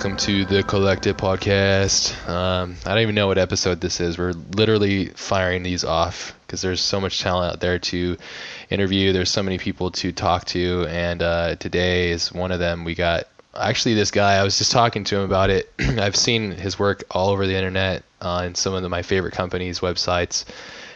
Welcome to the Collective Podcast. Um, I don't even know what episode this is. We're literally firing these off because there's so much talent out there to interview. There's so many people to talk to. And uh, today is one of them. We got actually this guy. I was just talking to him about it. I've seen his work all over the internet on some of the, my favorite companies' websites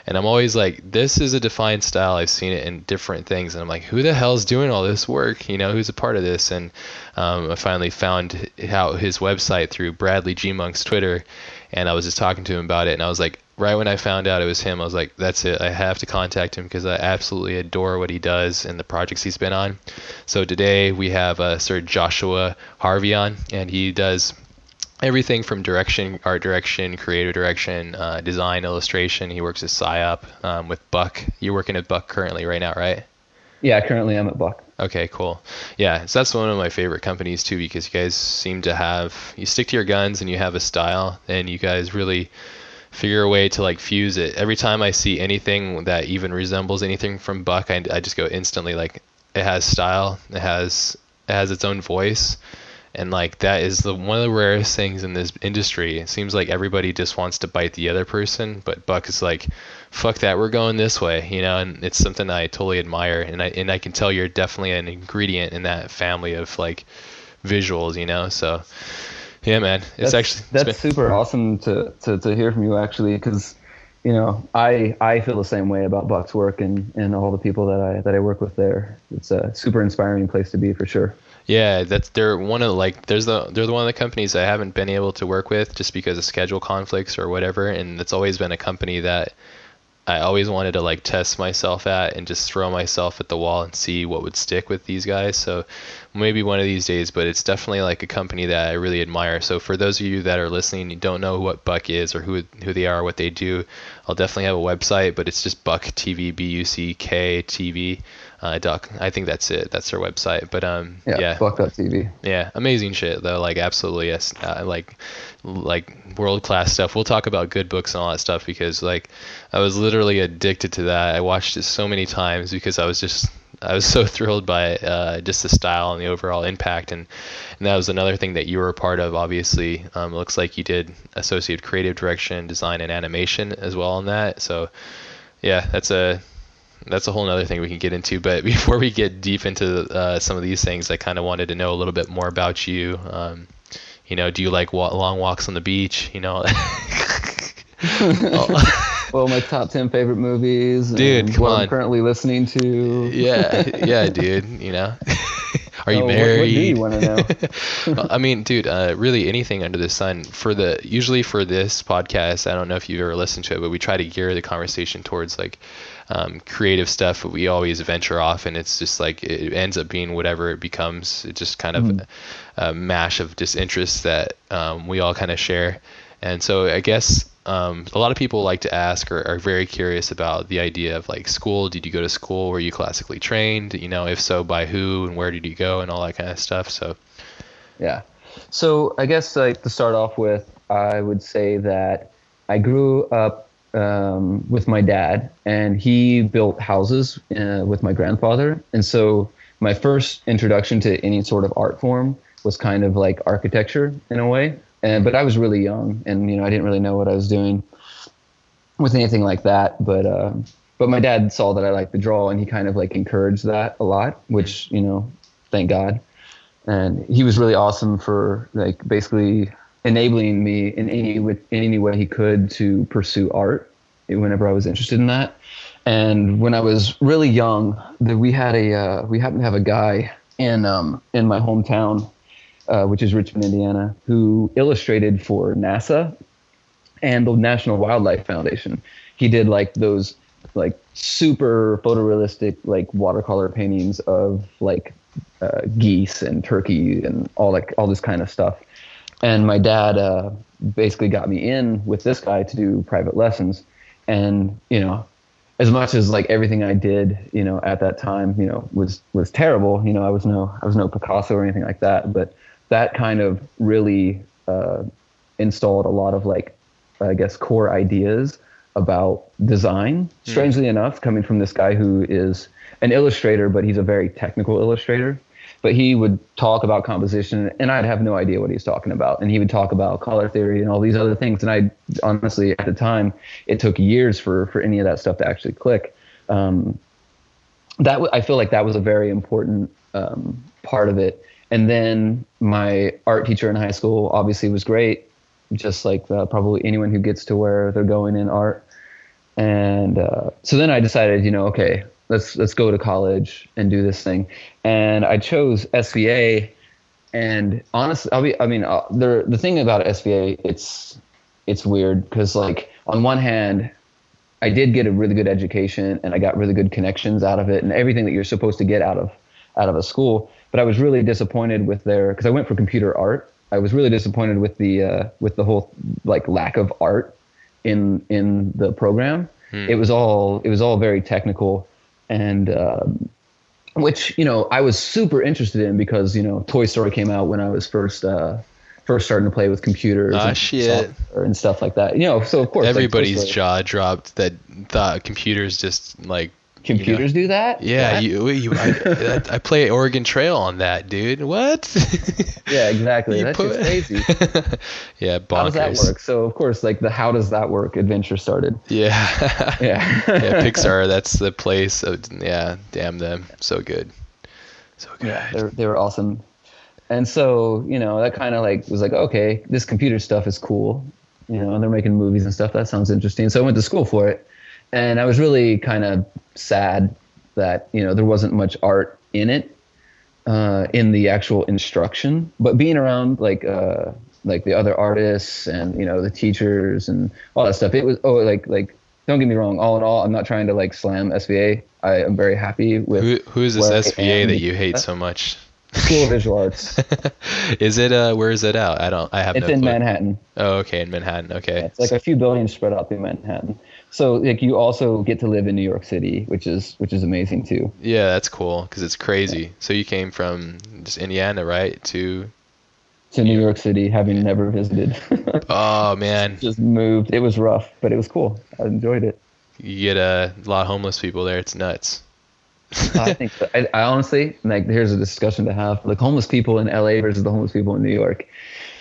and I'm always like, this is a defined style. I've seen it in different things, and I'm like, who the hell's doing all this work? You know, who's a part of this? And um, I finally found out his website through Bradley GMUNK's Twitter, and I was just talking to him about it, and I was like, right when I found out it was him, I was like, that's it. I have to contact him because I absolutely adore what he does and the projects he's been on. So today we have uh, Sir Joshua Harvey on, and he does everything from direction, art direction, creative direction, uh, design, illustration. He works at PSYOP um, with Buck. You're working at Buck currently right now, right? Yeah, currently I'm at Buck. Okay, cool. Yeah, so that's one of my favorite companies too because you guys seem to have you stick to your guns and you have a style and you guys really figure a way to like fuse it. Every time I see anything that even resembles anything from Buck, I, I just go instantly like it has style, it has it has its own voice and like that is the one of the rarest things in this industry. It seems like everybody just wants to bite the other person, but Buck is like, "Fuck that, we're going this way," you know. And it's something I totally admire, and I and I can tell you're definitely an ingredient in that family of like visuals, you know. So yeah, man, it's that's, actually it's been, that's super awesome to, to to hear from you actually, because you know I I feel the same way about Buck's work and and all the people that I that I work with there. It's a super inspiring place to be for sure. Yeah, that's they're one of like there's the they're the one of the companies I haven't been able to work with just because of schedule conflicts or whatever, and it's always been a company that I always wanted to like test myself at and just throw myself at the wall and see what would stick with these guys. So maybe one of these days, but it's definitely like a company that I really admire. So for those of you that are listening, you don't know what Buck is or who who they are, what they do, I'll definitely have a website, but it's just Buck TV, B U C K TV. Uh, doc, I think that's it. That's their website. But um, yeah, yeah, Buck.tv. Yeah, amazing shit though. Like absolutely, yes. Uh, like like world class stuff. We'll talk about good books and all that stuff because like I was literally addicted to that. I watched it so many times because I was just I was so thrilled by uh, just the style and the overall impact, and, and that was another thing that you were a part of. Obviously, um, it looks like you did associate creative direction, design, and animation as well on that. So, yeah, that's a that's a whole other thing we can get into. But before we get deep into uh, some of these things, I kind of wanted to know a little bit more about you. Um, you know, do you like wa- long walks on the beach? You know. well, my top ten favorite movies, dude. Come what on. I'm currently listening to. Yeah, yeah, dude. You know. Are you Oh, what- married? What, do you want to know? I mean, dude, uh, really anything under the sun. For the usually for this podcast, I don't know if you've ever listened to it, but we try to gear the conversation towards like um, creative stuff. We always venture off, and it's just like it ends up being whatever it becomes. It's just kind of Mhm. a, a mash of just interests that um, we all kind of share. And so I guess um, a lot of people like to ask or are very curious about the idea of like school. Did you go to school? Were you classically trained? You know, if so, by who and where did you go and all that kind of stuff. So Yeah. So I guess like to start off with, I would say that I grew up um, with my dad, and he built houses uh, with my grandfather, and so my first introduction to any sort of art form was kind of like architecture in a way. And but I was really young, and you know I didn't really know what I was doing with anything like that. But uh, but my dad saw that I liked to draw, and he kind of like encouraged that a lot, which you know, thank God and he was really awesome for like basically enabling me in any with any way he could to pursue art whenever I was interested in that. And when I was really young, that we had a uh, we happened to have a guy in um, in my hometown, uh, which is Richmond, Indiana, who illustrated for NASA and the National Wildlife Foundation. He did like those like super photorealistic like watercolor paintings of like uh, geese and turkey and all like all this kind of stuff. And my dad uh, basically got me in with this guy to do private lessons. And you know, as much as like everything I did, you know, at that time, you know, was was terrible. You know, I was no I was no Picasso or anything like that. But that kind of really uh, installed a lot of like I guess core ideas about design. Strangely enough, coming from this guy who is an illustrator, but he's a very technical illustrator. But he would talk about composition and I'd have no idea what he was talking about. And he would talk about color theory and all these other things. And I honestly, at the time, it took years for, for any of that stuff to actually click. Um, that I feel like that was a very important um, part of it. And then my art teacher in high school obviously was great, just like uh, probably anyone who gets to where they're going in art. And uh, so then I decided, you know, okay, let's let's go to college and do this thing. And I chose SVA. And honestly, I'll be, I mean, uh, the the thing about SVA, it's it's weird because like on one hand, I did get a really good education and I got really good connections out of it and everything that you're supposed to get out of out of a school. But I was really disappointed with their because I went for computer art. I was really disappointed with the uh, with the whole like lack of art in in the program. Hmm. It was all it was all very technical and um, which you know I was super interested in because you know Toy Story came out when I was first uh, first starting to play with computers Ah, and, shit. and stuff like that. You know, so of course Everybody's Story- jaw dropped that the computers just like computers do that. Yeah, you, you I, I play Oregon Trail on that, dude. What? yeah, exactly. That's put- crazy. yeah, bonkers. How does that work? So of course, like the how does that work adventure started. Yeah. Yeah. yeah, Pixar, that's the place. Of, yeah, damn them. So good. So good. Yeah, they were, they were awesome. And so, you know, that kind of like was like, okay, this computer stuff is cool. You know, and they're making movies and stuff. That sounds interesting. So I went to school for it. And I was really kind of sad that, you know, there wasn't much art in it, uh, in the actual instruction. But being around like, uh, like the other artists and, you know, the teachers and all that stuff, it was, oh, like, like, don't get me wrong. All in all, I'm not trying to like slam SVA. I am very happy with Who, who's this SVA that you hate so much? School of Visual Arts. is it uh where is it out? I don't I have It's no in clue. Manhattan. Oh, okay, in Manhattan. Okay. It's like a few buildings spread out through Manhattan. So like you also get to live in New York City, which is which is amazing too. Yeah, that's cool cuz it's crazy. So you came from just Indiana, right? To To New York City, having never visited, Oh, man. just moved. It was rough, but it was cool. I enjoyed it. You get a lot of homeless people there. It's nuts. I think that, I, I honestly like. Here's a discussion to have: like homeless people in LA versus the homeless people in New York.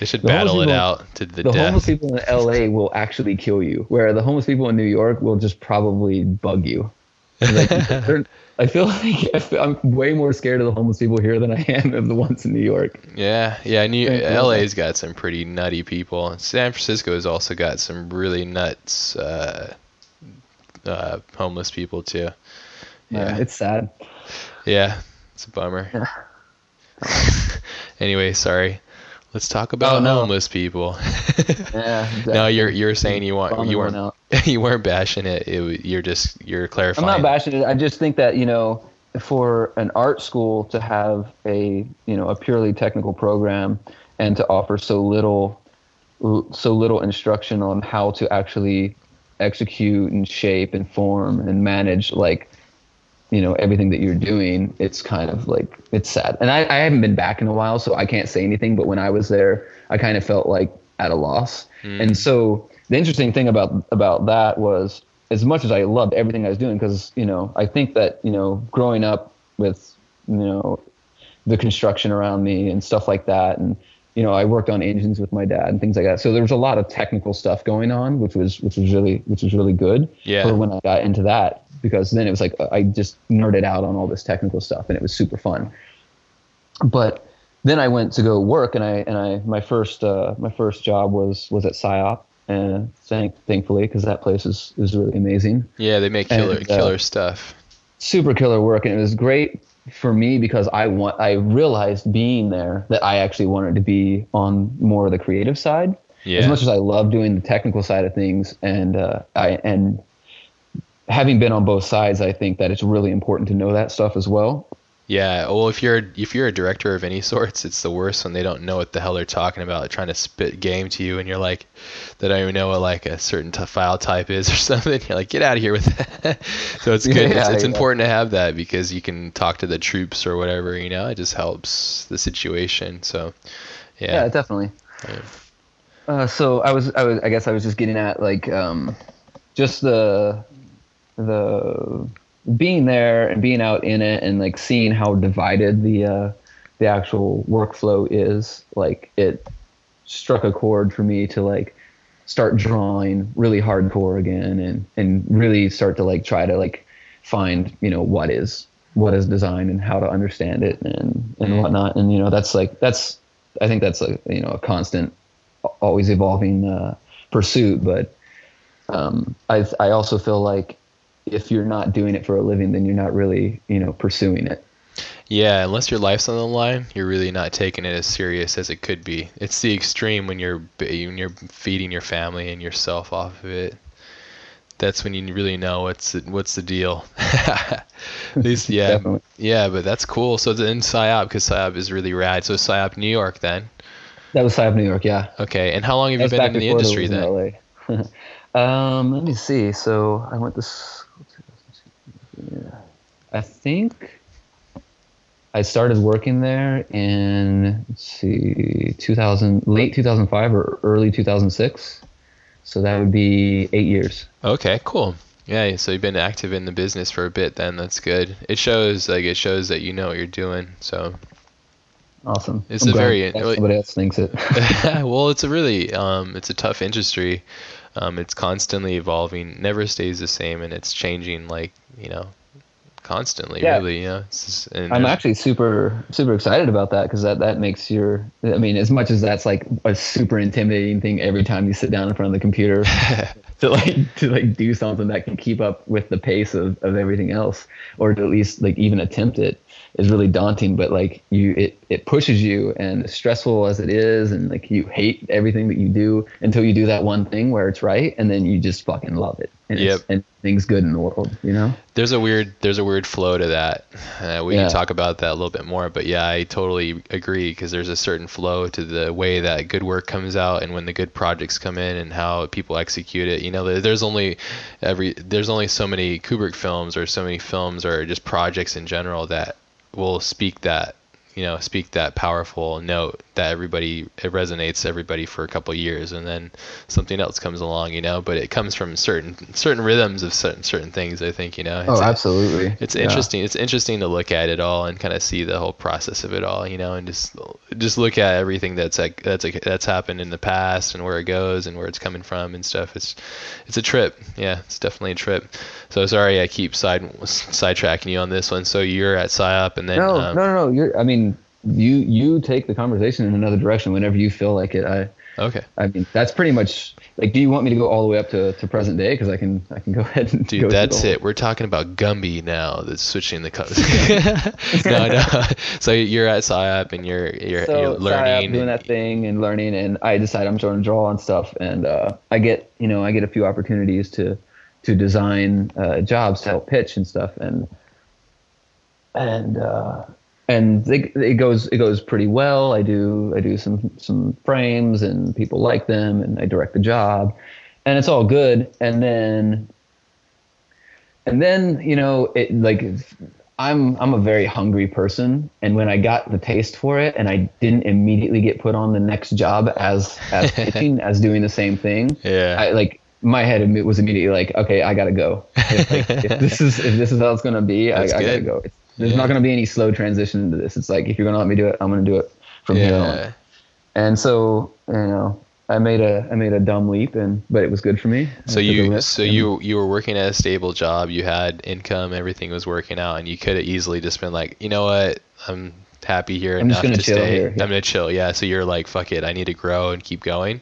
They should The battle it people- out to the, The homeless death. people in LA will actually kill you, where the homeless people in New York will just probably bug you. Like, I feel like I feel, I'm way more scared of the homeless people here than I am of the ones in New York. Yeah, yeah. New. LA's got some pretty nutty people. San Francisco's also got some really nuts uh, uh, homeless people too. Yeah, Yeah, it's sad. yeah. It's a bummer. anyway, sorry. Let's talk oh, about Oh, no. homeless people. Yeah. no, you're you're saying you want you weren't you weren't bashing it. it. You're just you're clarifying. I'm not bashing it. I just think that you know, for an art school to have a you know a purely technical program and to offer so little so little instruction on how to actually execute and shape and form and manage like you know everything that you're doing it's kind of like it's sad. And I, I haven't been back in a while so i can't say anything but when i was there i kind of felt like at a loss. Hmm. And so the interesting thing about about that was as much as i loved everything i was doing because you know i think that you know growing up with you know the construction around me and stuff like that and you know i worked on engines with my dad and things like that. So there was a lot of technical stuff going on which was which was really which was really good Yeah. for when i got into that because then it was like i just nerded out on all this technical stuff and it was super fun but then i went to go work and i and i my first uh my first job was was at psyop and thank thankfully because that place is is really amazing Yeah, they make killer And, uh, killer stuff. super killer work and it was great for me because I want I realized being there that I actually wanted to be on more of the creative side. Yeah. As much as I love doing the technical side of things and uh, I and having been on both sides, I think that it's really important to know that stuff as well. Yeah, well, if you're if you're a director of any sorts, it's the worst when they don't know what the hell they're talking about, trying to spit game to you, and you're like, they don't even know what like a certain t- file type is or something. You're like, get out of here with that. so it's good. it's, it's yeah. important to have that because you can talk to the troops or whatever. You know, it just helps the situation. So, Yeah, yeah, definitely. Yeah. Uh, so I was, I was, I guess I was just getting at like, um, just the, the being there and being out in it and like seeing how divided the, uh, the actual workflow is, like it struck a chord for me to like start drawing really hardcore again and and really start to like try to like find you know what is what is design and how to understand it and and Mm. whatnot and you know that's like that's I think that's like you know a constant always evolving uh, pursuit but um, I I also feel like if you're not doing it for a living then you're not really you know pursuing it Yeah, unless your life's on the line, you're really not taking it as serious as it could be. It's the extreme when you're when you're feeding your family and yourself off of it. That's when you really know what's the, what's the deal. At least, yeah, yeah. But that's cool. So it's in PSYOP because PSYOP is really rad. So PSYOP New York then. that was Psyop New York yeah Okay, and how long have you been in the industry then? um, let me see. So I went to. I think I started working there in let's see, 2000, late 2005 or early 2006. So that would be eight years. Okay, cool. Yeah, so you've been active in the business for a bit then. That's good. It shows like it shows that you know what you're doing. So Awesome. It's I'm a very- somebody else thinks it. well, it's a really um, it's a tough industry. Um, it's constantly evolving, never stays the same, and it's changing like you know constantly. Yeah. Really, yeah just- and I'm actually super super excited about that because that that makes your I mean as much as that's like a super intimidating thing every time you sit down in front of the computer to like to like do something that can keep up with the pace of, of everything else or to at least like even attempt it is really daunting but like you it it pushes you and as stressful as it is and like you hate everything that you do until you do that one thing where it's right and then you just fucking love it and it's, Yep. and things good in the world you know there's a weird there's a weird flow to that. Uh, we Yeah. can talk about that a little bit more, but yeah, I totally agree because there's a certain flow to the way that good work comes out and when the good projects come in and how people execute it. You know, there's only every there's only so many Kubrick films or so many films or just projects in general that will speak that you know speak that powerful note that everybody it resonates everybody for a couple of years and then something else comes along you know? But it comes from certain certain rhythms of certain certain things i think you know? It's oh absolutely. it's Yeah. interesting it's interesting to look at it all and kind of see the whole process of it all you know? And just just look at everything that's like that's like that's happened in the past and where it goes and where it's coming from and stuff. It's it's a trip. Yeah it's definitely a trip. So sorry i keep side sidetracking you on this one. So you're at psyop and then no, um, no, no, no. You're. I mean, you you take the conversation in another direction whenever you feel like it. I. okay I mean, that's pretty much like. Do you want me to go all the way up to, to present day? Because I can I can go ahead and go Dude, that's it. We're talking about Gumby now. That's switching the colors. no, no. So you're at Psyop and you're you're, So you're sorry, I'm doing that thing and learning, and I decide I'm trying to draw on stuff, and uh, I get you know I get a few opportunities to to design uh, jobs to help pitch and stuff, and and uh, and it, it goes it goes pretty well. I do I do some some frames, and people like them, and I direct the job, and it's all good. And then and then you know it like I'm I'm a very hungry person, and when I got the taste for it, and I didn't immediately get put on the next job as as pitching as doing the same thing, Yeah. I like my head was immediately like, okay, I gotta go. If, like, if this is if this is how it's gonna be, I, I gotta go. It's, there's Yeah. not gonna be any slow transition into this. It's like if you're gonna let me do it, I'm gonna do it from here on. yeah. And so you know, I made a I made a dumb leap, and but it was good for me. So you so you you were working at a stable job. You had income. Everything was working out, and you could have easily just been like, you know what, I'm happy here I'm enough to chill stay. here, yeah. I'm gonna chill. Yeah. So you're like, fuck it. I need to grow and keep going.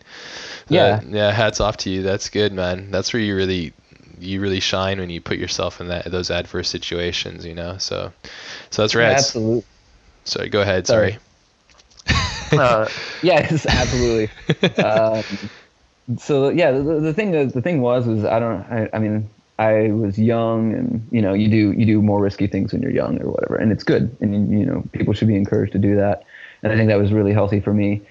Yeah. Uh, yeah. Hats off to you. That's good, man. That's where you really you really shine when you put yourself in that those adverse situations. You know. So so that's rad. absolutely. Sorry. Go ahead. Sorry. Sorry. uh, yes, absolutely. um, so yeah, the, the thing the thing was was I don't I, I mean I was young and you know you do you do more risky things when you're young or whatever and it's good and you know people should be encouraged to do that and I think that was really healthy for me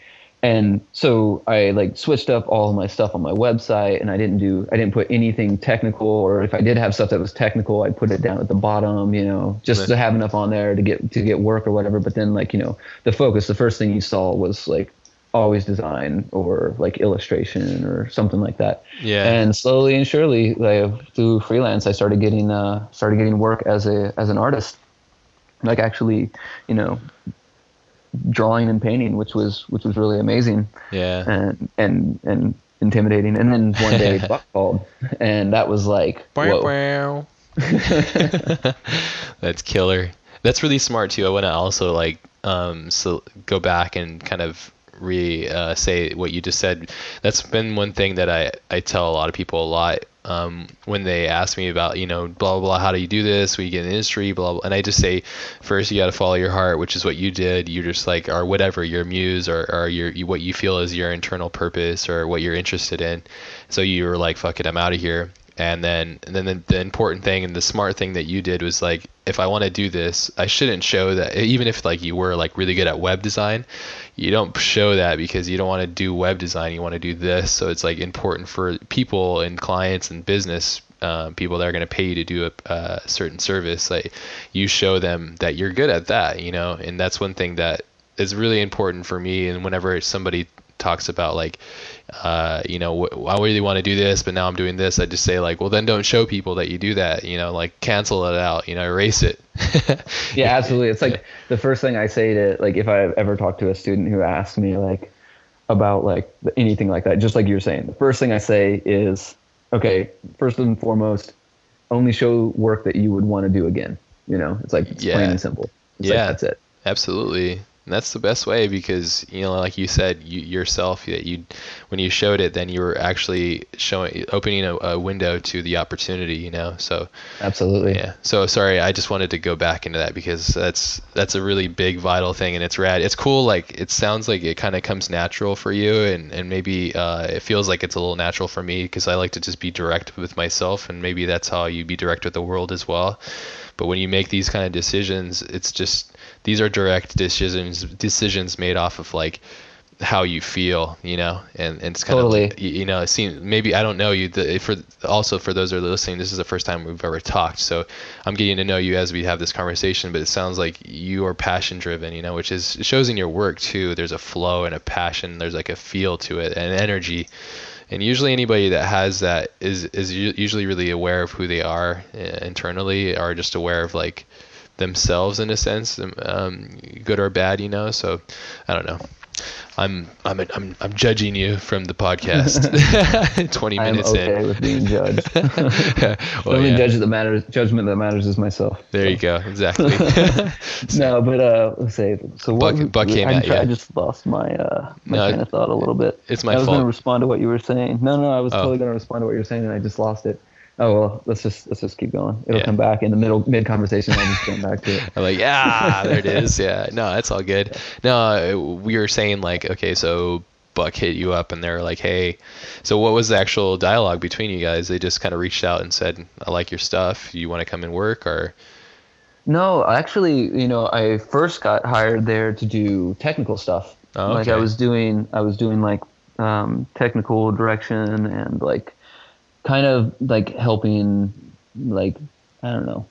and so I like switched up all of my stuff on my website and I didn't do I didn't put anything technical or if I did have stuff that was technical I'd put it down at the bottom you know just Right. to have enough on there to get to get work or whatever but then like you know the focus the first thing you saw was like always design or like illustration or something like that Yeah. and slowly and surely like through freelance I started getting uh started getting work as a as an artist like actually you know drawing and painting, which was which was really amazing. Yeah. And and and intimidating. And then one day Buck called, and that was like whoa. That's killer. That's really smart too. I want to also like um so go back and kind of re uh, say what you just said. That's been one thing that I I tell a lot of people a lot um, when they ask me about you know blah blah blah how do you do this? You get in the industry? Blah blah. And I just say first you got to follow your heart which is what you did. You're just like or whatever your muse or, or your what you feel is your internal purpose or what you're interested in. So you were like fuck it I'm out of here and then and then the, the, important thing and the smart thing that you did was like if i want to do this i shouldn't show that even if like you were like really good at web design you don't show that because you don't want to do web design you want to do this. So it's like important for people and clients and business um, people that are going to pay you to do a, a certain service like you show them that you're good at that you know? And that's one thing that is really important for me. And whenever somebody talks about like uh, you know wh- I really want to do this but now I'm doing this. I just say like well then don't show people that you do that you know like cancel it out you know erase it. Yeah absolutely. It's like the first thing I say to like if I ever talk to a student who asks me like about like anything like that just like you're saying the first thing I say is okay first and foremost only show work that you would want to do again you know? It's like it's yeah. plain and simple. It's yeah. like, that's it. Absolutely and that's the best way because you know, like you said you, yourself, that you when you showed it, then you were actually showing opening a, a, window to the opportunity. You know, so absolutely. Yeah. So sorry, I just wanted to go back into that because that's that's a really big vital thing, and it's rad. It's cool. Like it sounds like it kind of comes natural for you, and and maybe uh, it feels like it's a little natural for me because I like to just be direct with myself, and maybe that's how you be direct with the world as well. But when you make these kind of decisions, it's just these are direct decisions decisions made off of like how you feel, you know, and, and it's kind totally. of you know, it seems maybe I don't know you. The, for also for those who are listening, this is the first time we've ever talked, so I'm getting to know you as we have this conversation. But it sounds like you are passion driven, you know, which is shows in your work too. There's a flow and a passion. There's like a feel to it and energy. And usually anybody that has that is is usually really aware of who they are uh, internally, or just aware of like themselves in a sense, um, um, good or bad, you know. So I don't know. I'm I'm I'm I'm judging you from the podcast. Twenty minutes I'm okay in. with being judged. well, the only yeah. judge that matters, judgment that matters is myself. There so. you go. Exactly. no, but uh, let's say so. Buck, what, Buck came I, at you. I just lost my uh my no, train of thought a little bit. It's my fault. I was going to respond to what you were saying. No, no, I was oh. totally going to respond to what you were saying, and I just lost it oh well let's just let's just keep going. It'll yeah. come back in the middle mid conversation i'll just come back to it. I'm like yeah there it is. Yeah. No that's all good. No we were saying like okay so buck hit you up and they're like hey so what was the actual dialogue between you guys? They just kind of reached out and said i like your stuff. You want to come and work or? No actually you know i first got hired there to do technical stuff. Oh, okay. like i was doing i was doing like um, technical direction and like kind of like helping like I don't know.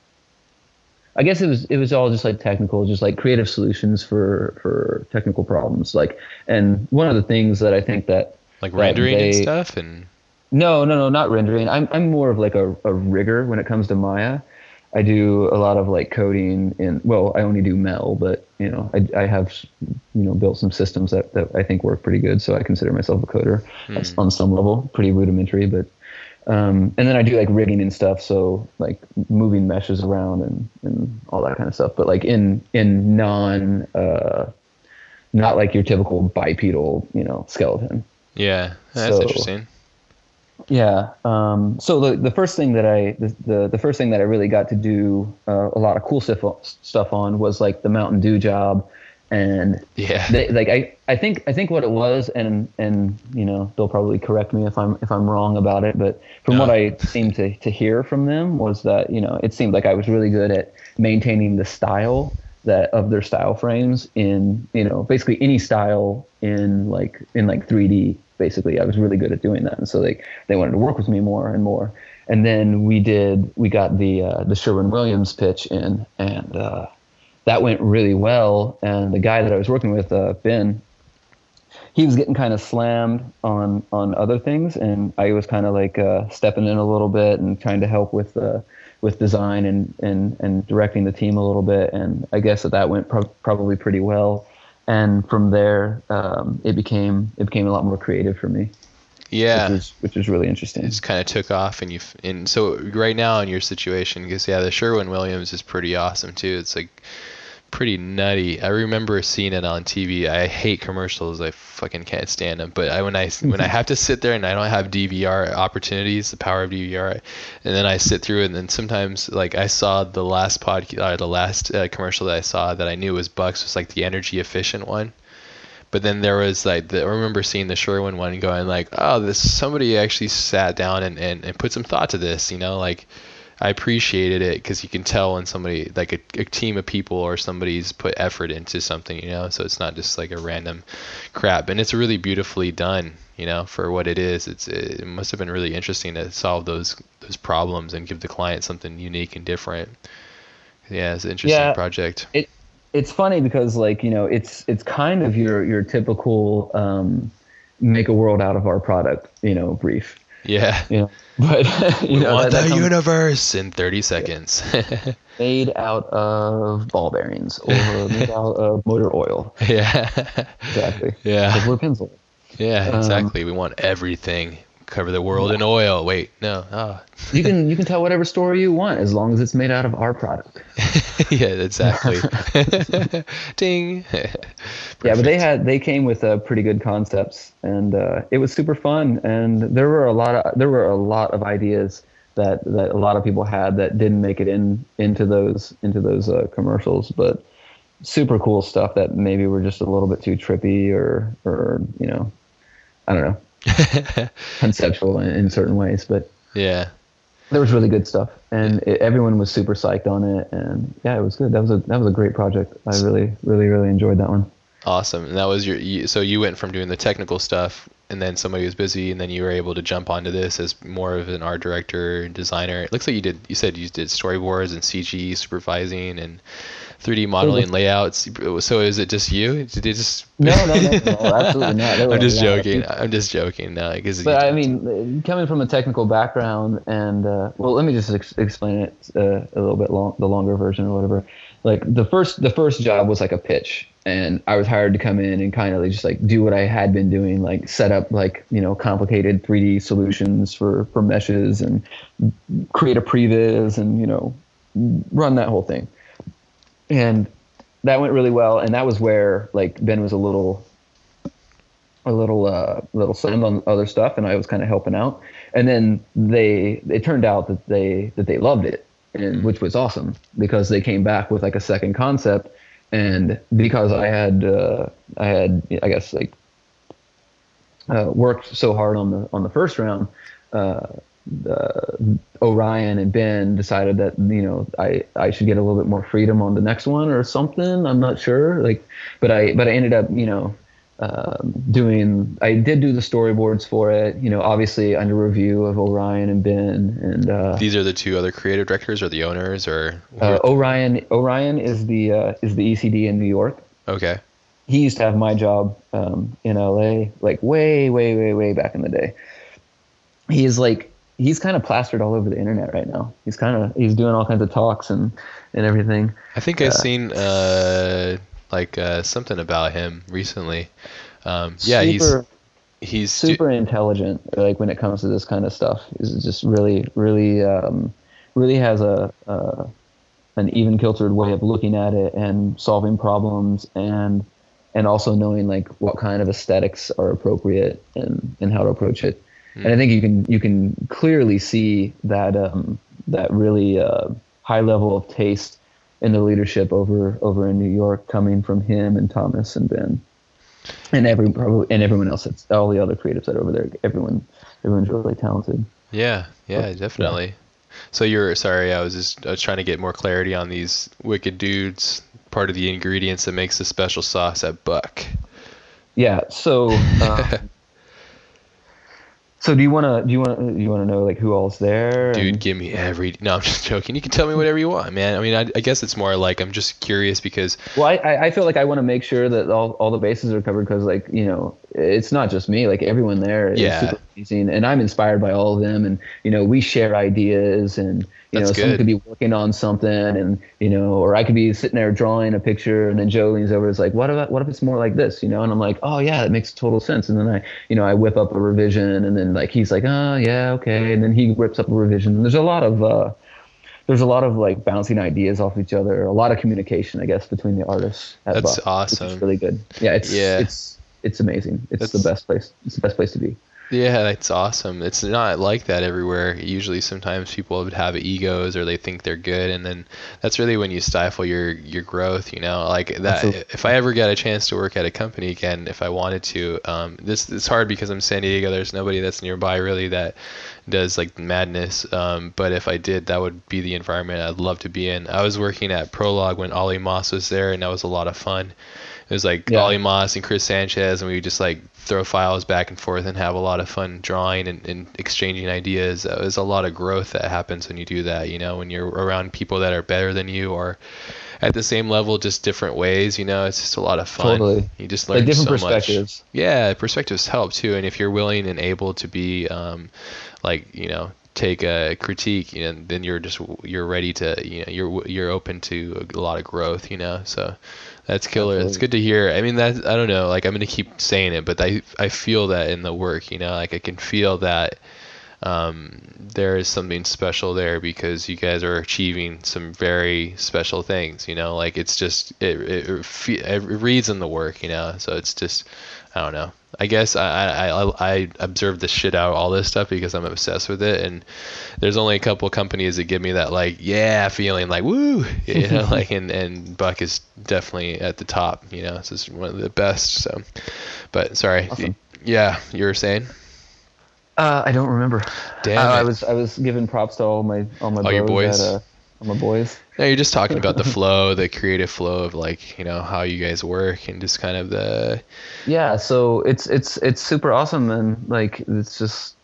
I guess it was it was all just like technical, just like creative solutions for for technical problems. Like, and one of the things that I think that like that rendering they, and stuff, and no, no, no, not rendering. I'm I'm more of like a, a rigger when it comes to Maya. I do a lot of like coding in well, I only do Mel, but you know, I, I have you know built some systems that, that I think work pretty good. So I consider myself a coder mm. on some level, pretty rudimentary, but um, and then I do like rigging and stuff, so like moving meshes around and, and all that kind of stuff. But like in in non, uh, not like your typical bipedal, you know, skeleton. Yeah, that's so, interesting. Yeah. Um, so the the first thing that I the, the, the first thing that I really got to do uh, a lot of cool stuff stuff on was like the Mountain Dew job and yeah. they, like I, I think I think what it was and and you know they'll probably correct me if I'm if I'm wrong about it but from no. what I seemed to, to hear from them was that you know it seemed like I was really good at maintaining the style that of their style frames in you know basically any style in like in like 3D basically. I was really good at doing that. And so they they wanted to work with me more and more. And then we did we got the uh, the Sherwin Williams pitch in and uh, that went really well. And the guy that I was working with, uh, Ben, he was getting kind of slammed on on other things, and I was kind of like uh, stepping in a little bit and trying to help with uh, with design and, and and directing the team a little bit. And I guess that that went pro- probably pretty well. and from there um, it became it became a lot more creative for me. Yeah, which is, which is really interesting. It just kind of took off, and you and so right now in your situation, because yeah, the Sherwin Williams is pretty awesome too. It's like pretty nutty. I remember seeing it on TV. I hate commercials. I fucking can't stand them. But I, when I when I have to sit there and I don't have DVR opportunities, the power of DVR, and then I sit through it, and then sometimes like I saw the last pod, uh, the last uh, commercial that I saw that I knew was Bucks was like the energy efficient one. But then there was like the, I remember seeing the Sherwin one going like, oh, this somebody actually sat down and, and, and put some thought to this, you know, like I appreciated it because you can tell when somebody like a, a, team of people or somebody's put effort into something, you know. So it's not just like a random crap, and it's really beautifully done, you know, for what it is. It's it must have been really interesting to solve those those problems and give the client something unique and different. Yeah, it's an interesting yeah, project. It it's funny because like you know it's it's kind of your your typical um, make a world out of our product, you know, brief. Yeah. You know, but you we know, want that, the universe in 30 seconds. made out of ball bearings or made out of motor oil. yeah. Exactly. Yeah. Because we're pencil. Yeah, Um, exactly. we want everything. Cover the world in oil. Wait, no. Ah. You can you can tell whatever story you want as long as it's made out of our product. yeah, exactly. Ding. Yeah, but they had they came with uh, pretty good concepts, and uh, it was super fun. And there were a lot of there were a lot of ideas that that a lot of people had that didn't make it in into those into those uh, commercials, but super cool stuff that maybe were just a little bit too trippy or or you know, I don't know, conceptual in, in certain ways, but. yeah. there was really good stuff, and it, everyone was super psyched on it, and yeah, it was good. That was a that was a great project. I really, really, really enjoyed that one. Awesome. And that was your you, so you went from doing the technical stuff and then somebody was busy and then you were able to jump onto this as more of an art director designer. It looks like you did you said you did storyboards and CG supervising and 3D modeling layouts. So is it just you? Did it just No, no, no, no, absolutely not. I'm just a lot of joking. I'm just joking now because But I mean, coming from a technical background, and uh, well, let me just ex- explain it uh, a little bit long, the longer version or whatever. Like the first, the first job was like a pitch, and I was hired to come in and kind of like just like do what I had been doing, like set up like you know complicated 3D solutions for for meshes and create a previs and you know run that whole thing. And that went really well, and that was where like Ben was a little a little uh little slammed on other stuff. And I was kind of helping out. And then they it turned out that they that they loved it and which was awesome because they came back with like a second concept and because I had uh I had I guess like uh, worked so hard on the on the first round uh the, Orion and Ben decided that you know I, I should get a little bit more freedom on the next one or something. I'm not sure. Like, but I but I ended up you know um, doing I did do the storyboards for it. You know, obviously under review of Orion and Ben and uh, these are the two other creative directors or the owners or uh, Orion Orion is the uh, is the ECD in New York. okay. He used to have my job um, in LA, like way way way way back in the day. He is like he's kind of plastered all over the internet right now. He's kind of he's doing all kinds of talks and and everything. I think I've seen uh like uh something about him recently. Um yeah, super, he's he's super intelligent like when it comes to this kind of stuff. He's just really really um, really has a uh, an even kiltered way of looking at it and solving problems and and also knowing like what kind of aesthetics are appropriate and and how to approach it. And i think you can you can clearly see that um, that really uh, high level of taste in the leadership over over in new york coming from him and thomas and ben and every probably and everyone else that's all the other creatives that are over there everyone everyone's really talented Yeah, yeah, definitely. So you're sorry, I was just I was trying to get more clarity on these wicked dudes. Part of the ingredients that makes the special sauce at Buck. yeah so um, so do you want to do you want to do you want to know like who all's there Dude, and- give me every. No, I'm just joking. You can tell me whatever you want, man. I mean, I, I guess it's more like I'm just curious because well I- I, I feel like i want to make sure that all, all the bases are covered because like you know it's not just me like everyone there is Yeah. super amazing, and I'm inspired by all of them. And you know, we share ideas, and you That's know, someone could be working on something, and you know, or I could be sitting there drawing a picture, and then Joe leans over, and is like, "What about what if it's more like this?" You know, and I'm like, "Oh yeah, that makes total sense." And then I, you know, I whip up a revision, and then like he's like, "Oh yeah, okay," and then he whips up a revision. And there's a lot of uh, there's a lot of like bouncing ideas off each other, a lot of communication, I guess, between the artists. At That's Which awesome. really good. Yeah, it's Yeah. it's it's amazing. It's the best place. It's the best place to be. Yeah, that's awesome. It's not like that everywhere. Usually, sometimes people would have egos or they think they're good, and then that's really when you stifle your your growth. You know, like that. Absolutely. If I ever get a chance to work at a company again, if I wanted to, um, this it's hard because I'm San Diego. There's nobody that's nearby really that does like madness. Um, but if I did, that would be the environment I'd love to be in. I was working at Prologue when Ollie Moss was there, and that was a lot of fun. It was like Yeah. Ollie Moss and Chris Sanchez, and we would just like throw files back and forth and have a lot of fun drawing and, and exchanging ideas. There's a lot of growth that happens when you do that. You know, when you're around people that are better than you or at the same level, just different ways. You know, it's just a lot of fun. Totally. You just learn Like different so much. Yeah, perspectives help too, and if you're willing and able to be, um, like you know, take a critique, you know, then you're just you're ready to, you know, you're you're open to a lot of growth, you know. So that's killer. It's good to hear. I mean, that I don't know, like I'm gonna keep saying it, but I I feel that in the work, you know, like I can feel that um, there is something special there because you guys are achieving some very special things. You know, like it's just it it, it, it reads in the work. You know, so it's just I don't know. I guess I I I, observe the shit out of all this stuff because I'm obsessed with it, and there's only a couple companies that give me that like yeah feeling like woo you know like and and Buck is definitely at the top. You know, this is one of the best. So, but sorry, Awesome. yeah, you were saying. Uh, I don't remember. Damn Uh, I was I was giving props to all my all my All your boys? At, uh, all my boys. No, you're just talking about the flow, the creative flow of like, you know, how you guys work and just kind of the Yeah, so it's it's it's super awesome and like it's just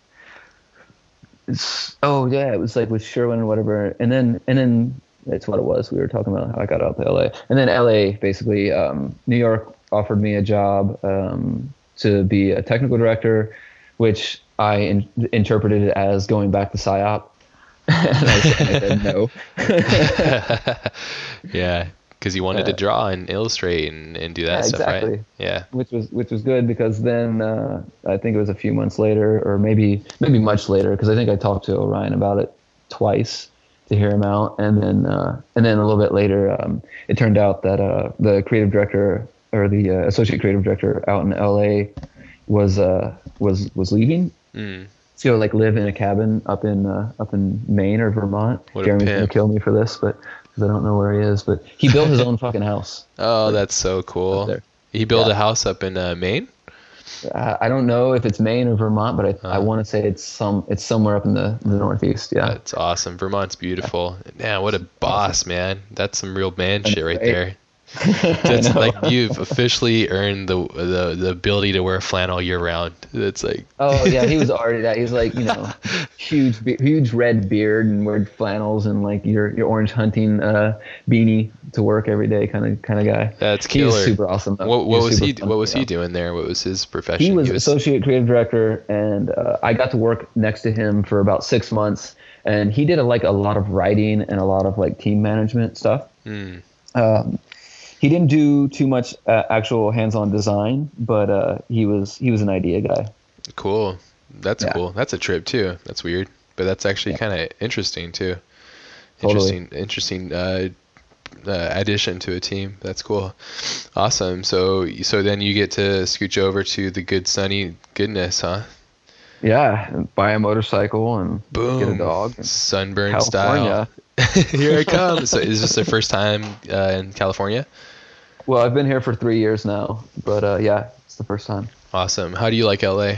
it's oh yeah, it was like with Sherwin and whatever, and then and then it's what it was. We were talking about how I got out to LA, and then LA basically um, New York offered me a job um, to be a technical director, which I in, interpreted as going back to psyop. and I said, no. Yeah, cuz you wanted to Uh, draw and illustrate and, and do that yeah, stuff, exactly. right? Yeah. which was which was good because then uh, I think it was a few months later, or maybe maybe much later, because I think I talked to Orion about it twice to hear him out, and then uh, and then a little bit later, um, it turned out that uh, the creative director or the uh, associate creative director out in L.A. was uh, was was leaving Mm. To go like live in a cabin up in uh, up in Maine or Vermont. What Jeremy's gonna kill me for this, but because I don't know where he is, but he built his own fucking house. Oh, that's so cool. He built Yeah. a house up in uh, Maine? I I don't know if it's Maine or Vermont, but I, I Uh. want to say it's some it's somewhere up in the, the Northeast. Yeah, That's awesome. Vermont's beautiful. Man, what a boss, man. That's some real man shit right? there. That's like you've officially earned the, the the ability to wear flannel year round. It's like oh yeah, he was already that. He was like you know, huge huge red beard and wearing flannels and like your your orange hunting uh, beanie to work every day kind of kind of guy. That's He was killer. super awesome. though. What, what was super he? fun, What was you he doing there? What was his profession? He was associate creative director, and uh, I got to work next to him for about six months. And he did a, like a lot of writing and a lot of like team management stuff. Hmm. Um, he didn't do too much uh, actual hands-on design, but uh, he was he was an idea guy. Cool. That's Yeah. cool. That's a trip too. That's weird, but that's actually Yeah. kind of interesting too. Totally. Interesting, interesting uh, uh, addition to a team. That's cool. Awesome. So, so then you get to scooch over to the good sunny goodness, huh? Yeah, buy a motorcycle and Boom. get a dog. Sunburn style. Here it comes. so, is this the first time uh, in California? Well, I've been here for three years now, but uh, yeah, it's the first time. Awesome. How do you like LA?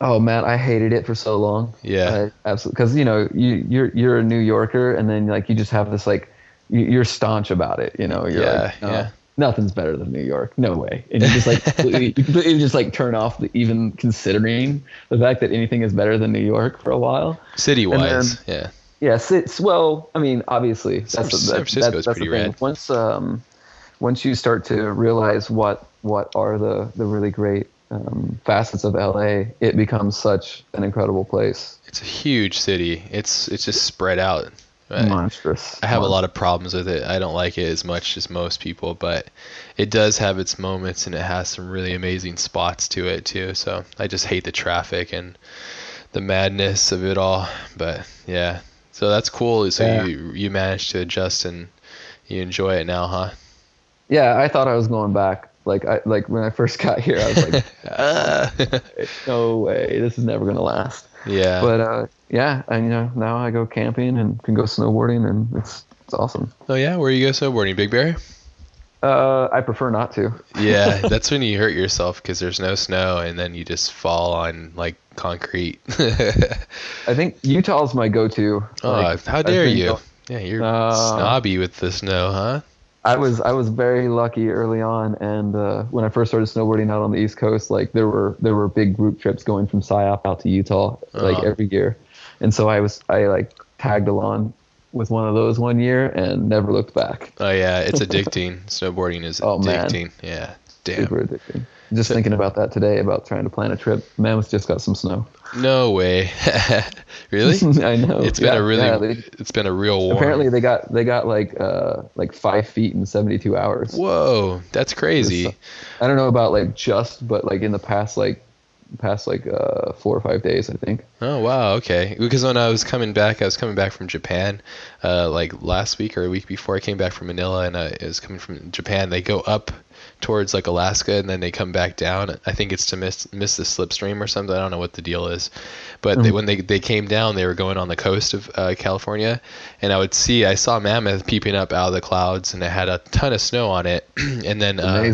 Oh man, I hated it for so long. Yeah. I, absolutely. Because you know you you're you're a New Yorker, and then like you just have this like you, you're staunch about it. You know. You're Yeah, like, no, yeah. Nothing's better than New York. No way. And you just like you completely just like turn off the, even considering the fact that anything is better than New York for a while. City wise, yeah. Yes, it's well. I mean, obviously, San- that's San that, Francisco that, is that's pretty the thing. rad. Once um, once you start to realize what what are the the really great um, facets of LA, it becomes such an incredible place. It's a huge city. It's it's just spread out. Right? Monstrous. I have a lot of problems with it. I don't like it as much as most people, but it does have its moments and it has some really amazing spots to it too. So I just hate the traffic and the madness of it all. But yeah, so that's cool. So Yeah. you you managed to adjust and you enjoy it now, huh? Yeah, I thought I was going back. Like I like when I first got here, I was like, Ah. no way, this is never gonna last. yeah. But uh, yeah, and you know now I go camping and can go snowboarding, and it's it's awesome. oh yeah, where you go snowboarding, Big Bear? Uh, I prefer not to. Yeah, that's when you hurt yourself because there's no snow and then you just fall on like concrete. I think Utah's my go-to. oh, Like, how dare you? Yeah, you're Uh, snobby with the snow, huh? I was I was very lucky early on, and uh, when I first started snowboarding out on the East Coast, like there were there were big group trips going from Psyop out to Utah like Oh. every year, and so I was I like tagged along with one of those one year and never looked back. Oh yeah, it's addicting. Snowboarding is Oh, man. addicting. Yeah, damn. Super addicting. Just thinking about that today about trying to plan a trip. Mammoth just got some snow. No way. really? I know. It's been Yeah, a really, yeah, they- it's been a real warm. apparently they got they got like uh like five feet in 72 hours. Whoa, that's crazy. I don't know about like just, but like in the past like past like uh four or five days, I think. Oh wow, okay. Because when I was coming back, I was coming back from Japan, uh, like last week or a week before I came back from Manila, and I was coming from Japan. They go up towards like Alaska, and then they come back down. I think it's to miss miss the slipstream or something. I don't know what the deal is, but they, when they they came down, they were going on the coast of uh, California, and I would see I saw Mammoth peeping up out of the clouds, and it had a ton of snow on it, and then uh,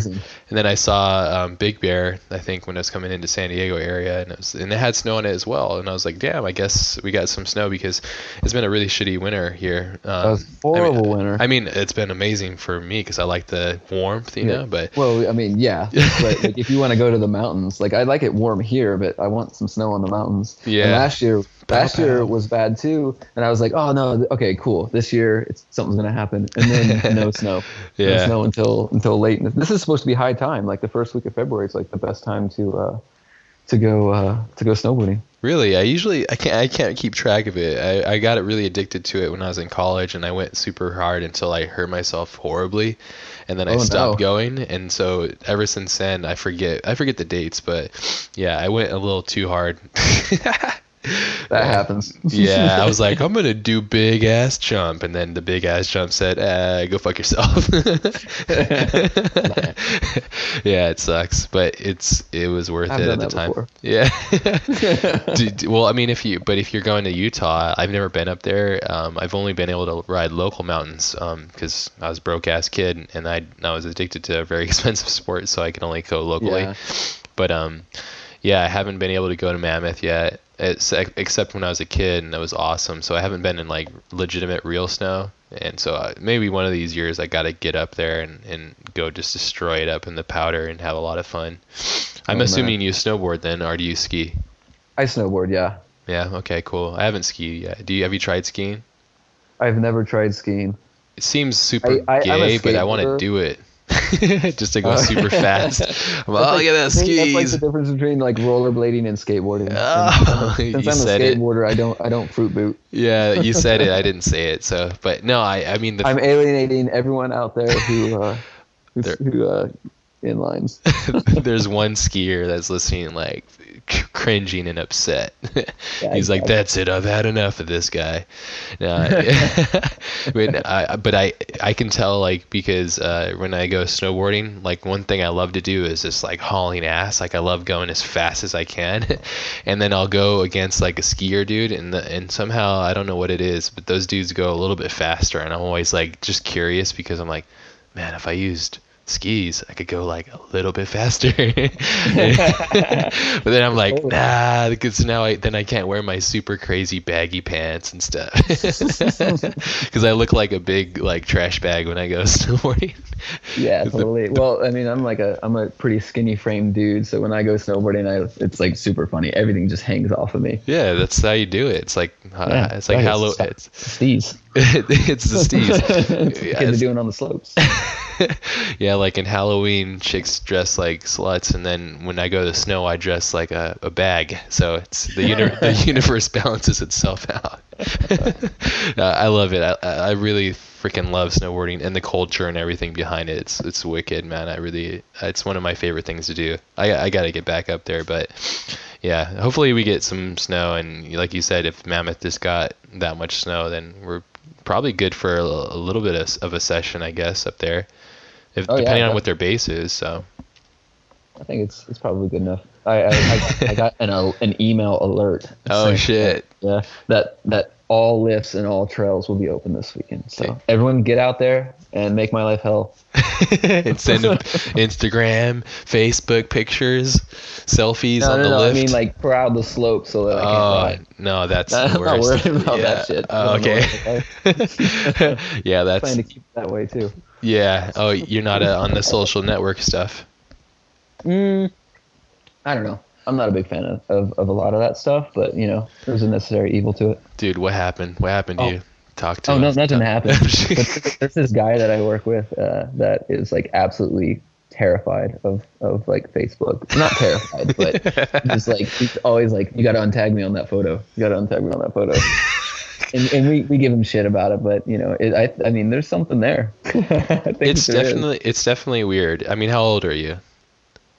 and then I saw um, Big Bear, I think, when I was coming into San Diego area, and it, was, and it had snow on it as well. And I was like, damn, I guess we got some snow because it's been a really shitty winter here. Um, horrible I mean, winter. I mean, it's been amazing for me because I like the warmth, you know. But well, I mean, yeah, but like, if you want to go to the mountains, like I like it warm here, but I want some snow on the mountains. Yeah. And last year, last year was bad too, and I was like, oh no, okay, cool. This year, it's something's gonna happen, and then no snow. Yeah. No snow until until late. This is supposed to be high time. Like the first week of February is like the best time to uh to go uh to go snowboarding. Really, I usually I can't I can't keep track of it. I, I got it really addicted to it when I was in college, and I went super hard until I hurt myself horribly, and then I Oh, stopped no. going. And so ever since then, I forget I forget the dates, but yeah, I went a little too hard. That happens. yeah, I was like, I'm gonna do big ass jump, and then the big ass jump said, uh, "Go fuck yourself." yeah, it sucks, but it's it was worth I've it at the time. before. Yeah. Well, I mean, if you but if you're going to Utah, I've never been up there. Um, I've only been able to ride local mountains because I was a broke ass kid and I I was addicted to a very expensive sport, so I can only go locally. Yeah. But um, yeah, I haven't been able to go to Mammoth yet, it's, except when I was a kid, and it was awesome. So I haven't been in like legitimate real snow, and so uh, maybe one of these years I got to get up there and, and go just destroy it up in the powder and have a lot of fun. I'm Oh, man. assuming you snowboard then, or do you ski? I snowboard. Yeah. Yeah. Okay. Cool. I haven't skied yet. Do you have you tried skiing? I've never tried skiing. It seems super I- I- gay, but I want to do it. just to go Uh, super fast. I'm like, oh, look at that think That's like the difference between like rollerblading and skateboarding. And Oh, since I'm a said it. skateboarder, I don't I don't fruit boot. Yeah, you said it. I didn't say it. So, but no, I I mean the I'm alienating everyone out there who uh, who, There- who uh, inlines. there's one skier that's listening like cringing and upset. Yeah, He's like, "That's it. I've had enough of this guy." No, but I but I I can tell like because uh, when I go snowboarding, like one thing I love to do is just like hauling ass. Like I love going as fast as I can, and then I'll go against like a skier dude, and the, and somehow I don't know what it is, but those dudes go a little bit faster, and I'm always like just curious because I'm like, man, if I used skis, I could go like a little bit faster. but then I'm like, nah, because now I then I can't wear my super crazy baggy pants and stuff because I look like a big like trash bag when I go snowboarding. Yeah, totally. Well, I mean, I'm like a I'm a pretty skinny framed dude, so when I go snowboarding, I it's like super funny. Everything just hangs off of me. Yeah, that's how you do it. It's like Uh, Yeah, it's like Halloween. it's- It's Steez. it's the steez. Kids Yeah, are doing on the slopes. yeah, like in Halloween, chicks dress like sluts, and then when I go to snow, I dress like a, a bag. So it's the uni- the universe balances itself out. I love it. I, I really freaking love snowboarding and the culture and everything behind it. It's it's wicked, man. I really it's one of my favorite things to do. I I got to get back up there, but yeah, hopefully we get some snow. And like you said, if Mammoth just got that much snow, then we're probably good for a, a little bit of, of a session, I guess, up there. If Oh, yeah, depending on def- what their base is. So I think it's it's probably good enough. I I, I, I got an uh, an email alert. oh shit. Yeah, that that all lifts and all trails will be open this weekend. So Okay. everyone get out there and make my life hell. and send them Instagram, Facebook pictures, selfies No, on no, the no. lift. I mean like proud the slope so that I oh can't ride. no, that's the I'm not worst. worried about yeah. that shit. Oh, okay. yeah, that's Trying to keep it that way too. yeah. Oh, you're not uh, on the social network stuff. Mm, I don't know. I'm not a big fan of, of, of a lot of that stuff, but you know, there's a necessary evil to it. Dude, what happened? What happened to Oh. you? Talk to Oh no, nothing happened. but there's this guy that I work with uh, that is like absolutely terrified of of like Facebook. Not terrified, but just like he's always like, you got to untag me on that photo. You got to untag me on that photo. and and we, we give him shit about it, but you know, it, I I mean, there's something there. I think it's there is. definitely it's definitely weird. I mean, how old are you?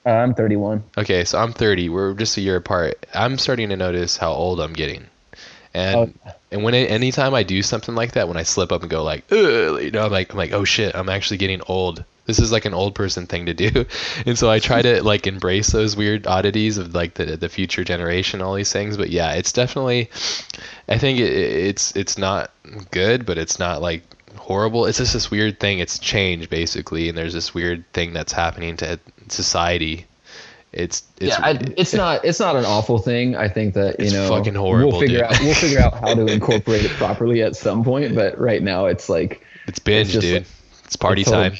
Uh, I'm 31. Okay, so I'm 30. We're just a year apart. I'm starting to notice how old I'm getting, and Oh. and when it, anytime I do something like that, when I slip up and go like, Ugh, you know, I'm like I'm like, oh shit, I'm actually getting old. This is like an old person thing to do, and so I try to like embrace those weird oddities of like the the future generation, all these things. But yeah, it's definitely, I think it, it's it's not good, but it's not like horrible. It's just this weird thing. It's change basically, and there's this weird thing that's happening to society. It's it's yeah, I, it's not it's not an awful thing. I think that you know fucking horrible, We'll figure dude. out we'll figure out how to incorporate it properly at some point. But right now, it's like it's binge, just dude. like- it's party It's time.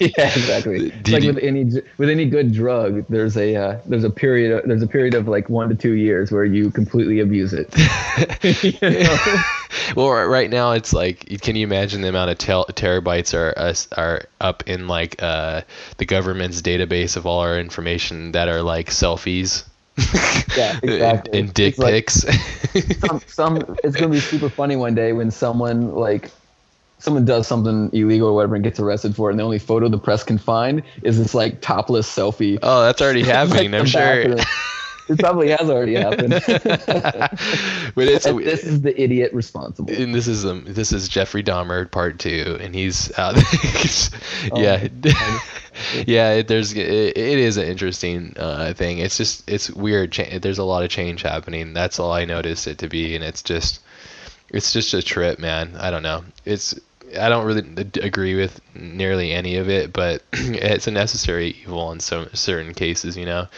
yeah, exactly. It's like you- with any with any good drug, there's a uh, there's a period there's a period of like one to two years where you completely abuse it. You know? Well, right- now it's like, can you imagine the amount of tel- terabytes are us are up in like uh, the government's database of all our information that are like selfies. Yeah, exactly. and, dick It's like- pics. some, some it's gonna be super funny one day when someone like someone does something illegal or whatever and gets arrested for it, and the only photo the press can find is this like topless selfie. oh, that's already happening. Like I'm sure. It probably has already happened. but it's And this is the idiot responsible. and this is um this is Jeffrey Dahmer part two, and he's out. yeah, yeah. It, there's it, it is an interesting uh, thing. It's just it's weird. Cha- there's a lot of change happening. That's all I noticed it to be, and it's just it's just a trip, man. I don't know. It's I don't really agree with nearly any of it, but it's a necessary evil in some certain cases, you know.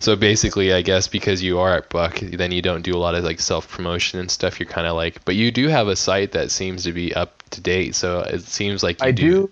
So basically, I guess because you are at Buck, then you don't do a lot of like self promotion and stuff. You're kind of like, but you do have a site that seems to be up to date. So it seems like you I do.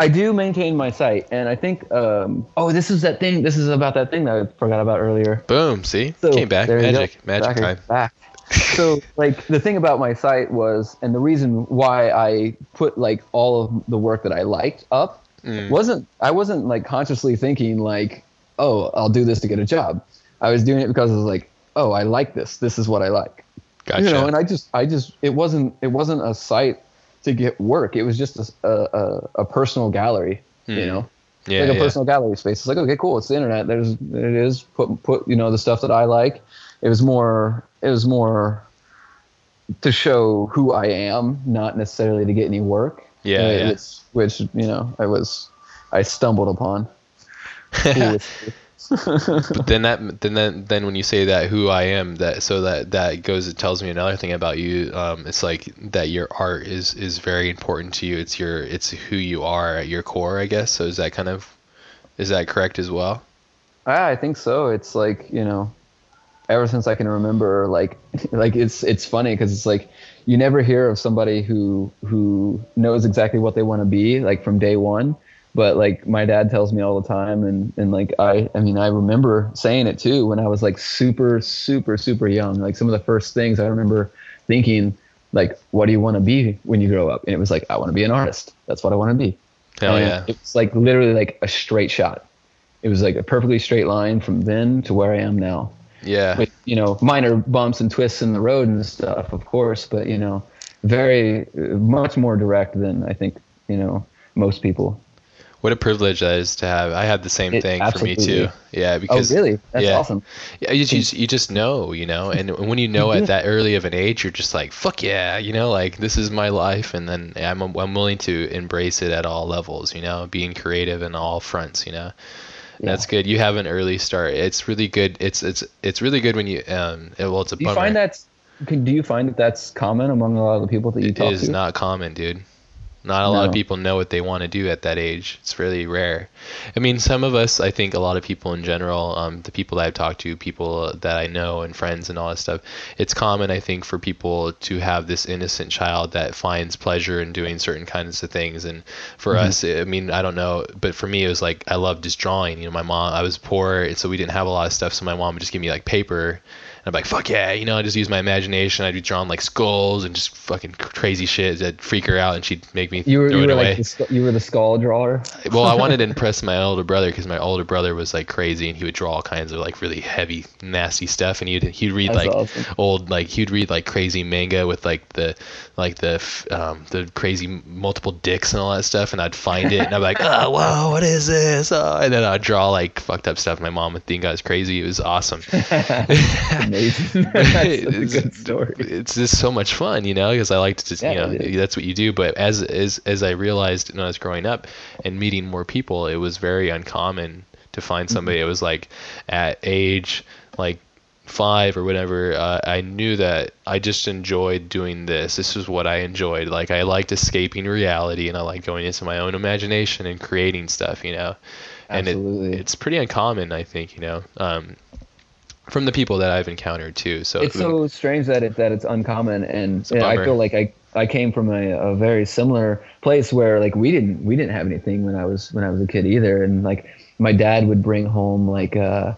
I do maintain my site, and I think. Um, oh, this is that thing. This is about that thing that I forgot about earlier. Boom. See, So came back. there you go. Magic, magic Back- time. Back. So like the thing about my site was, and the reason why I put like all of the work that I liked up Mm. wasn't I wasn't like consciously thinking like, oh, I'll do this to get a job. I was doing it because I was like, oh, I like this. This is what I like. Gotcha. You know, and I just I just it wasn't it wasn't a site to get work. It was just a a, a personal gallery. You Hmm. know yeah, like a yeah. personal gallery space. It's like, okay, cool. It's the internet. There's it is put put you know the stuff that I like. It was more it was more to show who I am, not necessarily to get any work. Yeah, Uh, yeah. Which, which you know I was I stumbled upon. But then that then then then when you say that who I am that so that that goes it tells me another thing about you um it's like that your art is is very important to you it's your it's who you are at your core I guess so is that kind of is that correct as well Ah, I think so. It's like you know, ever since I can remember, like like it's it's funny because it's like you never hear of somebody who who knows exactly what they want to be like from day one, but like my dad tells me all the time and and like i i mean i remember saying it too when i was like super super super young like some of the first things i remember thinking like what do you want to be when you grow up? And it was like i want to be an artist. That's what i want to be. Hell and yeah. it's like literally like a straight shot. It was like a perfectly straight line from then to where i am now Yeah. with you know minor bumps and twists in the road and stuff of course but you know very much more direct than i think you know most people What a privilege that is to have. I had the same It- thing for me too. Yeah, oh, because oh really that's yeah. awesome Yeah, you just you just know, you know, and when you know at that early of an age, you're just like, fuck yeah, you know, like this is my life, and then I'm I'm willing to embrace it at all levels, you know, being creative in all fronts, you know. Yeah. That's good. You have an early start. It's really good. It's it's it's really good when you um. it- Well, it's a do you bummer. find that's can, do you find that that's common among a lot of the people that you It talk is to not common, dude. Not a lot of people know what they want to do at that age. It's really rare. I mean, some of us, I think a lot of people in general, um, the people that I've talked to, people that I know and friends and all that stuff, it's common, I think, for people to have this innocent child that finds pleasure in doing certain kinds of things. And for Mm-hmm. us, I mean, I don't know, but for me, it was like I loved just drawing. You know, my mom, I was poor, so we didn't have a lot of stuff, so my mom would just give me like paper. And I'm like, fuck yeah, you know, I just use my imagination. I'd be drawing like skulls and just fucking crazy shit that'd freak her out, and she'd make me you were throw you it were away. like the, you were the skull drawer well, I wanted to impress my older brother because my older brother was like crazy, and he would draw all kinds of like really heavy, nasty stuff, and he'd he'd read That's like awesome. old like he'd read like crazy manga with like the like the um the crazy multiple dicks and all that stuff, and I'd find it, and I'm like, oh whoa, what is this? Oh, and then I'd draw like fucked up stuff. My mom would think I was crazy. It was awesome. amazing such a It's- good story It's just so much fun, you know, because I like to just, Yeah, you know, that's what you do. But as as as I realized when I was growing up and meeting more people, it was very uncommon to find Mm-hmm. somebody that was like at age like five or whatever. Uh, I knew that I just enjoyed doing this. This was what I enjoyed. Like I liked escaping reality, and I liked going into my own imagination and creating stuff, you know. And it, it's pretty uncommon, I think, you know. Um, from the people that I've encountered too. So it's so strange that it that it's uncommon and, and I feel like I I came from a, a very similar place where like we didn't we didn't have anything when I was when I was a kid either and like my dad would bring home like uh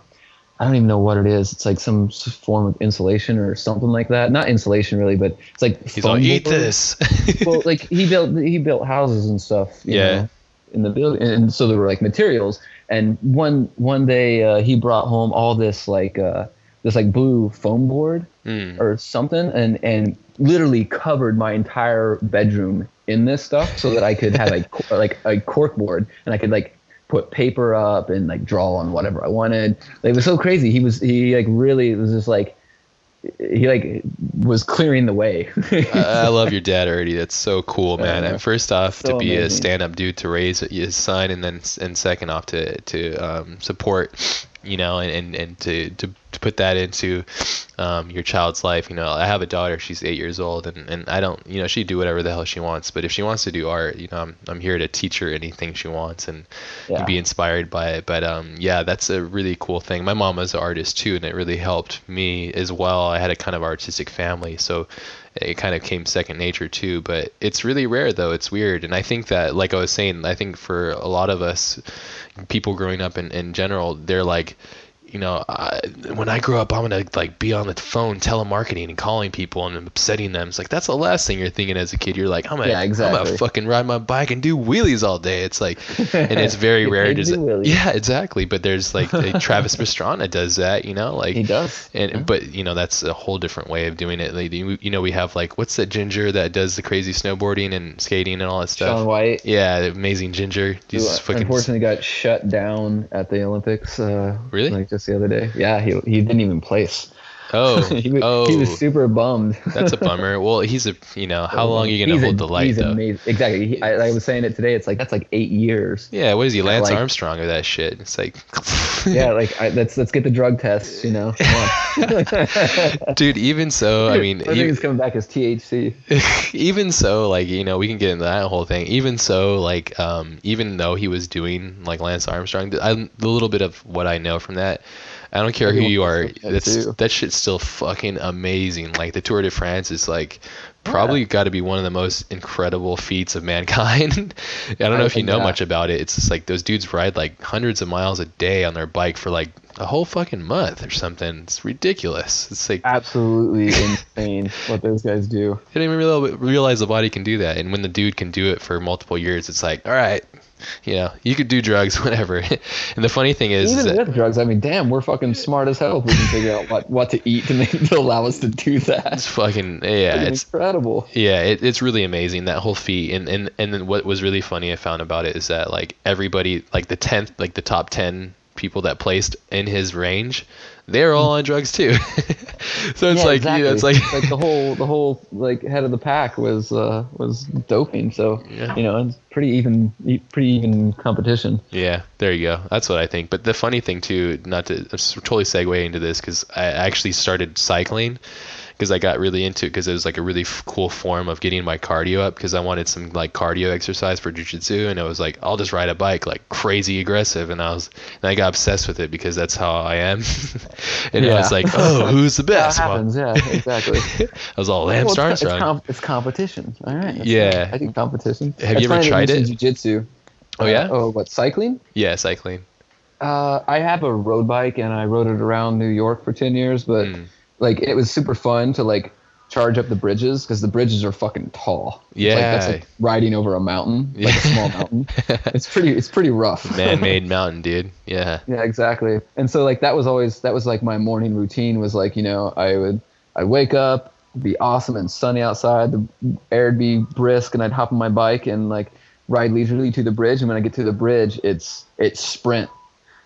I don't even know what it is. It's like some form of insulation or something like that. Not insulation really, but it's like He's all eat this. well, like he built he built houses and stuff. You Yeah. Know, in the building, and so there were like materials. And one one day uh, he brought home all this like uh, this like blue foam board Mm. or something, and and literally covered my entire bedroom in this stuff so that I could have a like a cork board and I could like put paper up and like draw on whatever I wanted. Like, it was so crazy. He was he like really was just like he like was clearing the way. I I love your dad already. That's so cool, man. Uh, and first off, to so be a stand-up dude to raise his son, and then and second off to to um, support, you know, and and, and to, to to put that into um, your child's life. You know, I have a daughter. She's eight years old, and, and I don't, you know, she do whatever the hell she wants. But if she wants to do art, you know, I'm I'm here to teach her anything she wants and Yeah. be inspired by it. But um, yeah, that's a really cool thing. My mom was an artist too, and it really helped me as well. I had a kind of artistic family, so it kind of came second nature too. But it's really rare though. It's weird, and I think that, like I was saying, I think for a lot of us, people growing up in in general, they're like. You know, I, when I grow up, I'm gonna like be on the phone telemarketing and calling people and upsetting them. It's like that's the last thing you're thinking as a kid. You're like, I'm gonna, Yeah, exactly. I'm gonna fucking ride my bike and do wheelies all day. It's like, and it's very rare. Does yeah, exactly. But there's like, like Travis Pastrana does that. You know, like he does. and but you know that's a whole different way of doing it. Like, you, know, we have like what's that ginger that does the crazy snowboarding and skating and all that stuff. Shaun White. Yeah, the amazing ginger. who, He's uh, fucking unfortunately got shut down at the Olympics. Uh, Really? Like just the other day. Yeah, he he didn't even place. Oh he, was, oh he was super bummed. that's a bummer. Well, he's a you know how long are you gonna He's a- hold the light he's though? Amazing. Exactly. He, I, I was saying it today. It's like that's like eight years. Yeah, what is he, Lance like- Armstrong or that shit? It's like, Yeah, like I, let's let's get the drug tests. You know, dude. Even so, I mean, I think he- it's coming back as THC. even so like you know we can get into that whole thing even so like um even though he was doing like lance armstrong I, the little bit of what i know from that I don't care who you are. to look at That's too. that shit's still fucking amazing. Like the Tour de France is like probably got to be one of the most incredible feats of mankind. I don't know I if you know that- much about it. It's just like those dudes ride like hundreds of miles a day on their bike for like a whole fucking month or something. It's ridiculous. It's like Absolutely insane what those guys do. I didn't even realize the body can do that. And when the dude can do it for multiple years, it's like, all right, you know, you could do drugs, whatever. and the funny thing is, is Even that with drugs, I mean, damn, we're fucking smart as hell if we can figure out what, what to eat to, make, to allow us to do that. it's fucking yeah, Fucking it's incredible. yeah, it, it's really amazing that whole feat. And and and then what was really funny I found about it is that like everybody, like the tenth, like the top ten people that placed in his range, they're all on drugs too. so it's Yeah, like you know, it's like like the whole the whole like head of the pack was uh was doping. So Yeah. you know, it's pretty even pretty even competition. Yeah, there you go. That's what I think. But the funny thing too, not to totally segue into this, because I actually started cycling because I got really into it because it was like a really f- cool form of getting my cardio up because I wanted some like cardio exercise for jujitsu and it was like I'll just ride a bike like crazy aggressive and I was and I got obsessed with it because that's how I am and I was like oh who's the That best Well, yeah, exactly. I was all Lance Well, it's, comp- it's competition. All right. that's Yeah. I think competition. Have you ever tried it? Jiu-jitsu. Oh, yeah? Uh, oh, what cycling? yeah cycling Uh, I have a road bike and I rode it around New York for ten years, but Mm. Like it was super fun to like charge up the bridges because the bridges are fucking tall. Yeah, like, that's like riding over a mountain, like a small mountain. It's pretty. It's pretty rough. man-made mountain dude yeah Yeah, exactly. And so like that was always that was like my morning routine was like, you know, I would I'd wake up, be awesome and sunny outside, the air'd be brisk and I'd hop on my bike and like ride leisurely to the bridge and when I get to the bridge, it's it's sprint.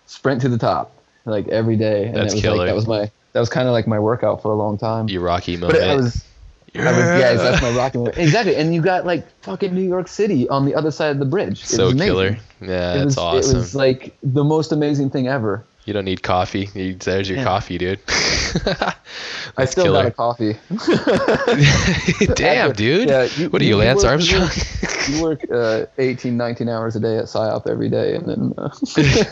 Sprint to the top. Like every day. And That's it was killer. like that was my that was kind of like my workout for a long time. your Rocky but moment it, I was I was yeah, that's my rocking exactly. And you got like fucking New York City on the other side of the bridge. It so killer yeah It that's was, awesome It was like the most amazing thing ever. You don't need coffee. You, there's your coffee, dude. I still killer. got a coffee. Damn, dude. Yeah, you- what are you- you, Lance work- Armstrong? You work uh, 18, 19 hours a day at Psyop every day, and then uh,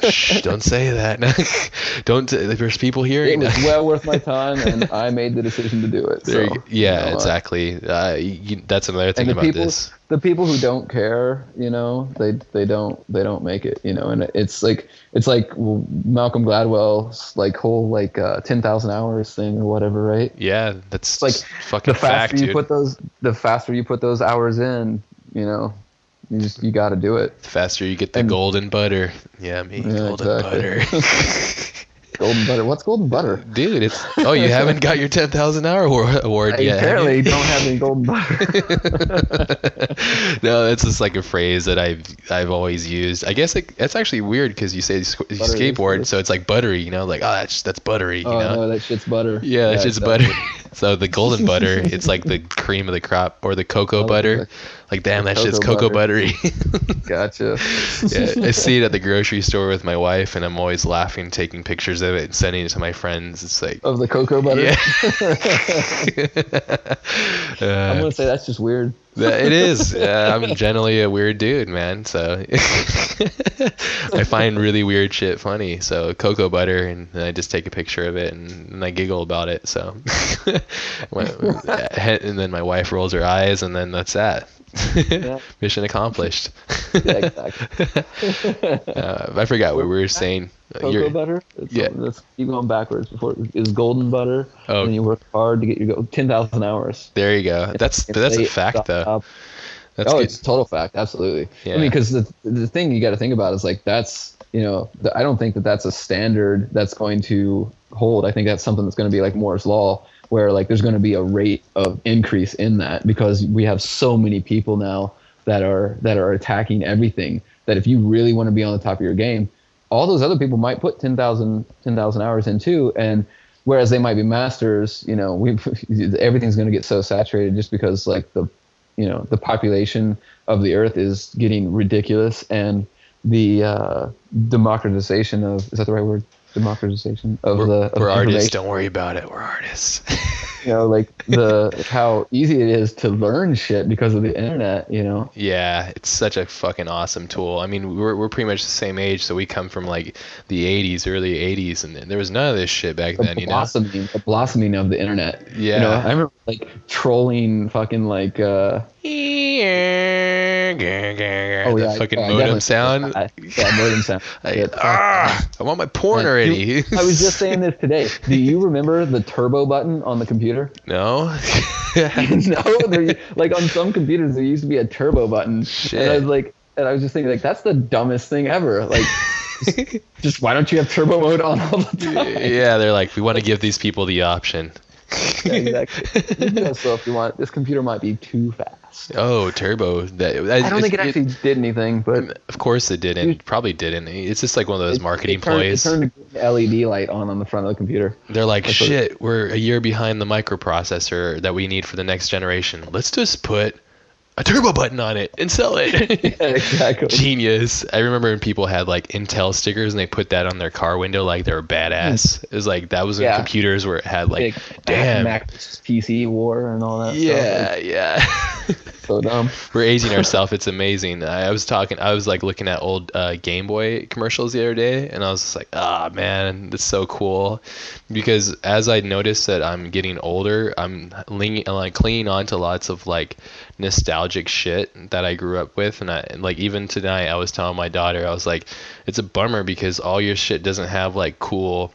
Shh, don't say that. don't. There's people here. it was well worth my time, and I made the decision to do it. So, yeah, you know, uh, exactly. Uh, that's another thing about people, this. The people who don't care, you know, they they don't they don't make it, you know, and it's like it's like Malcolm Gladwell's like whole like uh, ten thousand hours thing or whatever, right? Yeah, that's like fucking the faster fact, you dude. put those the faster you put those hours in you know you just you got to do it the faster you get the and- golden butter. Yeah, me Yeah, golden exactly. butter. golden butter what's golden butter Dude, it's oh you haven't got your ten thousand hour award I yet. apparently you? don't have any golden butter no, that's just like a phrase that I've I've always used. I guess it, that's actually weird because you say you skateboard, so it's like buttery. You know, like oh that's that's buttery. You oh know. no that shit's butter Yeah, it's just exactly. butter. So the golden butter, it's like the cream of the crop, or the cocoa butter. Like damn, the that shit's cocoa cocoa buttery. gotcha yeah, I see it at the grocery store with my wife, and I'm always laughing, taking pictures of it, and sending it to my friends. It's like, of the cocoa butter yeah. i'm Uh, gonna say that's just weird it is. Uh, I'm generally a weird dude, man. So I find really weird shit funny. So cocoa butter, and then I just take a picture of it, and, and I giggle about it. So, and then my wife rolls her eyes, and then that's that. Yeah. Mission accomplished. yeah exactly uh, I forgot what we were saying. Uh, cocoa you're- butter it's, yeah. let's keep going backwards before is golden butter Oh. and you work hard to get your go 10000 hours There you go. That's that's a fact though. That's oh, good. it's total fact, absolutely. Yeah. I mean, because the the thing you got to think about is like that's you know the, I don't think that that's a standard that's going to hold. I think that's something that's going to be like Moore's law, where like there's going to be a rate of increase in that because we have so many people now that are that are attacking everything. That if you really want to be on the top of your game, all those other people might put 10,000 10,000 hours in too, and whereas they might be masters, you know, we everything's going to get so saturated just because like the you know the population of the earth is getting ridiculous and the uh, democratization of is that the right word democratization of we're, the of we're artists. Don't worry about it. We're artists. you know, like the how easy it is to learn shit because of the internet. You know. Yeah, it's such a fucking awesome tool. I mean, we're we're pretty much the same age, so we come from like the '80s, early '80s, and there was none of this shit back The then. You know. blossoming, the blossoming of the internet. You know, Yeah. I remember like trolling fucking like uh Oh yeah, the fucking I modem sound. Yeah, modem sound. I, Yeah, ah, I want my porn Man, already. you- I was just saying this today. Do you remember the turbo button on the computer? no. no, there, like on some computers there used to be a turbo button, and I Shit. was like, and I was just thinking like that's the dumbest thing ever. Like, just, just why don't you have turbo mode on all the time? yeah, they're like, we want to give these people the option. Yeah, exactly. You can also, if you want, this computer might be too fast. Oh, turbo. That I don't think it actually did anything, but Of course it didn't. Probably didn't. It's just like one of those it- marketing it turned, plays. It turned the LED light on on the front of the computer. They're like, That's what- shit, we're a year behind the microprocessor that we need for the next generation. Let's just put a turbo button on it and sell it. Yeah, exactly. Genius. I remember when people had like Intel stickers and they put that on their car window like they were badass. It was like that was when Yeah. computers were had like Big damn. Mac PC war and all that. yeah, stuff. yeah. So dumb. We're aging ourselves. It's amazing. I, was talking. I was like looking at old uh, Game Boy commercials the other day, and I was just like, "Ah, man, that's so cool." Because as I noticed that I'm getting older, I'm leaning, like clinging on to lots of like nostalgic shit that I grew up with, and I and, like even tonight, I was telling my daughter, I was like, "It's a bummer because all your shit doesn't have like cool."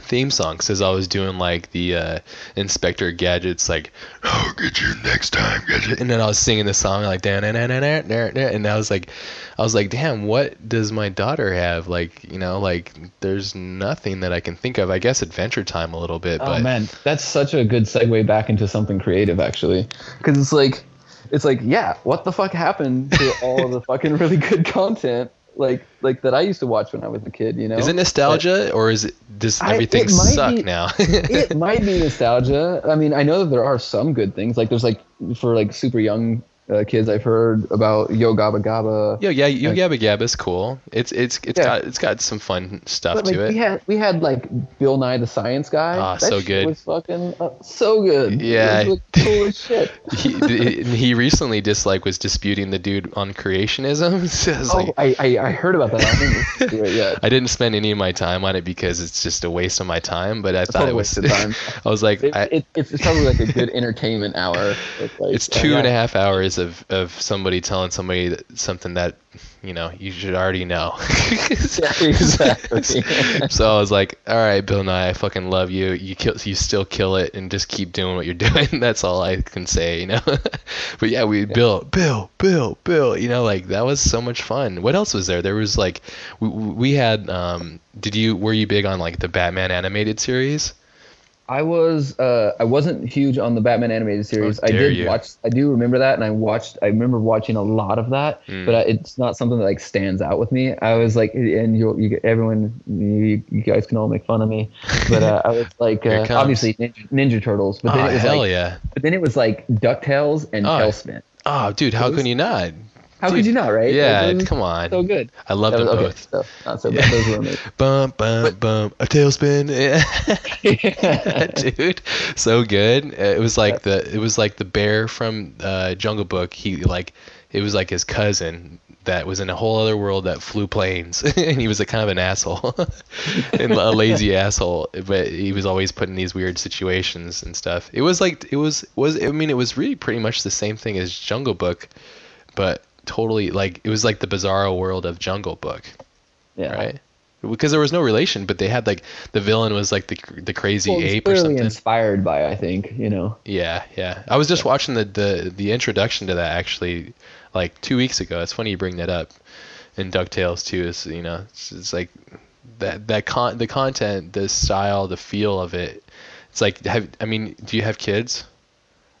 theme songs. As I was doing like the uh, Inspector Gadgets like oh get you next time gadget. And then I was singing the song like dan dan dan dan dan dan and I was like I was like damn what does my daughter have? Like you know like there's nothing that I can think of. I guess Adventure Time a little bit Oh but man, that's such a good segue back into something creative, actually, because it's like, it's like, yeah, what the fuck happened to all of the fucking really good content, like, like that I used to watch when I was a kid, you know? is it nostalgia or is it does I- everything it suck be- now it might be nostalgia. I mean, I know that there are some good things. Like, there's like for like super young uh, kids, I've heard about Yo Gabba Gabba. Yo, yeah, you Like- Gabba is cool. It's it's it's Yeah. got it's got some fun stuff But like to it. we had we had like Bill Nye the Science Guy. Ah, that so good. Was fucking uh, so good. Yeah. Was, like, cool as shit. he, he recently just like was disputing the dude on creationism. So I Oh, I, I I heard about that. I didn't it yet. I didn't spend any of my time on it because it's just a waste of my time. But I thought it was. I was like, It, I, it, it's it's probably like a good entertainment hour. It's, like, it's two uh, and a half hours of, of somebody telling somebody that, something that you know you should already know. Yeah, exactly. so I was like, all right, Bill Nye, I fucking love you. You kill, you still kill it, and just keep doing what you're doing. That's all I can say, you know. but yeah, we Bill, Bill, Bill, Bill. You know, like that was so much fun. What else was there? There was like, we, we had. Um, did you were you big on like the Batman animated series? I was uh, I wasn't huge on the Batman animated series. I did you. watch. I do remember that, and I watched. I remember watching a lot of that, Mm. but I, it's not something that like stands out with me. I was like, and you, you everyone, you, you guys can all make fun of me, but uh, I was like, uh, obviously Ninja, Ninja Turtles, but Oh then it was hell like, yeah! but then it was like Ducktales and Oh, TaleSpin. Oh dude, how Those- can you not? How Dude, could you not, right? Yeah, Like, come on. so good. I love them okay, both. so, not so bad. Those were amazing. Bum bum bum, a tailspin. dude so good it was like the it was like the bear from uh jungle book he like it was like his cousin that was in a whole other world that flew planes and he was a kind of an asshole and a lazy asshole but he was always put in these weird situations and stuff it was like it was was i mean it was really pretty much the same thing as jungle book but totally like it was like the bizarro world of jungle book Yeah. right because there was no relation but they had like the villain was like the the crazy Well, ape or something inspired by, I think, you know. yeah yeah i was just watching the, the the introduction to that actually like two weeks ago it's funny you bring that up in ducktales too is you know it's, it's like that that con the content the style the feel of it it's like have i mean do you have kids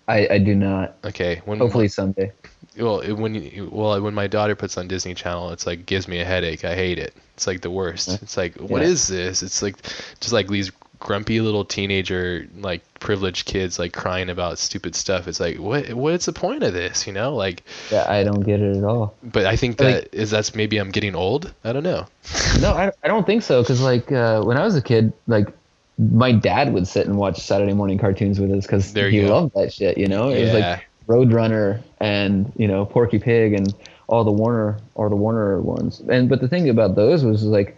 I, I do not. okay when Hopefully someday. Well it- when you, well when my daughter puts on disney channel it's like gives me a headache i hate it it's like the worst it's like what Yeah. is this it's like just like these grumpy little teenager like privileged kids like crying about stupid stuff it's like what what's the point of this you know like Yeah, I don't get it at all. but i think Like- that is that's maybe i'm getting old i don't know No, I, I don't think so. Because like uh, when I was a kid, like my dad would sit and watch Saturday morning cartoons with us because he go. loved that shit. You know, it was like Roadrunner and you know Porky Pig and all the Warner or the Warner ones. And but the thing about those was like.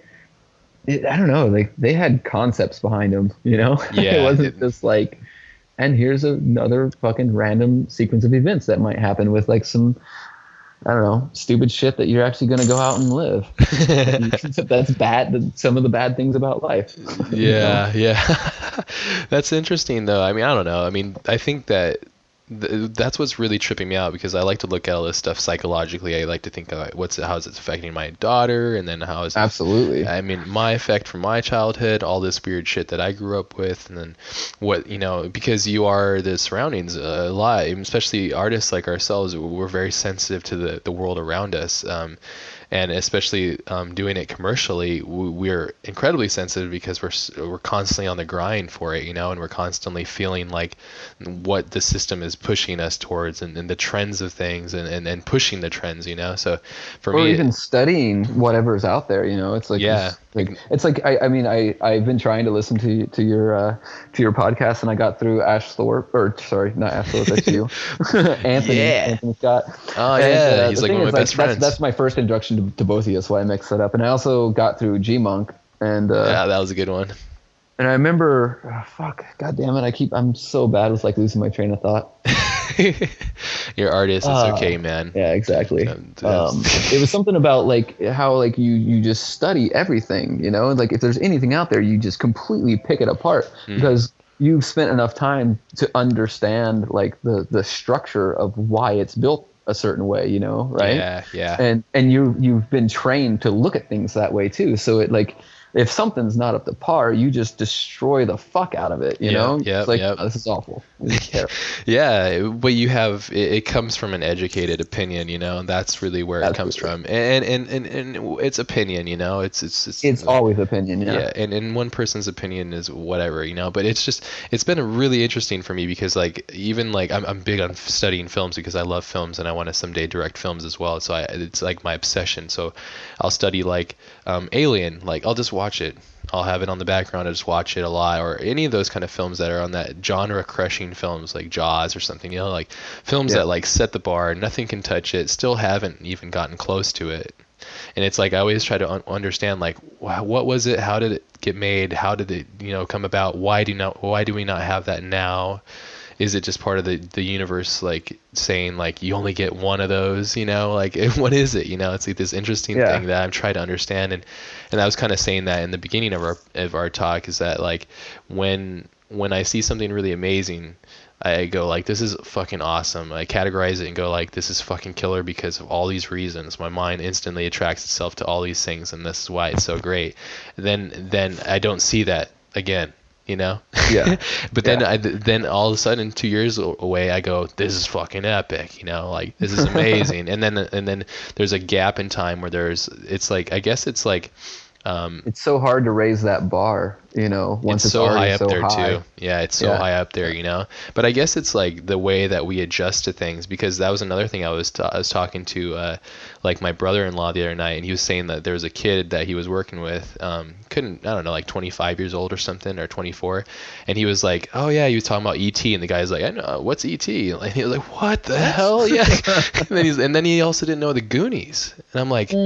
It, I don't know, like they had concepts behind them, you know. Yeah, it wasn't it- just like, and here's another fucking random sequence of events that might happen with like some, I don't know, stupid shit that you're actually gonna go out and live. That's bad. Some of the bad things about life. you know? Yeah, yeah. that's interesting though. I mean, I don't know. I mean, I think that th- that's what's really tripping me out because I like to look at all this stuff psychologically. I like to think of what's how is it affecting my daughter, and then how is Absolutely. I mean, my effect from my childhood, all this weird shit that I grew up with, and then what you know, because you are the surroundings a lot, especially artists like ourselves, we're very sensitive to the the world around us. Um, and especially um, doing it commercially, we're incredibly sensitive because we're we're constantly on the grind for it, you know, and we're constantly feeling like what the system is pushing us towards, and, and the trends of things, and, and, and pushing the trends, you know. So for or me, even studying whatever's out there. You know, it's like Yeah. Like it's like I, I mean I I've been trying to listen to to your uh, to your podcast and I got through Ash Thorpe or sorry not Ash Thorpe that's you Anthony Yeah. Anthony Scott. Oh, And, yeah, uh, he's like one of is, my best that's, friends. That's my first introduction to, to both of you. That's why I mixed that up. And I also got through GMUNK and uh, yeah, that was a good one. And I remember oh, fuck god damn it I keep I'm so bad with like losing my train of thought. Your artist, it's Uh, okay, man. Yeah, exactly. Um, it was something about like how like you you just study everything, you know, like if there's anything out there, you just completely pick it apart Hmm. because you've spent enough time to understand like the the structure of why it's built a certain way, you know, right? Yeah, yeah. And and you you've been trained to look at things that way too. So it like if something's not up to par, you just destroy the fuck out of it, you Yeah, know? yep, it's like yep. "Oh, this is awful. This is. Yeah, but you have it, it comes from an educated opinion, you know, and that's really where it comes from. And and, and and it's opinion, you know. It's it's it's, it's always opinion, yeah. yeah, and, and one person's opinion is whatever, you know. But it's just it's been really interesting for me because like even like I'm I'm big on studying films because I love films and I want to someday direct films as well. So I it's like my obsession. So I'll study like um, Alien, like I'll just watch it. I'll have it on the background. I just watch it a lot, or any of those kind of films that are on that genre crushing films like Jaws or something. You know, like films Yeah. that like set the bar. Nothing can touch it. Still haven't even gotten close to it and it's like I always try to un- understand like wh- what was it, how did it get made, how did it you know come about, why do not why do we not have that now? Is it just part of the the universe like saying like you only get one of those, you know? Like what is it, you know? It's like this interesting Yeah. thing that I'm trying to understand and and I was kind of saying that in the beginning of our of our talk is that like when when I see something really amazing I go like this is fucking awesome. I categorize it and go like this is fucking killer because of all these reasons. My mind instantly attracts itself to all these things and this is why it's so great. Then then I don't see that again, you know? Yeah. but then Yeah. I then all of a sudden 2 years away I go this is fucking epic, you know? Like this is amazing. and then and then there's a gap in time where there's it's like I guess it's like um it's so hard to raise that bar, you know, once it's so high up so there high. too. Yeah, it's so Yeah. high up there, you know. But I guess it's like the way that we adjust to things because that was another thing I was ta- I was talking to uh, like my brother-in-law the other night, and he was saying that there was a kid that he was working with, um, couldn't I don't know, like 25 years old or something or 24, and he was like, oh yeah, he was talking about ET, and the guy's like, I know what's ET, and he was like, what the hell, yeah, and then he's and then he also didn't know the Goonies, and I'm like,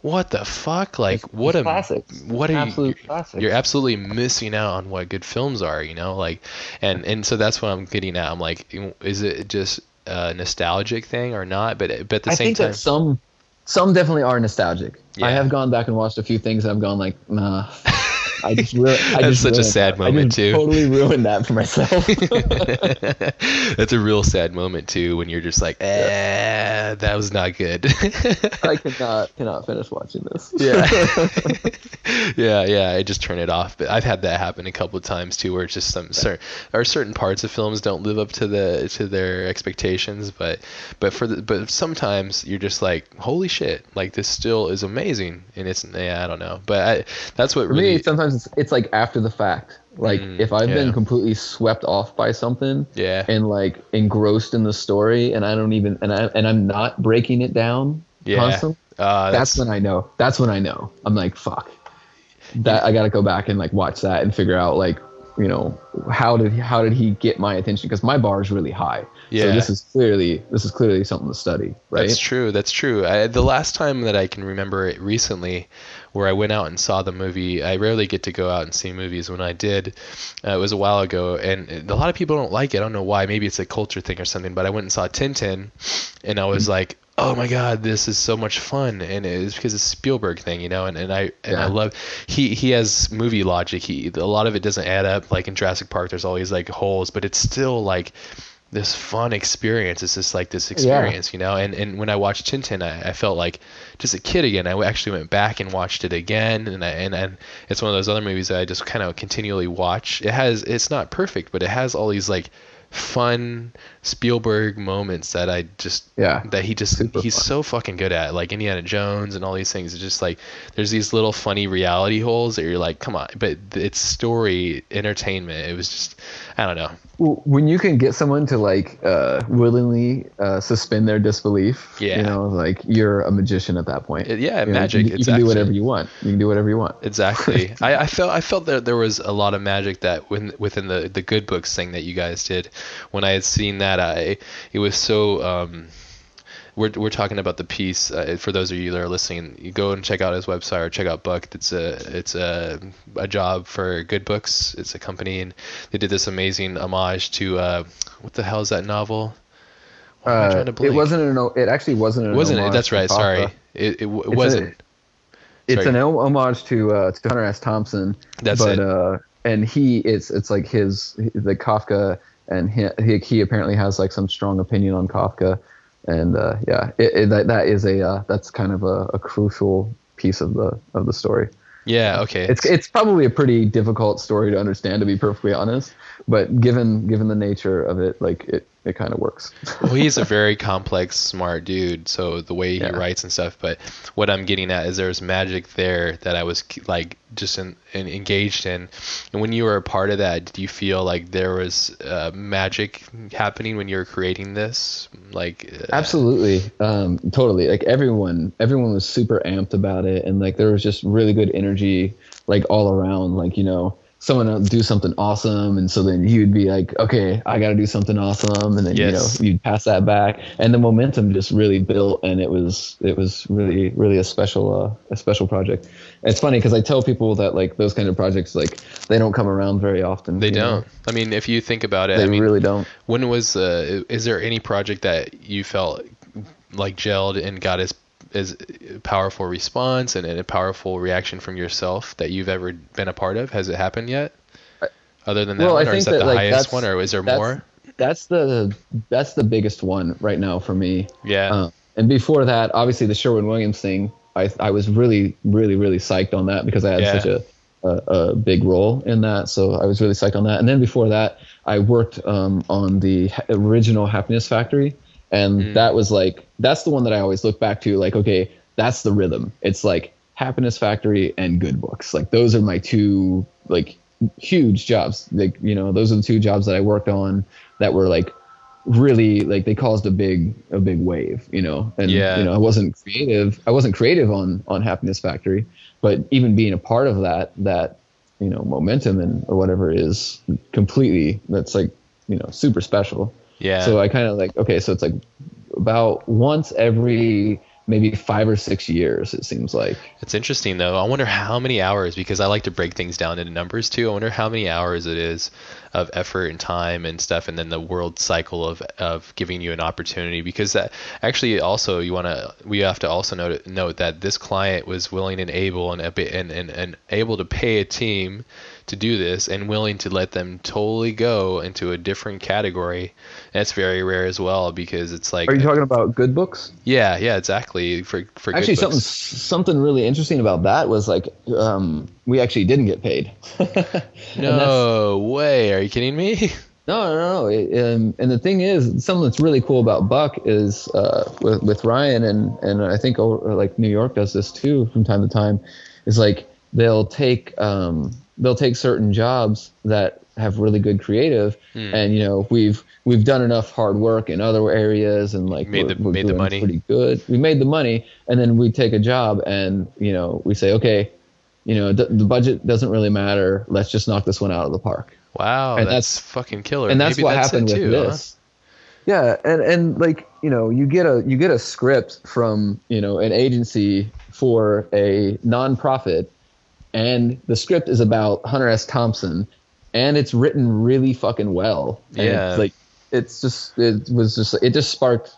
what the fuck, like what a classics. what are Absolute you classics. you're absolutely missing out on what good films are you know like and and so that's what i'm getting at. I'm like is it just a nostalgic thing or not? But but at the I same think time that some some definitely are nostalgic. Yeah. I have gone back and watched a few things and I've gone like, nah. I just ru- I That's just such a sad that. moment, I too. Totally ruined that for myself. that's a real sad moment too when you're just like eh, that was not good I cannot cannot finish watching this. yeah yeah yeah i just turn it off but i've had that happen a couple of times too where it's just some certain or certain parts of films don't live up to the to their expectations but but for the but sometimes you're just like holy shit like this still is amazing and it's yeah i don't know but i that's what For really me, sometimes it's, it's like after the fact. Like Mm, if I've yeah. been completely swept off by something yeah and like engrossed in the story, and I don't even and I and I'm not breaking it down yeah constantly. uh, That's when I know. That's when I know. I'm like, fuck. That I gotta go back and like watch that and figure out like you know how did how did he get my attention because my bar is really high Yeah. so this is clearly this is clearly something to study right That's true. That's true. I, the last time that I can remember it recently, where I went out and saw the movie, I rarely get to go out and see movies. When I did, uh, it was a while ago, and a lot of people don't like it. I don't know why. Maybe it's a culture thing or something. But I went and saw Tintin, and I was like, oh my god, this is so much fun, and it's because it's Spielberg thing, you know. And, and I and I love he he has movie logic. He a lot of it doesn't add up. Like in Jurassic Park, there's always like holes, but it's still like this fun experience. It's just like this experience, you know. And and when I watched Tintin, I, I felt like just a kid again. I actually went back and watched it again, and I, and and it's one of those other movies that I just kind of continually watch. It has it's not perfect, but it has all these like fun Spielberg moments that I just Yeah. that he just Super he's fun. so fucking good at like Indiana Jones and all these things. It's just like there's these little funny reality holes that you're like, come on, but it's story entertainment. It was just I don't know. When you can get someone to like uh, willingly uh, suspend their disbelief, Yeah. you know, like you're a magician at that point. It- yeah, You know, magic. You, can- you It's can do whatever you want. You can do whatever you want. Exactly. I, I felt I felt that there was a lot of magic that when, within the the good books thing that you guys did. When I had seen that, I it was so. Um, we're, we're talking about the piece. Uh, for those of you that are listening, you go and check out his website or check out Buck. It's a it's a a job for Good Books. It's a company, and they did this amazing homage to uh, what the hell is that novel? Uh, trying to it wasn't an. It actually wasn't an. wasn't it? That's right. Sorry, it it, it wasn't. It's Sorry. an homage to uh, to Hunter S. Thompson. That's but, it. Uh, and he, it's it's like his the Kafka, and he, he he apparently has like some strong opinion on Kafka, and uh, yeah, it, it, that that is a uh, that's kind of a, a crucial piece of the of the story. yeah. Okay. It's it's probably a pretty difficult story to understand, to be perfectly honest. But given given the nature of it, like it it kind of works. well, he's a very complex, smart dude. So the way he Yeah. writes and stuff. But what I'm getting at is there's magic there that I was like just in, in, engaged in. And when you were a part of that, did you feel like there was uh, magic happening when you were creating this? Like uh, Absolutely, um, totally. Like everyone, everyone was super amped about it, and like there was just really good energy, like all around. Like you know, someone would do something awesome, and so then you'd be like, okay, I got to do something awesome, and then Yes. you know you'd pass that back, and the momentum just really built, and it was it was really really a special uh, a special project. It's funny because I tell people that like those kind of projects like they don't come around very often. they don't. I mean, if you think about it, They I mean, really don't. when was uh, is there any project that you felt like gelled and got as as powerful response and, and a powerful reaction from yourself that you've ever been a part of? Has it happened yet? Other than that Well, I one, or is that, that, the like, highest one, or is there that's- more? That's the that's the biggest one right now for me. Yeah, Uh, and before that, obviously the Sherwin Williams thing, I I was really really really psyched on that because I had Yeah. such a, a a big role in that. So I was really psyched on that. And then before that, I worked um, on the original Happiness Factory, and Mm. that was like that's the one that I always look back to. Like okay, that's the rhythm. It's like Happiness Factory and Good Books. Like those are my two like huge jobs. Like you know those are the two jobs that I worked on that were like really like they caused a big a big wave you know and Yeah. you know i wasn't creative i wasn't creative on on happiness factory but even being a part of that that you know momentum and or whatever is completely that's like you know super special yeah. so i kind of like okay so it's like about once every maybe five or six years it seems like It's interesting though. I wonder how many hours because I like to break things down into numbers too. I wonder how many hours it is of effort and time and stuff, and then the world cycle of of giving you an opportunity because that actually also you want to we have to also note note that this client was willing and able and and and, and able to pay a team to do this and willing to let them totally go into a different category. That's very rare as well because it's like are you talking about good books yeah yeah exactly for for good actually something books. something really interesting about that was like um we actually didn't get paid No way! Are you kidding me? No, no, no. It, um, and the thing is, something that's really cool about Buck is uh, with with Ryan and and I think oh, like New York does this too from time to time. Is like they'll take um, they'll take certain jobs that have really good creative, Hmm. and you know we've we've done enough hard work in other areas and like Made we're, the- we're made the money. pretty good. We made the money, and then we take a job and you know we say okay, you know the, the budget doesn't really matter. Let's just knock this one out of the park Wow, And that's, that's- fucking killer. and that's Maybe what that's happened it with too, huh? this. Yeah, and and like you know, you get a you get a script from you know an agency for a nonprofit, and the script is about Hunter S. Thompson, and it's written really fucking well. And Yeah. it's like it's just it was just it just sparked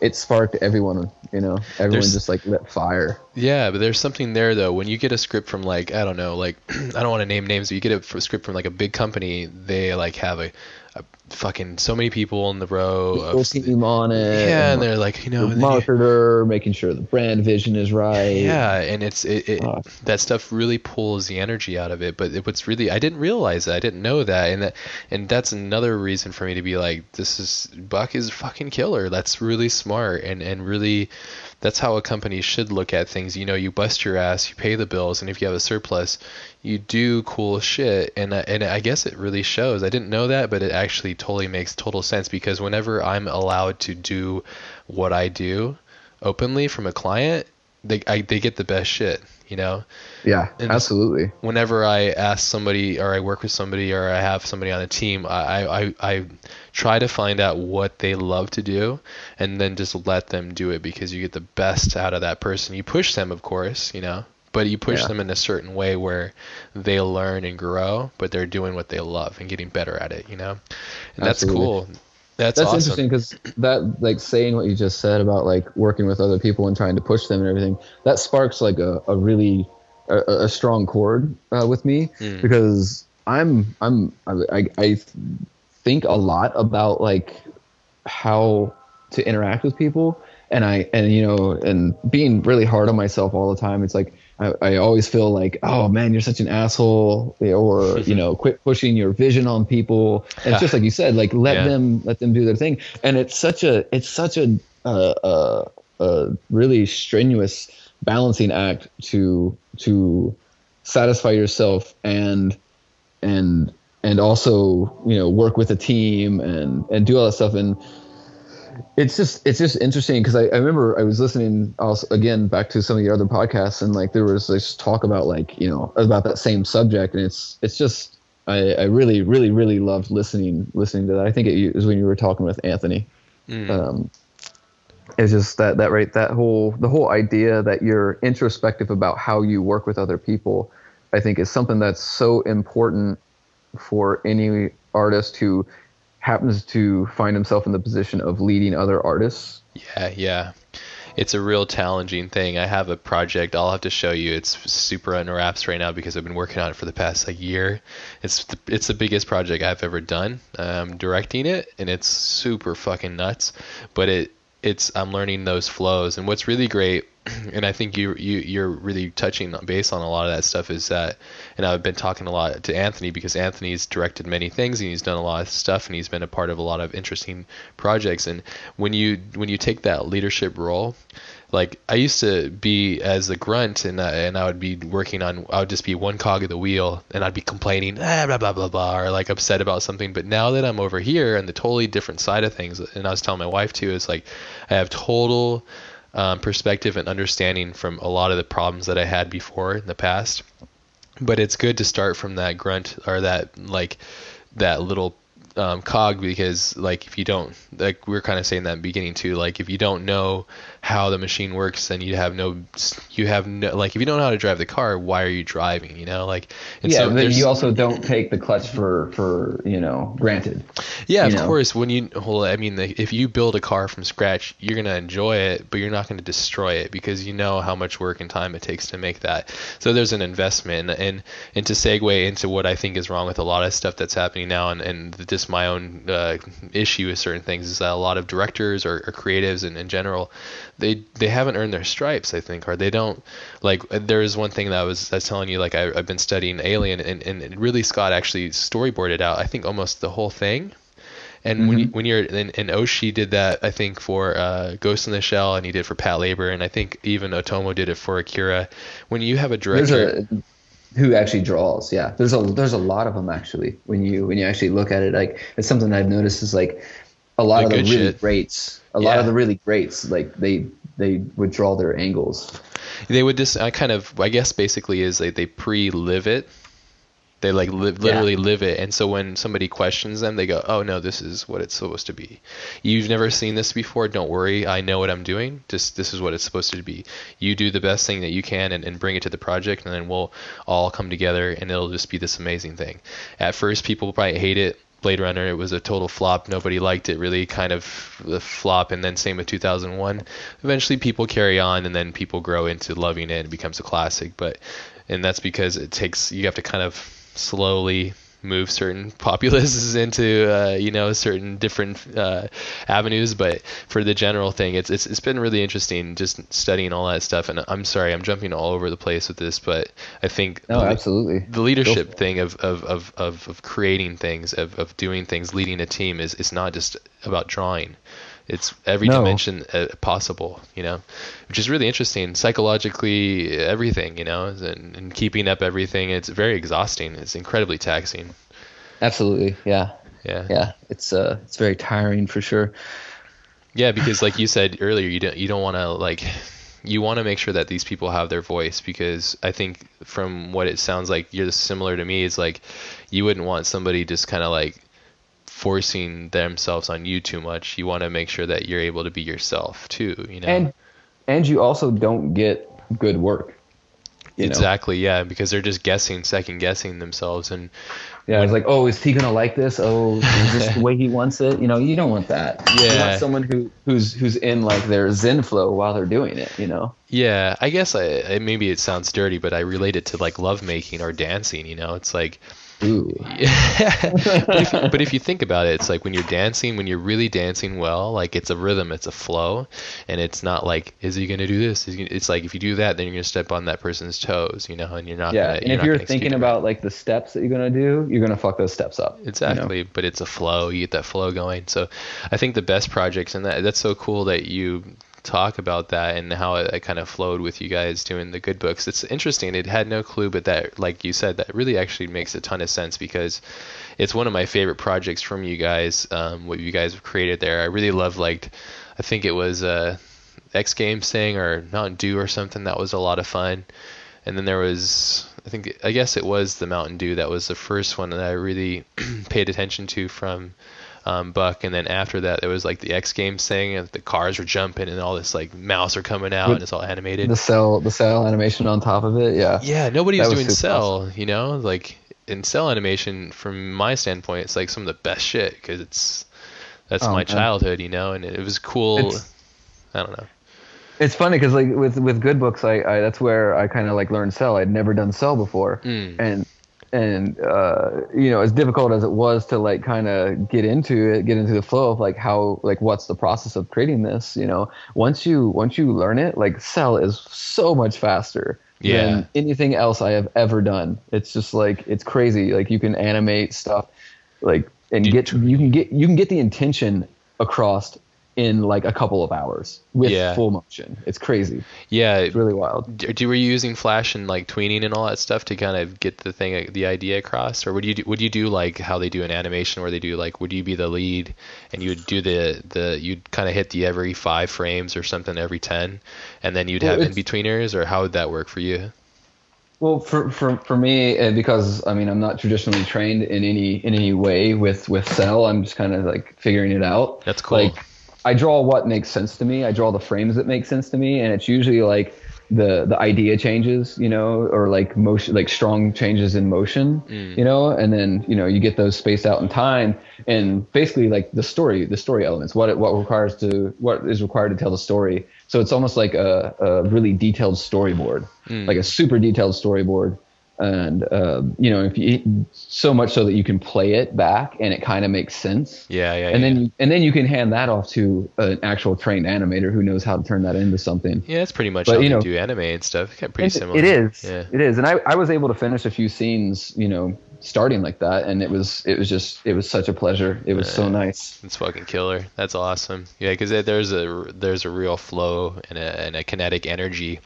it sparked everyone. You know, everyone There's- just like lit fire. Yeah, but there's something there though. When you get a script from like I don't know, like I don't want to name names, but you get a script from like a big company, they like have a, a fucking so many people in the row. Of, team on it. yeah, and they're like you know, the and then you- marketer making sure the brand vision is right. yeah, and it's it, it Fuck. that stuff really pulls the energy out of it. But it, what's really I didn't realize that I didn't know that, and that and that's another reason for me to be like, this is Buck is fucking killer. That's really smart and and really. That's how a company should look at things. You know, you bust your ass, you pay the bills, and if you have a surplus, you do cool shit. And uh, and I guess it really shows. I didn't know that, but it actually totally makes total sense because whenever I'm allowed to do what I do openly from a client, they I, they get the best shit. You know, Yeah, And- absolutely. whenever I ask somebody or I work with somebody or I have somebody on a team, I, I, I try to find out what they love to do and then just let them do it because you get the best out of that person. You push them, of course, you know, but you push Yeah. them in a certain way where they learn and grow, but they're doing what they love and getting better at it, you know? And that's cool. That's, That's awesome. interesting because that like saying what you just said about like working with other people and trying to push them and everything that sparks like a, a really a, a strong chord uh, with me Mm. because I'm I'm I, I think a lot about like how to interact with people and I and you know and being really hard on myself all the time it's like I, I always feel like oh man you're such an asshole or you know quit pushing your vision on people. And it's just like you said like let Yeah. them let them do their thing. And it's such a it's such a uh, uh, uh, really strenuous balancing act to to satisfy yourself and and and also you know work with a team and and do all that stuff. And it's just it's just interesting because I, I remember I was listening also again back to some of the other podcasts and like there was this talk about like you know about that same subject and it's it's just I, I really really really loved listening listening to that I think it was when you were talking with Anthony Mm. um, it's just that that right that whole the whole idea that you're introspective about how you work with other people i think is something that's so important for any artist who happens to find himself in the position of leading other artists Yeah, yeah. It's a real challenging thing. I have a project I'll have to show you. It's super under wraps right now because I've been working on it for the past like year. It's the, it's the biggest project I've ever done. I'm directing it and it's super fucking nuts. But it it's I'm learning those flows. And what's really great and I think you you you're really touching base on a lot of that stuff is that and I've been talking a lot to Anthony because Anthony's directed many things and he's done a lot of stuff and he's been a part of a lot of interesting projects. And when you when you take that leadership role like I used to be as a grunt and I, and I would be working on I would just be one cog of the wheel and I'd be complaining ah, blah blah blah blah or like upset about something. But now that I'm over here and the totally different side of things and I was telling my wife too is like I have total um, perspective and understanding from a lot of the problems that I had before in the past. But it's good to start from that grunt or that like that little um, cog because like if you don't like we are kind of saying that in the beginning too like if you don't know how the machine works then you have no you have no like if you don't know how to drive the car why are you driving you know like and yeah, so but you also don't take the clutch for for you know granted. yeah, of know? course. When you, well, I mean, if you build a car from scratch, you're gonna enjoy it, but you're not gonna destroy it because you know how much work and time it takes to make that. So there's an investment, and and to segue into what I think is wrong with a lot of stuff that's happening now, and and just my own uh, issue with certain things is that a lot of directors or, or creatives and in general, they they haven't earned their stripes. I think, or they don't like. There is one thing that I was I was telling you, like I, I've been studying Alien, and, and Ridley Scott actually storyboarded out. I think almost the whole thing. And when you, when you're and, and Oshii did that, I think for uh, Ghost in the Shell, and he did for Patlabor, and I think even Otomo did it for Akira. When you have a director, who actually draws. Yeah, there's a there's a lot of them actually. When you when you actually look at it, like it's something I've noticed is like a lot The of the really shit. greats. A lot of the really greats, like they they would draw their angles. they would just I kind of I guess basically is they they pre-live it. They like live, literally live it. And so when somebody questions them, they go, "Oh no, this is what it's supposed to be. You've never seen this before. Don't worry. I know what I'm doing. Just this is what it's supposed to be. You do the best thing that you can and, and bring it to the project, and then we'll all come together, and it'll just be this amazing thing. At first, people probably hate it. Blade Runner, it was a total flop. Nobody liked it really, kind of the flop. And then same with 2001. Eventually, people carry on, and then people grow into loving it, and it becomes a classic. But and that's because it takes you have to kind of slowly move certain populaces into uh, you know certain different uh, avenues but for the general thing it's, it's it's been really interesting just studying all that stuff and I'm sorry I'm jumping all over the place with this but I think no the, absolutely. the leadership thing of, of, of, of, of creating things of, of doing things leading a team is it's not just about drawing it's every No. dimension uh, possible, you know, which is really interesting. Psychologically, everything, you know, and, and keeping up everything. It's very exhausting. It's incredibly taxing. absolutely yeah Yeah. yeah it's uh it's very tiring for sure Yeah, because like you said earlier, you don't you don't want to like you want to make sure that these people have their voice because I think from what it sounds like you're similar to me. It's like you wouldn't want somebody just kind of like forcing themselves on you too much. You want to make sure that you're able to be yourself too. You know. and and you also don't get good work you know? exactly. Yeah, because they're just guessing, second guessing themselves, and Yeah, it's like, oh, is he gonna like this? Oh, is this the way he wants it? You know, you don't want that. You Yeah. want someone who who's who's in like their zen flow while they're doing it. You know. Yeah, I guess I, I maybe it sounds dirty, but I relate it to like lovemaking or dancing. You know, it's like, Ooh. but, if you, but if you think about it, it's like when you're dancing, when you're really dancing well, like it's a rhythm, it's a flow, and it's not like, is he gonna do this? Is he, it's like if you do that, then you're gonna step on that person's toes, you know, and you're not. Yeah, gonna, and you're if you're thinking about like the steps that you're gonna do, you're gonna fuck those steps up. you know? Exactly, but it's a flow. You get that flow going. So, I think the best projects and that that's so cool that you talk about that and how it, it kind of flowed with you guys doing the good books. It's interesting. It had no clue, but that, like you said, that really actually makes a ton of sense because it's one of my favorite projects from you guys. Um, what you guys have created there, I really love. Like, I think it was uh, X Games thing or Mountain Dew or something. That was a lot of fun. And then there was, I think, I guess it was the Mountain Dew that was the first one that I really paid attention to from um, Buck. And then after that, there was like the X Games thing, and the cars were jumping, and all this like mouse are coming out, With and it's all animated. The cel, the cel animation on top of it. Yeah. yeah, nobody was was doing cel, you know, like in cel animation. From my standpoint, it's like some of the best shit because it's that's Oh, my man. childhood, you know, and it was cool. It's- I don't know. It's funny because like with with good books, I, I that's where I kind of like learned cel. I'd never done cel before, Mm. and and uh, you know as difficult as it was to like kind of get into it, get into the flow of like how like what's the process of creating this. You know, once you once you learn it, like cel is so much faster Yeah. than anything else I have ever done. It's just like it's crazy. Like you can animate stuff, like and get you can get you can get the intention across in like a couple of hours with Yeah. full motion. It's crazy. Yeah, It's really wild. do, do were you using Flash and like tweening and all that stuff to kind of get the thing, the idea across, or would you do, would you do like how they do an animation where they do like would you be the lead and you would do the the you'd kind of hit the every five frames or something every ten, and then you'd Well, have in betweeners, or how would that work for you? Well, for for for me, uh, because I mean, I'm not traditionally trained in any in any way with with cel. I'm just kind of like figuring it out. That's cool. Like, I draw what makes sense to me. I draw the frames that make sense to me, and it's usually like the the idea changes, you know, or like motion, like strong changes in motion, Mm. you know, and then you know you get those spaced out in time, and basically like the story, the story elements, what it, what requires to what is required to tell the story. So it's almost like a, a really detailed storyboard, Mm. like a super detailed storyboard, and uh, you know, if you so much so that you can play it back and it kind of makes sense Yeah, yeah, and yeah. then you and then you can hand that off to an actual trained animator who knows how to turn that into something. yeah, that's pretty much But, how you know- do anime and stuff. Of pretty similar. It is. Yeah. It is. And I, I was able to finish a few scenes, you know, starting like that, and it was it was just it was such a pleasure. It was so nice. It's fucking killer. That's awesome. Yeah, because there's a there's a real flow and a, and a kinetic energy,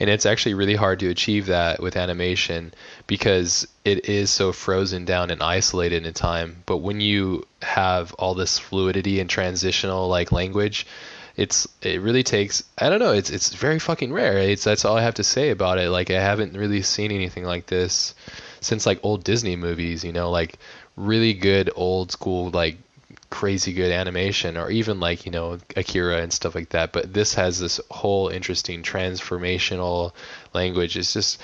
and it's actually really hard to achieve that with animation because it is so frozen down and isolated in time. But when you have all this fluidity and transitional like language, it's it really takes I don't know. It's it's very fucking rare. It's that's all I have to say about it. Like I haven't really seen anything like this since like old Disney movies, you know, like really good old school like crazy good animation or even like you know akira and stuff like that but this has this whole interesting transformational language it's just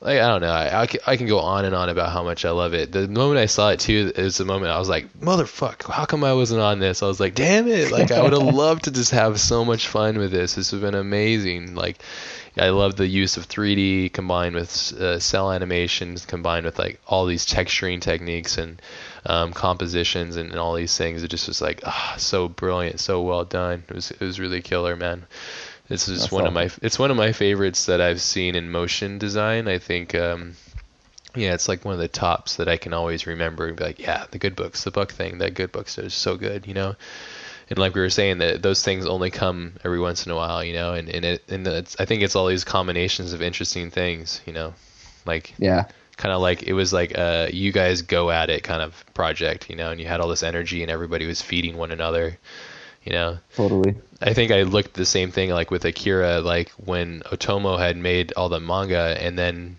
like I don't know. I, I, can, I can go on and on about how much I love it. The moment I saw it too is the moment I was like, motherfuck, how come I wasn't on this? I was like, damn it! Like I would have loved to just have so much fun with this. This would have been amazing. Like I love the use of 3D combined with uh, cel animations, combined with like all these texturing techniques and um, compositions and, and all these things. It just was like ah, so brilliant, so well done. It was it was really killer, man. This is That's one awesome. of my it's one of my favorites that I've seen in motion design. I think um, yeah, it's like one of the tops that I can always remember and be like, yeah, the good books, the book thing, that good books is so good, you know. And like we were saying, that those things only come every once in a while, you know. And and it and it's, I think it's all these combinations of interesting things, you know, like yeah, kind of like it was like a you guys go at it kind of project, you know. And you had all this energy, and everybody was feeding one another you know? Totally. I think i looked the same thing like with akira like when otomo had made all the manga and then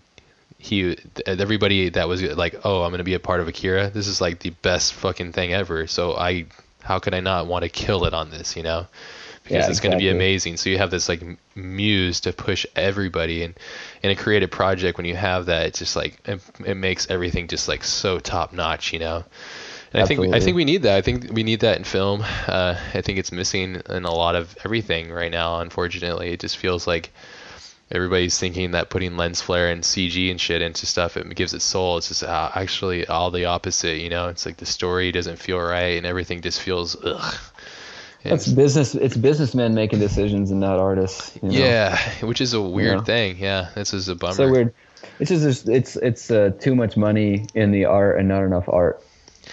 he everybody that was like oh i'm going to be a part of akira? This is like the best fucking thing ever. So i how could i not want to kill it on this you know because yeah, it's exactly. going to be amazing so you have this like muse to push everybody and in a creative project when you have that it's just like it, it makes everything just like so top notch you know and I think we, I think we need that. I think we need that in film. Uh, I think it's missing in a lot of everything right now. Unfortunately, it just feels like everybody's thinking that putting lens flare and CG and shit into stuff it gives it soul. It's just uh, actually all the opposite. You know, it's like the story doesn't feel right and everything just feels ugh. It's business. It's businessmen making decisions and not artists. You know? Yeah, which is a weird thing. Yeah, this is a bummer. So weird. It's just it's it's uh, too much money in the art and not enough art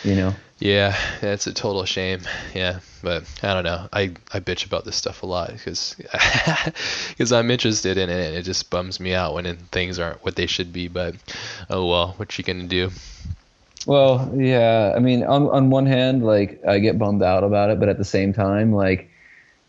you know. Yeah, it's a total shame. Yeah, but I don't know. I, I bitch about this stuff a lot because because I'm interested in it. and It just bums me out when things aren't what they should be. But oh well, what you gonna do? Well, yeah. I mean, on on one hand, like I get bummed out about it, but at the same time, like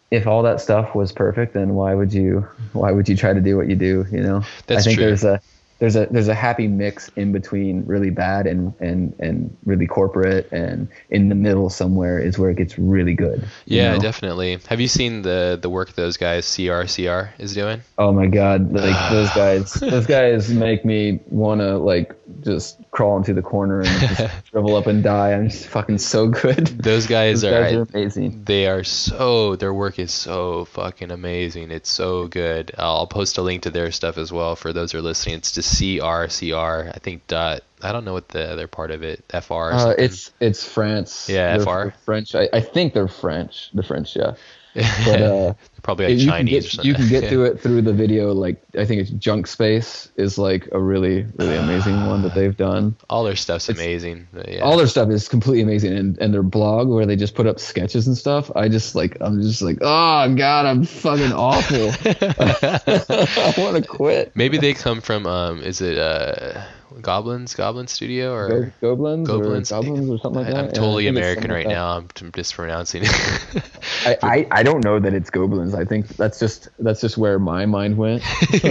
if all that stuff was perfect, then why would you why would you try to do what you do? You know. That's I think true. there's a there's a there's a happy mix in between really bad and and and really corporate and in the middle somewhere is where it gets really good. Yeah, know? definitely. Have you seen the the work those guys CRCR is doing? Oh my god, like those guys those guys make me want to like just crawl into the corner and just shrivel up and die. I'm just fucking so good. Those guys, those are, guys are amazing. They are so their work is so fucking amazing. It's so good. I'll post a link to their stuff as well for those who are listening. It's to CRCR. I think dot. I don't know what the other part of it. FR. Uh, it's it's France. Yeah, they're FR. French. I, I think they're French. The French, yeah. But uh, probably like you Chinese. Can get, you can get through it through the video. Like I think it's Junk Space is like a really really amazing one that they've done. All their stuff's it's, amazing. Yeah. All their stuff is completely amazing, and and their blog where they just put up sketches and stuff. I just like I'm just like oh god I'm fucking awful. I want to quit. Maybe they come from um is it uh Goblins, Goblin Studio, or Go- Goblins, Goblins, or Goblins, or something like that. I'm totally yeah, American right like now. I'm mispronouncing it. I, I, I don't know that it's Goblins. I think that's just that's just where my mind went.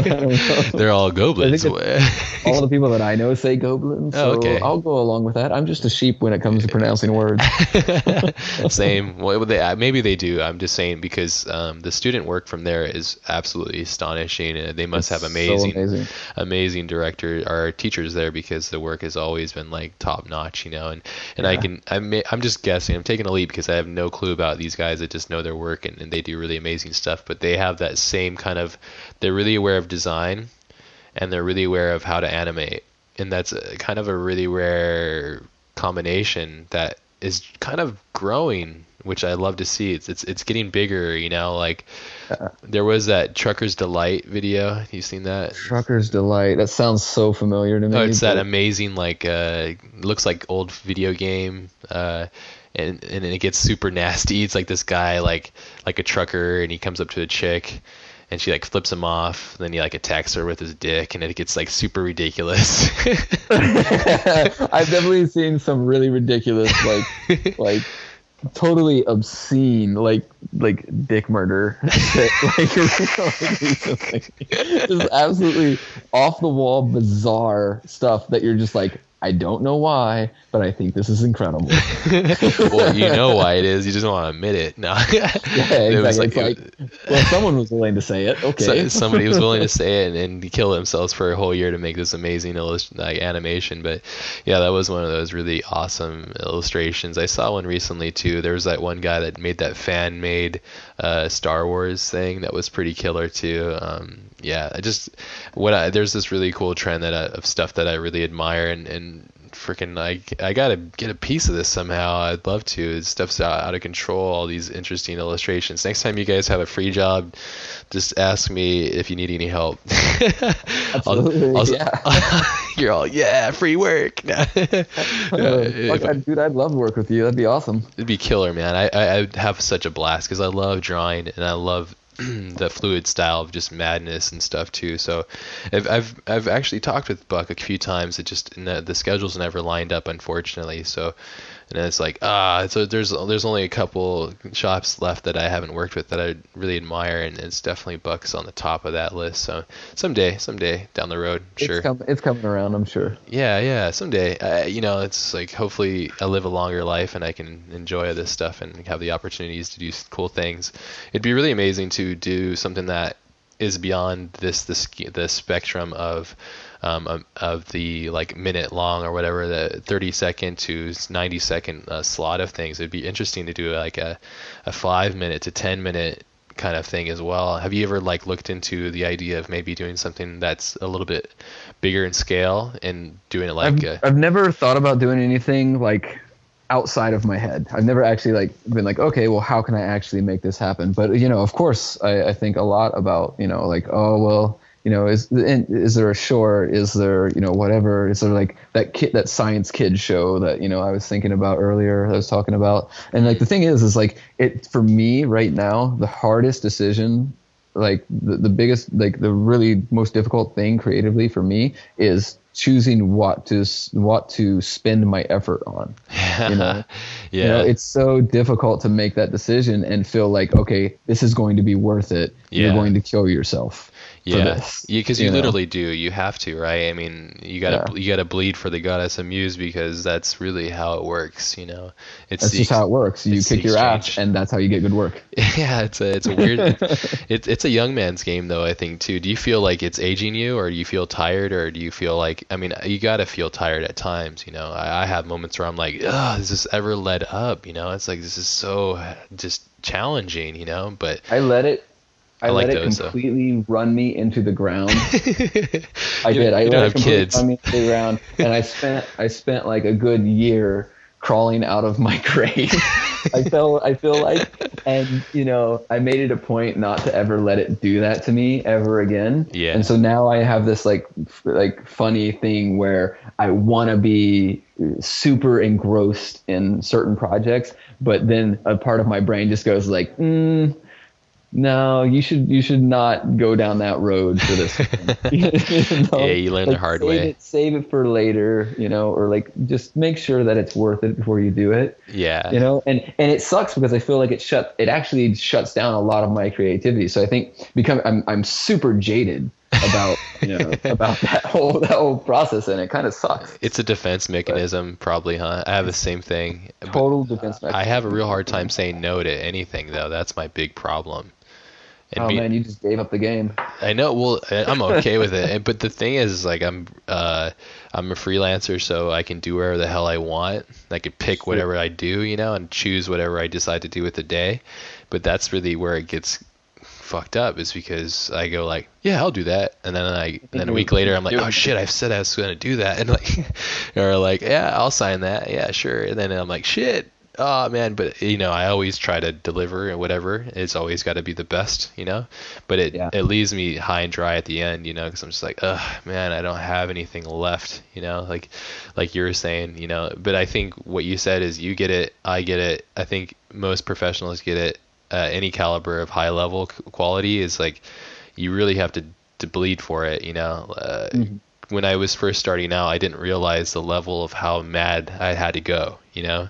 They're all Goblins. all the people that I know say Goblins. Oh, so oh, okay. I'll go along with that. I'm just a sheep when it comes to pronouncing words. Same. Well, they, uh, maybe they do. I'm just saying because um, the student work from there is absolutely astonishing. They must it's have amazing, so amazing, amazing director or teachers there because the work has always been like top notch, you know. And and yeah. I can I'm I'm just guessing. I'm taking a leap because I have no clue about these guys that just know their work and, and they do really amazing stuff. But they have that same kind of they're really aware of design and they're really aware of how to animate, and that's a, kind of a really rare combination that is kind of growing which I love to see. It's it's it's getting bigger, you know. Like there was that Trucker's Delight video. You seen that? Trucker's Delight. That sounds so familiar to me. Oh, it's but... that amazing like uh looks like old video game. Uh, and and it gets super nasty. It's like this guy like like a trucker, and he comes up to a chick. And she like flips him off. then he like attacks her with his dick, and it gets like super ridiculous. I've definitely seen some really ridiculous like like totally obscene, like like dick murder, shit, like, just absolutely off the wall, bizarre stuff that you're just like, I don't know why, but I think this is incredible. well, you know why it is. You just don't want to admit it. No. yeah, It was like- like, well, someone was willing to say it. Okay. So, somebody was willing to say it and, and kill themselves for a whole year to make this amazing illust- like animation. But yeah, that was one of those really awesome illustrations. I saw one recently too. There was that one guy that made that fan made uh, Star Wars thing that was pretty killer too. Um, yeah, I just what I, there's this really cool trend that I, of stuff that I really admire and and freaking I I gotta get a piece of this somehow. I'd love to. Stuff's out, out of control. All these interesting illustrations. Next time you guys have a free job, just ask me if you need any help. Absolutely, yeah. you're all yeah, free work. Yeah, if- I'd- dude, I'd love to work with you. That'd be awesome. It'd be killer, man. I, I I'd have such a blast because I love drawing and I love the fluid style of just madness and stuff too. So, I've I've, I've actually talked with Buck a few times. It just the, the schedules never lined up, unfortunately. So, and it's like ah, so there's there's only a couple shops left that I haven't worked with that I really admire, and it's definitely Buck's on the top of that list. So someday, someday down the road, sure. It's, com- it's coming around, I'm sure. Yeah, yeah, someday. Uh, you know, it's like hopefully I live a longer life and I can enjoy this stuff and have the opportunities to do cool things. It'd be really amazing to do something that is beyond this this the spectrum of um, of the like minute long or whatever the 30 second to 90 second uh, slot of things. It'd be interesting to do like a a five minute to 10 minute kind of thing as well. Have you ever like looked into the idea of maybe doing something that's a little bit bigger in scale and doing it like I've, uh, I've never thought about doing anything like outside of my head. I've never actually like been like, okay, well, how can I actually make this happen? But you know, of course, I, I think a lot about you know, like, oh well, you know, is is there a short? Is there you know whatever? Is there like that kid, that science kid show that you know I was thinking about earlier? I was talking about, and like the thing is, is like it for me right now, the hardest decision like the, the biggest like the really most difficult thing creatively for me is choosing what to what to spend my effort on you know yeah you know it's so difficult to make that decision and feel like okay this is going to be worth it Yeah. you're going to kill yourself yeah. because you, you know? literally do. You have to right? I mean you gotta Yeah. you gotta bleed for the goddess of muse because that's really how it works you know? It's that's the just how it works. you kick your ass and that's how you get good work. Yeah it's a it's a weird it's it's a young man's game though i think too. Do you feel like it's aging you or do you feel tired or do you feel like i mean you gotta feel tired at times you know? I, I have moments where i'm like Ugh, does this ever led up? You know? It's like this is so just challenging you know? But i let it I, I like let it those, though. completely run me into the ground. I did. I you let don't it have completely kids. run me into the ground, and I spent I spent like a good year crawling out of my grave. I felt I feel like, and you know, I made it a point not to ever let it do that to me ever again. Yeah. And so now I have this like f- like funny thing where I want to be super engrossed in certain projects, but then a part of my brain just goes like, mm, no, you should you should not go down that road for this. one." You know? Yeah, you learn the hard save way. It, save it for later, you know, or like just make sure that it's worth it before you do it yeah you know and and it sucks because i feel like it shut it actually shuts down a lot of my creativity so i think become i'm, I'm super jaded about you know about that whole that whole process and it kind of sucks it's a defense mechanism probably huh i have the same thing total defense mechanism. i have a real hard time saying no to anything though that's my big problem oh be- man you just gave up the game I know. Well, I- I'm okay with it, but the thing is, like, I'm uh, I'm a freelancer, so I can do whatever the hell I want. I could pick whatever I do, you know, and choose whatever I decide to do with the day. But that's really where it gets fucked up, is because I go like, yeah, I'll do that, and then I, then a week later, I'm like, oh shit, I've said I was gonna do that, and like, or like, yeah, I'll sign that, yeah, sure, and then I'm like, shit. Oh man, but you know, I always try to deliver and whatever. It's always got to be the best, you know. But it Yeah. it leaves me high and dry at the end, you know, because I'm just like, oh man, I don't have anything left, you know, like like you were saying, you know. But I think what you said is you get it, I get it. I think most professionals get it. Uh, any caliber of high level quality is like you really have to to bleed for it, you know. Uh, When I was first starting out, I didn't realize the level of how mad I had to go, you know.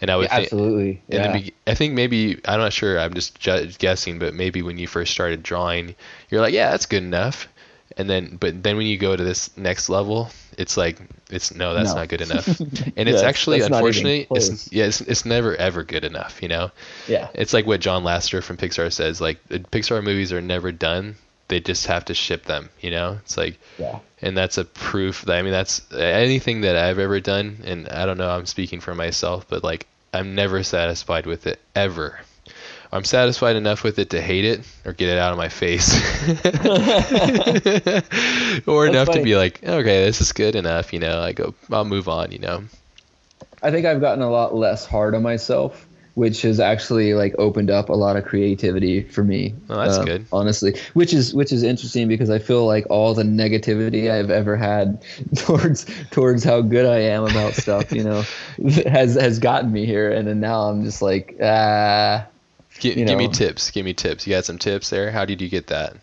And I would Yeah, think, absolutely. in Yeah. the be- I think maybe I'm not sure. I'm just ju- guessing, but maybe when you first started drawing, you're like, yeah, that's good enough. And then, but then when you go to this next level, it's like, it's no, that's No. not good enough. And Yeah, it's actually, unfortunately, it's yeah, it's, it's never ever good enough. You know, yeah. it's like what John Lasseter from Pixar says. Like the Pixar movies are never done; they just have to ship them. You know, it's like, Yeah. And that's a proof that I mean that's anything that I've ever done, and I don't know, I'm speaking for myself, but like I'm never satisfied with it ever. I'm satisfied enough with it to hate it or get it out of my face, or enough to be like, okay, this is good enough, you know. I go, oh, I'll move on, you know. I think I've gotten a lot less hard on myself, which has actually like opened up a lot of creativity for me. Oh, that's uh, good. Honestly, which is which is interesting because I feel like all the negativity I've ever had towards towards how good I am about stuff, you know, has has gotten me here, and then now I'm just like, ah. Give me tips. Give me tips. You got some tips there? How did you get that?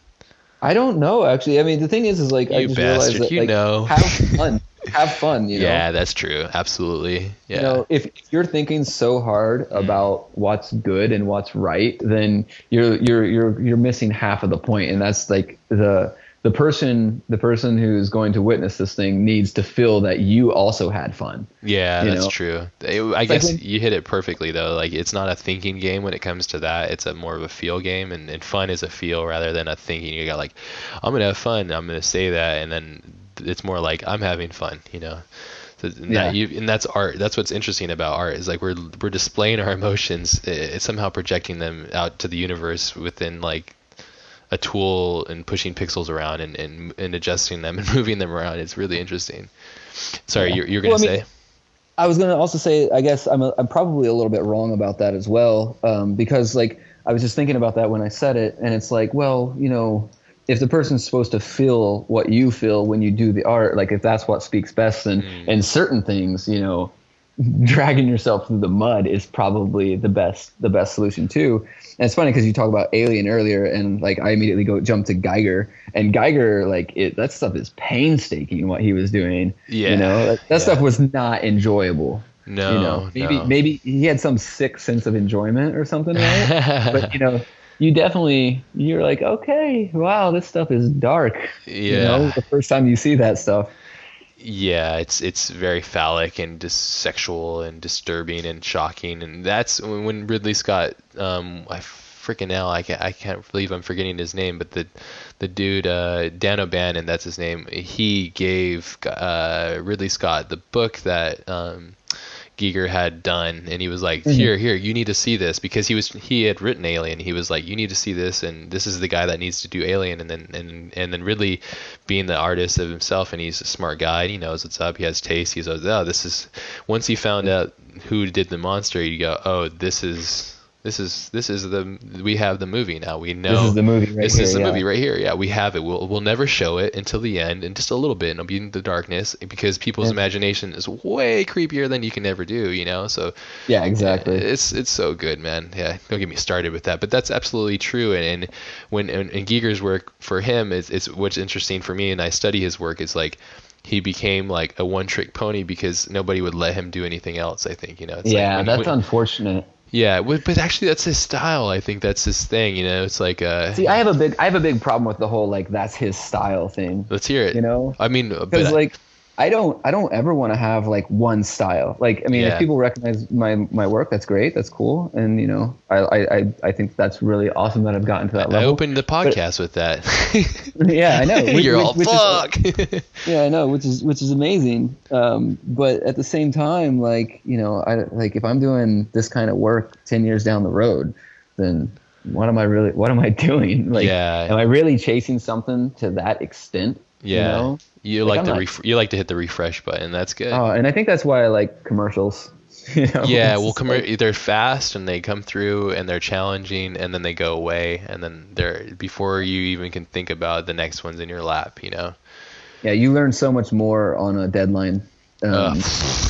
I don't know actually. I mean, the thing is, is like I You just realized bastard, that you like know. have fun, have fun. You know, Yeah, that's true. Absolutely. Yeah. You know, if, if you're thinking so hard mm. about what's good and what's right, then you're you're you're you're missing half of the point, and that's like the the person the person who's going to witness this thing needs to feel that you also had fun. Yeah, that's know? true. It- I like guess when- you hit it perfectly though. Like it's not a thinking game when it comes to that. It's a more of a feel game, and, and fun is a feel rather than a thinking. You got like, I'm gonna have fun. I'm gonna say that, and then it's more like I'm having fun. You know. So and Yeah. that you, and that's art. That's what's interesting about art is like we're we're displaying our emotions. It's somehow projecting them out to the universe within like a tool and pushing pixels around and, and, and adjusting them and moving them around. It's really interesting. Sorry, Yeah. you're, you're gonna Well, I mean, say. I was gonna also say, I guess I'm a, I'm probably a little bit wrong about that as well, um, because like I was just thinking about that when I said it, and it's like, well, you know, if the person's supposed to feel what you feel when you do the art, like if that's what speaks best, then Mm. and certain things, you know, dragging yourself through the mud is probably the best the best solution too. And it's funny because you talk about Alien earlier, and like I immediately go jump to Giger, and Giger like it that stuff is painstaking what he was doing. Yeah, you know that, that yeah. stuff was not enjoyable. No, you know, maybe no. maybe he had some sick sense of enjoyment or something, right? but you know, you definitely you're like, okay, wow, this stuff is dark. You know, the first time you see that stuff. yeah, it's it's very phallic and just sexual and disturbing and shocking, and that's when when Ridley Scott, um, I freaking now I can't I can't believe I'm forgetting his name, but the the dude uh, Dan O'Bannon, that's his name. He gave uh, Ridley Scott the book that um, Giger had done, and he was like, mm-hmm. "Here, here, you need to see this," because he was he had written Alien. He was like, "You need to see this," and this is the guy that needs to do Alien. And then and and then Ridley, being the artist of himself, and he's a smart guy, and he knows what's up. He has taste. He's says, "Oh, this is." Once he found mm-hmm. out who did the monster, you go, "Oh, this is." This is this is the we have the movie now. We know This is the movie right this here. is the yeah. movie right here. Yeah, we have it. We'll we'll never show it until the end, and just a little bit, and it'll be in the darkness because people's Yeah. imagination is way creepier than you can ever do. You know, so Yeah, exactly. it's it's so good, man. Yeah, don't get me started with that, but that's absolutely true. And, and when and, and Giger's work for him is it's what's interesting for me, and I study his work. Is like he became like a one-trick pony because nobody would let him do anything else. I think you know. It's like yeah, when- that's unfortunate. Yeah, but but actually that's his style. I think that's his thing. You know, it's like uh. See, I have a big I have a big problem with the whole like that's his style thing. let's hear it. You know, I mean, because like I don't I don't ever want to have like one style. Like I mean, Yeah. if people recognize my my work, that's great, that's cool, and you know, I I I, think that's really awesome that I've gotten to that level. I opened the podcast with that. yeah, I know. Which- You're which- all which is- fuck. yeah, I know, which is which is amazing. Um, but at the same time, like you know, I like if I'm doing this kind of work ten years down the road, then what am I really? What am I doing? Like, Yeah. am I really chasing something to that extent? Yeah. You know? You Like, like to not- ref- you like to hit the refresh button. That's good. Oh, and I think that's why I like commercials. You know? yeah, well, com- like- they're fast and they come through and they're challenging and then they go away and then they're before you even can think about the next one's in your lap. You know. yeah, you learn so much more on a deadline, um,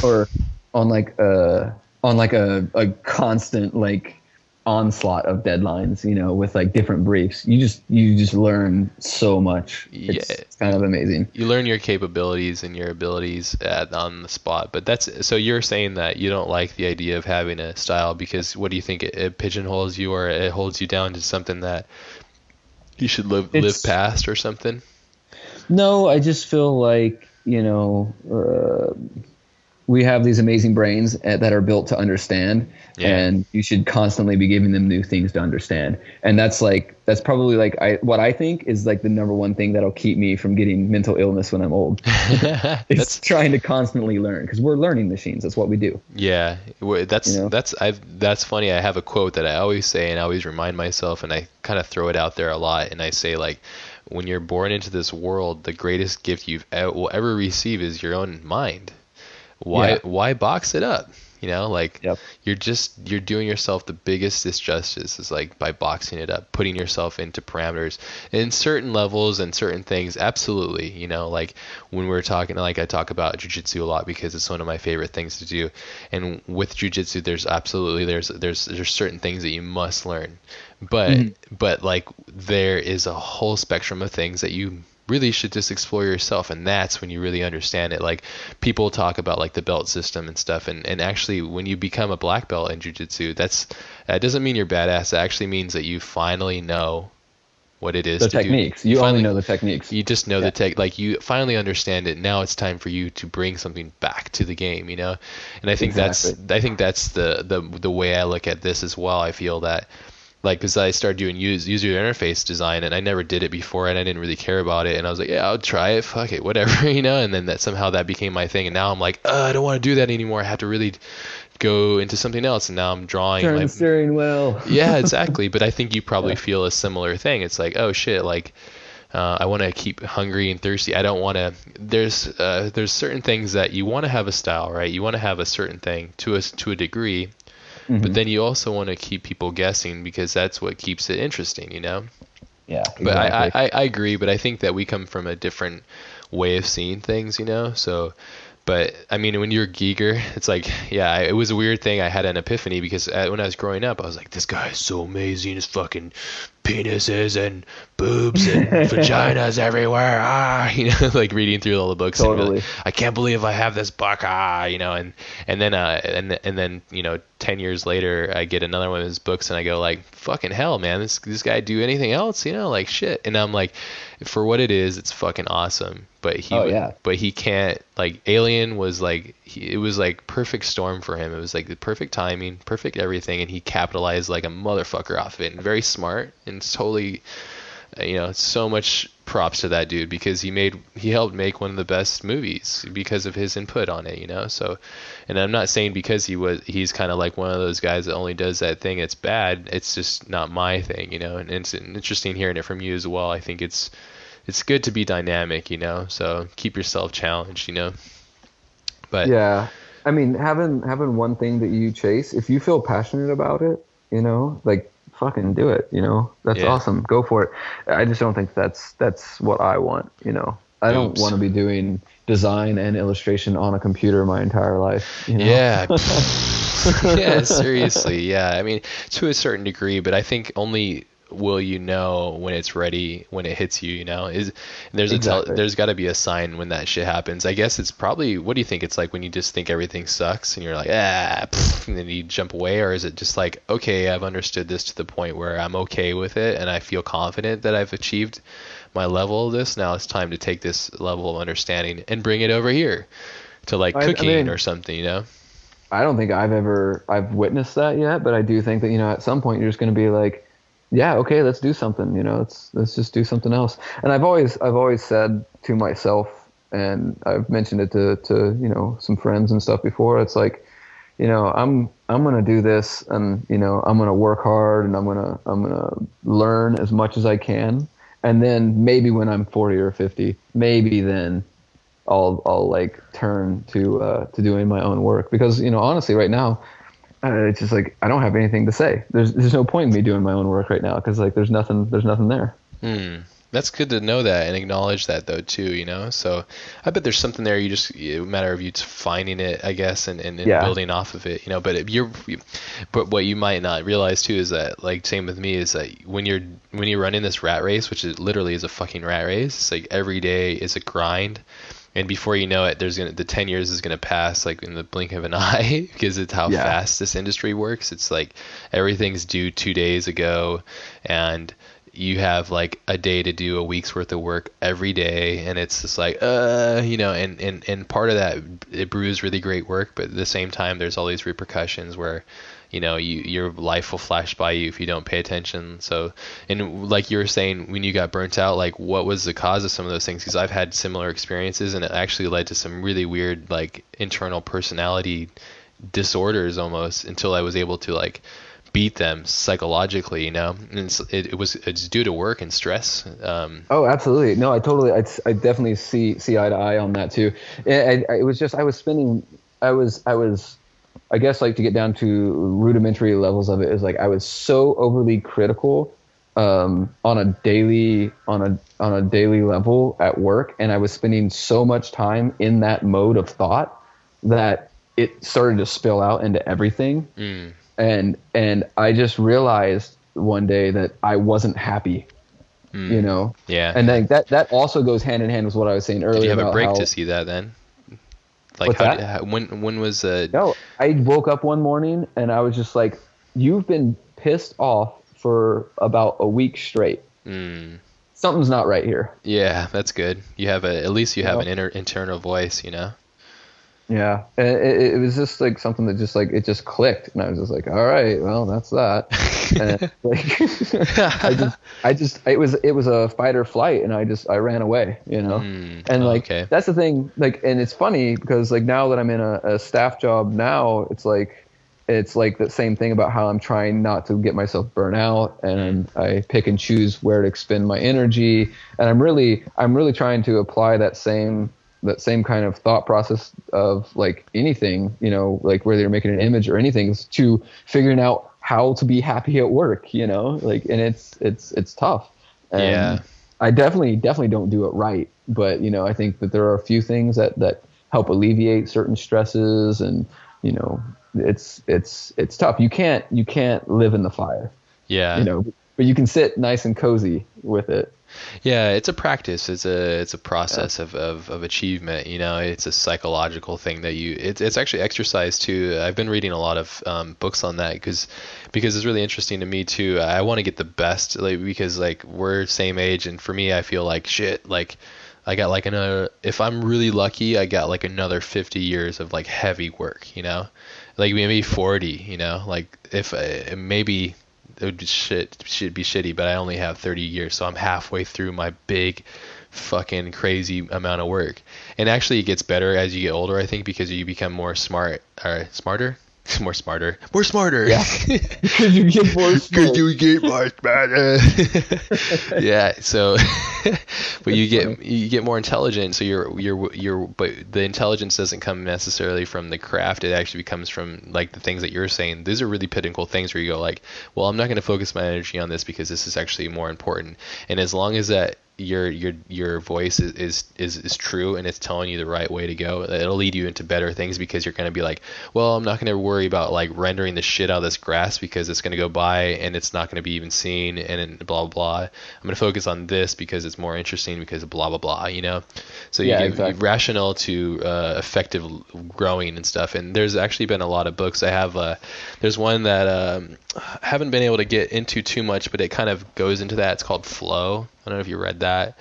or on like a on like a, a constant like onslaught of deadlines, you know, with like different briefs. You just you just learn so much. It's, Yeah. it's kind of amazing. you learn your capabilities and your abilities at, on the spot. But that's so you're saying that you don't like the idea of having a style because what do you think it, it pigeonholes you or it holds you down to something that you should live live past or something? No, I just feel like you know uh, we have these amazing brains uh, that are built to understand, Yeah. and you should constantly be giving them new things to understand. And that's like that's probably like I what I think is like the number one thing that'll keep me from getting mental illness when I'm old. It's trying to constantly learn because we're learning machines. That's what we do. Yeah, that's You know? that's I've that's funny. I have a quote that I always say and I always remind myself, and I kind of throw it out there a lot. And I say like, when you're born into this world, the greatest gift you've e- will ever receive is your own mind. Why Yeah. why box it up? You know, like Yep. you're just you're doing yourself the biggest disjustice is like by boxing it up, putting yourself into parameters in certain levels and certain things. Absolutely, you know, like when we're talking, like I talk about jujitsu a lot because it's one of my favorite things to do. And with jujitsu, there's absolutely there's there's there's certain things that you must learn, but mm-hmm. but like there is a whole spectrum of things that you really should just explore yourself and that's when you really understand it. Like people talk about like the belt system and stuff and, and actually when you become a black belt in jiu-jitsu that's that doesn't mean you're badass. It actually means that you finally know what it is The techniques. do. You only finally- know the techniques. you just know Yeah. the tech like you finally understand it. Now it's time for you to bring something back to the game you know? And i think that's i think that's the the the way i look at this as well. I feel that like because i started doing use, user interface design and i never did it before and i didn't really care about it and i was like yeah i'll try it fuck it whatever you know and then that somehow that became my thing and now i'm like uh, i don't want to do that anymore i have to really go into something else and now i'm drawing Turn steering wheel. yeah, exactly. But I think you probably feel a similar thing. It's like, oh shit, like uh, I want to keep hungry and thirsty. I don't want to. There's uh, there's certain things that you want to have a style, right? You want to have a certain thing to a to a degree, Mm-hmm. but then you also want to keep people guessing because that's what keeps it interesting, you know. Yeah. But I. I, I agree. But I think that we come from a different way of seeing things, you know. So, but I mean, when you're Giger, it's like, yeah, I- it was a weird thing. I had an epiphany because uh, when I was growing up, I was like, this guy is so amazing. His fucking penises and boobs and vaginas everywhere. Ah, you know, like reading through all the books. and like, Totally. I can't believe I have this book. Ah, you know, and and then uh and and then you know, ten years later, I get another one of his books and I go like, fucking hell, man, this this guy do anything else? You know, like shit. And I'm like, for what it is, it's fucking awesome. But he, Oh, yeah. but he can't. Like Alien was like, he, it was like perfect storm for him. It was like the perfect timing, perfect everything, and he capitalized like a motherfucker off of it. And very smart and totally uh, you know so much props to that dude because he made he helped make one of the best movies because of his input on it you know? So and i'm not saying because he was he's kind of like one of those guys that only does that thing it's bad it's just not my thing you know? And it's interesting hearing it from you as well. I think it's it's good to be dynamic you know? So keep yourself challenged you know? But Yeah. I mean, having having one thing that you chase, if you feel passionate about it, you know, like fucking do it, you know. That's Yeah. awesome. Go for it. I just don't think that's that's what I want, you know. I don't want to be doing design and illustration on a computer my entire life, you know. Yeah. yeah, seriously. Yeah. I mean, to a certain degree, but I think only will you know when it's ready when it hits you, you know? Is there's a Exactly. tel- there's got to be a sign when that shit happens. I guess it's probably what do you think it's like when you just think everything sucks and you're like, "Ah," pff, and then you jump away or is it just like, "Okay, I've understood this to the point where I'm okay with it and I feel confident that I've achieved my level of this. Now it's time to take this level of understanding and bring it over here." To like I- I cooking mean- or something, you know? I don't think I've ever I've witnessed that yet, but I do think that you know at some point you're just going to be like, yeah, okay, let's do something. You know, let's let's just do something else. And I've always I've always said to myself, and I've mentioned it to to you know some friends and stuff before. It's like, you know, I'm I'm gonna do this, and you know, I'm gonna work hard, and I'm gonna I'm gonna learn as much as I can, and then maybe when I'm 40 or 50, maybe then I'll I'll like turn to uh, to doing my own work because you know honestly right now uh, it's just like I don't have anything to say. There's there's no point in me doing my own work right now because like there's nothing there's nothing there. Hmm. that's good to know that and acknowledge that though too you know so i bet there's something there you just a matter of you finding it i guess and, and, and Yeah. building off of it you know but if you're but what you might not realize too is that like same with me is that when you're when you're running this rat race which is literally is a fucking rat race it's like every day is a grind and before you know it there's gonna the 10 years is gonna pass like in the blink of an eye because it's how Yeah. fast this industry works it's like everything's due two days ago and you have like a day to do a week's worth of work every day and it's just like uh you know and and, and part of that it brews really great work but at the same time there's all these repercussions where you know you your life will flash by you if you don't pay attention so and like you were saying when you got burnt out like what was the cause of some of those things because i've had similar experiences and it actually led to some really weird like internal personality disorders almost until i was able to like beat them psychologically you know and it, it was it's due to work and stress um Oh, absolutely. No, I totally, I, I definitely see see eye to eye on that too. It, I, it was just I was spending, I was I was, I guess like to get down to rudimentary levels of it is like I was so overly critical um, on a daily on a on a daily level at work, and I was spending so much time in that mode of thought that it started to spill out into everything mm, and and I just realized one day that I wasn't happy. mm, You know, yeah and then that that also goes hand in hand with what I was saying earlier. did you have a break how, to see that then like What's how, when when was uh No, I woke up one morning and I was just like, "You've been pissed off for about a week straight. mm, Something's not right here." yeah that's good. You have a at least you have an inner internal voice you know Yeah, it, it, was just like something that just like it just clicked, and I was just like, "All right, well, that's that." and like, I just, I just, it was, it was a fight or flight, and I just, I ran away, you know. Mm, and like okay. that's the thing like and it's funny because like now that i'm in a, a staff job now it's like it's like the same thing about how i'm trying not to get myself burnt out and i pick and choose where to expend my energy and i'm really i'm really trying to apply that same that same kind of thought process of like anything you know like whether you're making an image or anything is to figuring out how to be happy at work you know like and it's it's it's tough and Yeah. I definitely definitely don't do it right, but you know, I think that there are a few things that that help alleviate certain stresses and you know, it's it's it's tough. You can't you can't live in the fire, yeah you know, but you can sit nice and cozy with it. Yeah, it's a practice. It's a it's a process of, of, of achievement. You know, it's a psychological thing that you. It's it's actually exercise too. I've been reading a lot of um, books on that because because it's really interesting to me too. I want to get the best like because like we're same age and for me I feel like shit like. I got like another. If I'm really lucky, I got like another 50 years of like heavy work. You know, like maybe 40. You know, like if uh, maybe it would shit should be shitty, but I only have 30 years, so I'm halfway through my big fucking crazy amount of work. And actually it gets better as you get older, I think, because you become more smart or smarter. More smarter. More smarter. Yeah. Because you get more Because you get more smarter. yeah. So, but you get you get more intelligent. So you're you're you're but the intelligence doesn't come necessarily from the craft. It actually comes from like the things that you're saying. These are really pinnacle things where you go like, well, I'm not going to focus my energy on this because this is actually more important. And as long as that your your your voice is, is is is true and it's telling you the right way to go it'll lead you into better things because you're going to be like well i'm not going to worry about like rendering the shit out of this grass because it's going to go by and it's not going to be even seen and, blah blah blah. I'm going to focus on this because it's more interesting because blah blah blah you know? So you Yeah, get exactly. rational to uh, effective growing and stuff. And there's actually been a lot of books. I have uh, there's one that um, I haven't been able to get into too much but it kind of goes into that. It's called flow i don't know if you read that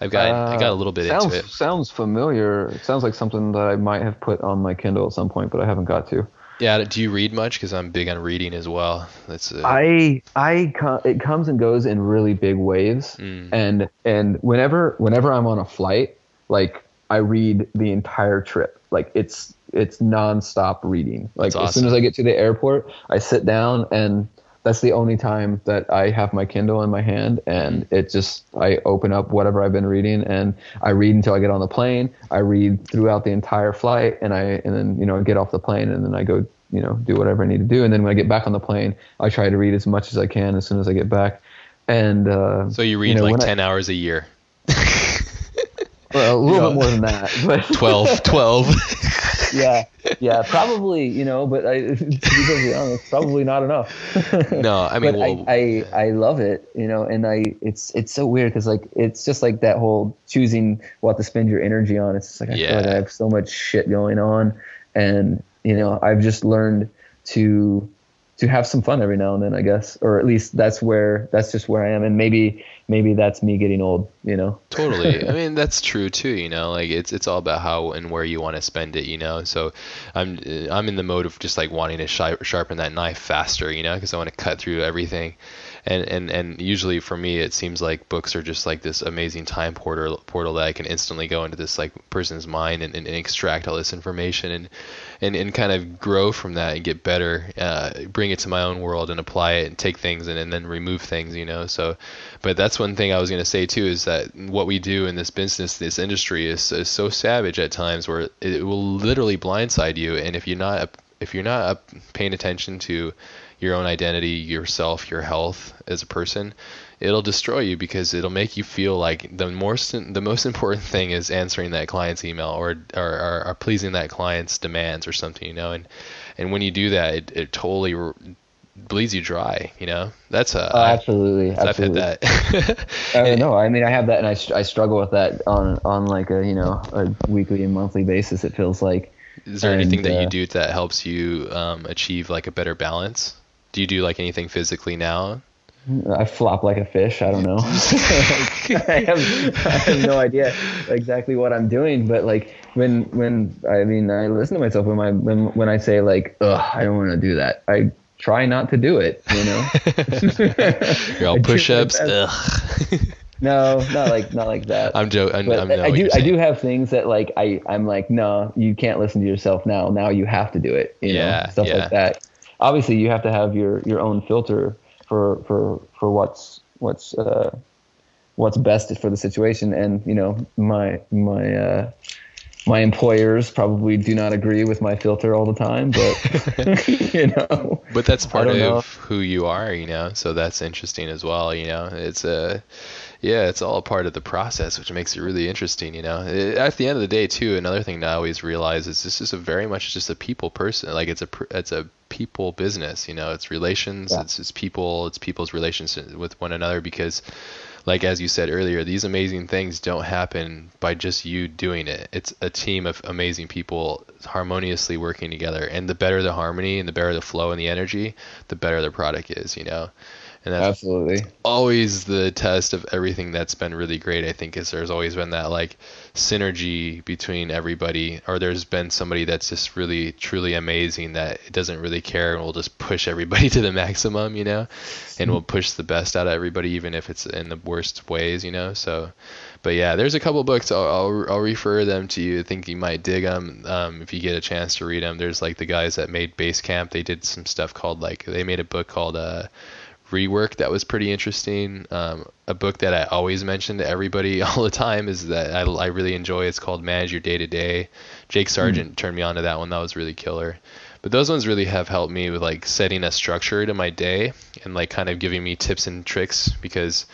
i've got i got a little bit sounds, into it Sounds familiar. It sounds like something that I might have put on my Kindle at some point, but I haven't got to. yeah do you read much because i'm big on reading as well that's uh, I I it comes and goes in really big waves, Mm. and and whenever whenever I'm on a flight, like I read the entire trip. Like it's it's nonstop reading. Like That's as soon as. I get to the airport, I sit down and that's the only time that I have my Kindle in my hand and it just I open up whatever I've been reading and I read until I get on the plane. I read throughout the entire flight and I and then you know get off the plane and then I go you know do whatever I need to do and then when I get back on the plane I try to read as much as I can as soon as I get back. And uh, So you read know, like when I- 10 hours a year. well, a little Yeah. bit more than that, but 12, 12. yeah, yeah, probably, you know, but I, to be honest, probably not enough. No, I mean, well- I, I, I love it, you know, and I, it's, it's so weird because like it's just like that whole choosing what to spend your energy on. It's just like I feel like I have so much shit going on, and you know, I've just learned to to have some fun every now and then, I guess, or at least that's where that's just where I am, and maybe maybe that's me getting old, you know. totally. I mean that's true too you know? Like it's it's all about how and where you want to spend it you know? So i'm i'm in the mode of just like wanting to sharpen that knife faster you know? Because i want to cut through everything and and and usually for me it seems like books are just like this amazing time portal portal that i can instantly go into this like person's mind and, and, and extract all this information and and, and kind of grow from that and get better uh, bring it to my own world and apply it and take things and, and then remove things you know so but that's one thing I was to say too is that what we do in this business, this industry is, is so savage at times where it will literally blindside you. And if you're not if you're not paying attention to your own identity, yourself, your health as a person, it'll destroy you because it'll make you feel like the most the most important thing is answering that client's email or or, or, or pleasing that client's demands or something, you know. And and when you do that, it, it totally bleeds you dry, you know. That's a Oh, absolutely, I've absolutely. that. I know. I mean, I have that, and I, I struggle with that on on like a you know a weekly and monthly basis. It feels like Is there And, anything that you uh, do that helps you um, achieve like a better balance? Do you do like anything physically now? I flop like a fish. I don't know. I have I have no idea exactly what I'm doing, but like when when I mean I listen to myself when my when when I say like ugh I don't want to do that. I try not to do it. You know. You're all I push-ups. Ugh. No, not like not like that. I'm joking. I'm, I'm I do I do have things that like I I'm like no you can't listen to yourself now now you have to do it you Yeah, know stuff yeah. like that obviously you have to have your your own filter for for for what's what's uh what's best for the situation and you know my my uh my employers probably do not agree with my filter all the time but you know But that's part of know. who you are, you know. So that's interesting as well, you know. It's a yeah, it's all a part of the process, which makes it really interesting, you know. At the end of the day, too, another thing that I always realize is this is a very much just a people person. Like it's a it's a people business, you know. It's relations, Yeah. it's it's people, it's people's relations with one another because like as you said earlier, these amazing things don't happen by just you doing it. It's a team of amazing people harmoniously working together. And the better the harmony and the better the flow and the energy, the better the product is, you know. And that's absolutely. always the test of everything that's been really great i think is there's always been that like synergy between everybody or there's been somebody that's just really truly amazing that doesn't really care and will just push everybody to the maximum you know and will push the best out of everybody even if it's in the worst ways you know so. But yeah there's a couple books i'll, I'll, I'll refer them to you. I think you might dig them um, if you get a chance to read them there's like the guys that made basecamp they did some stuff called like they made a book called uh rework that was pretty interesting. Um, a book that I always mention to everybody all the time is that I, I really enjoy. It's called Manage Your Day to Day. Jake Sargeant turned me on to that one. That was really killer. But those ones really have helped me with like setting a structure to my day and like kind of giving me tips and tricks because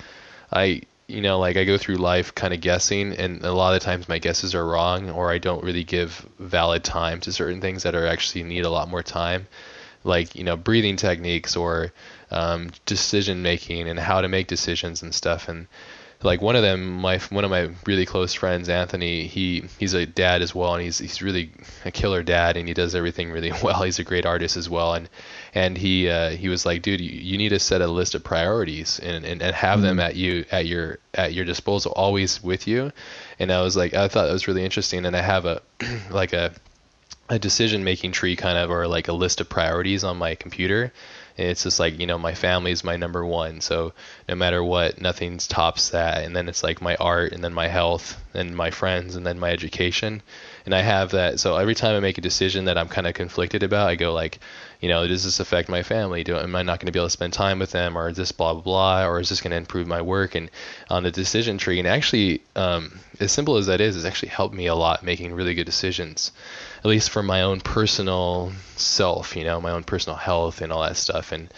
I you know like I go through life kind of guessing and a lot of times my guesses are wrong or I don't really give valid time to certain things that are actually need a lot more time like you know breathing techniques or um, decision making and how to make decisions and stuff. And like one of them my one of my really close friends Anthony he he's a dad as well and he's he's really a killer dad and he does everything really well. He's a great artist as well. And and he uh, he was like dude you, you need to set a list of priorities and, and, and have them at you at your at your disposal always with you. And I was like I thought that was really interesting. And I have a like a a decision making tree kind of or like a list of priorities on my computer it's just like you know my family is my number one so no matter what nothing tops that and then it's like my art and then my health and my friends and then my education and i have that so every time i make a decision that i'm kind of conflicted about i go like you know does this affect my family? Do am i not going to be able to spend time with them or is this blah blah blah or is this going to improve my work? And on the decision tree and actually um, as simple as that is it's actually helped me a lot making really good decisions at least for my own personal self, you know, my own personal health and all that stuff. And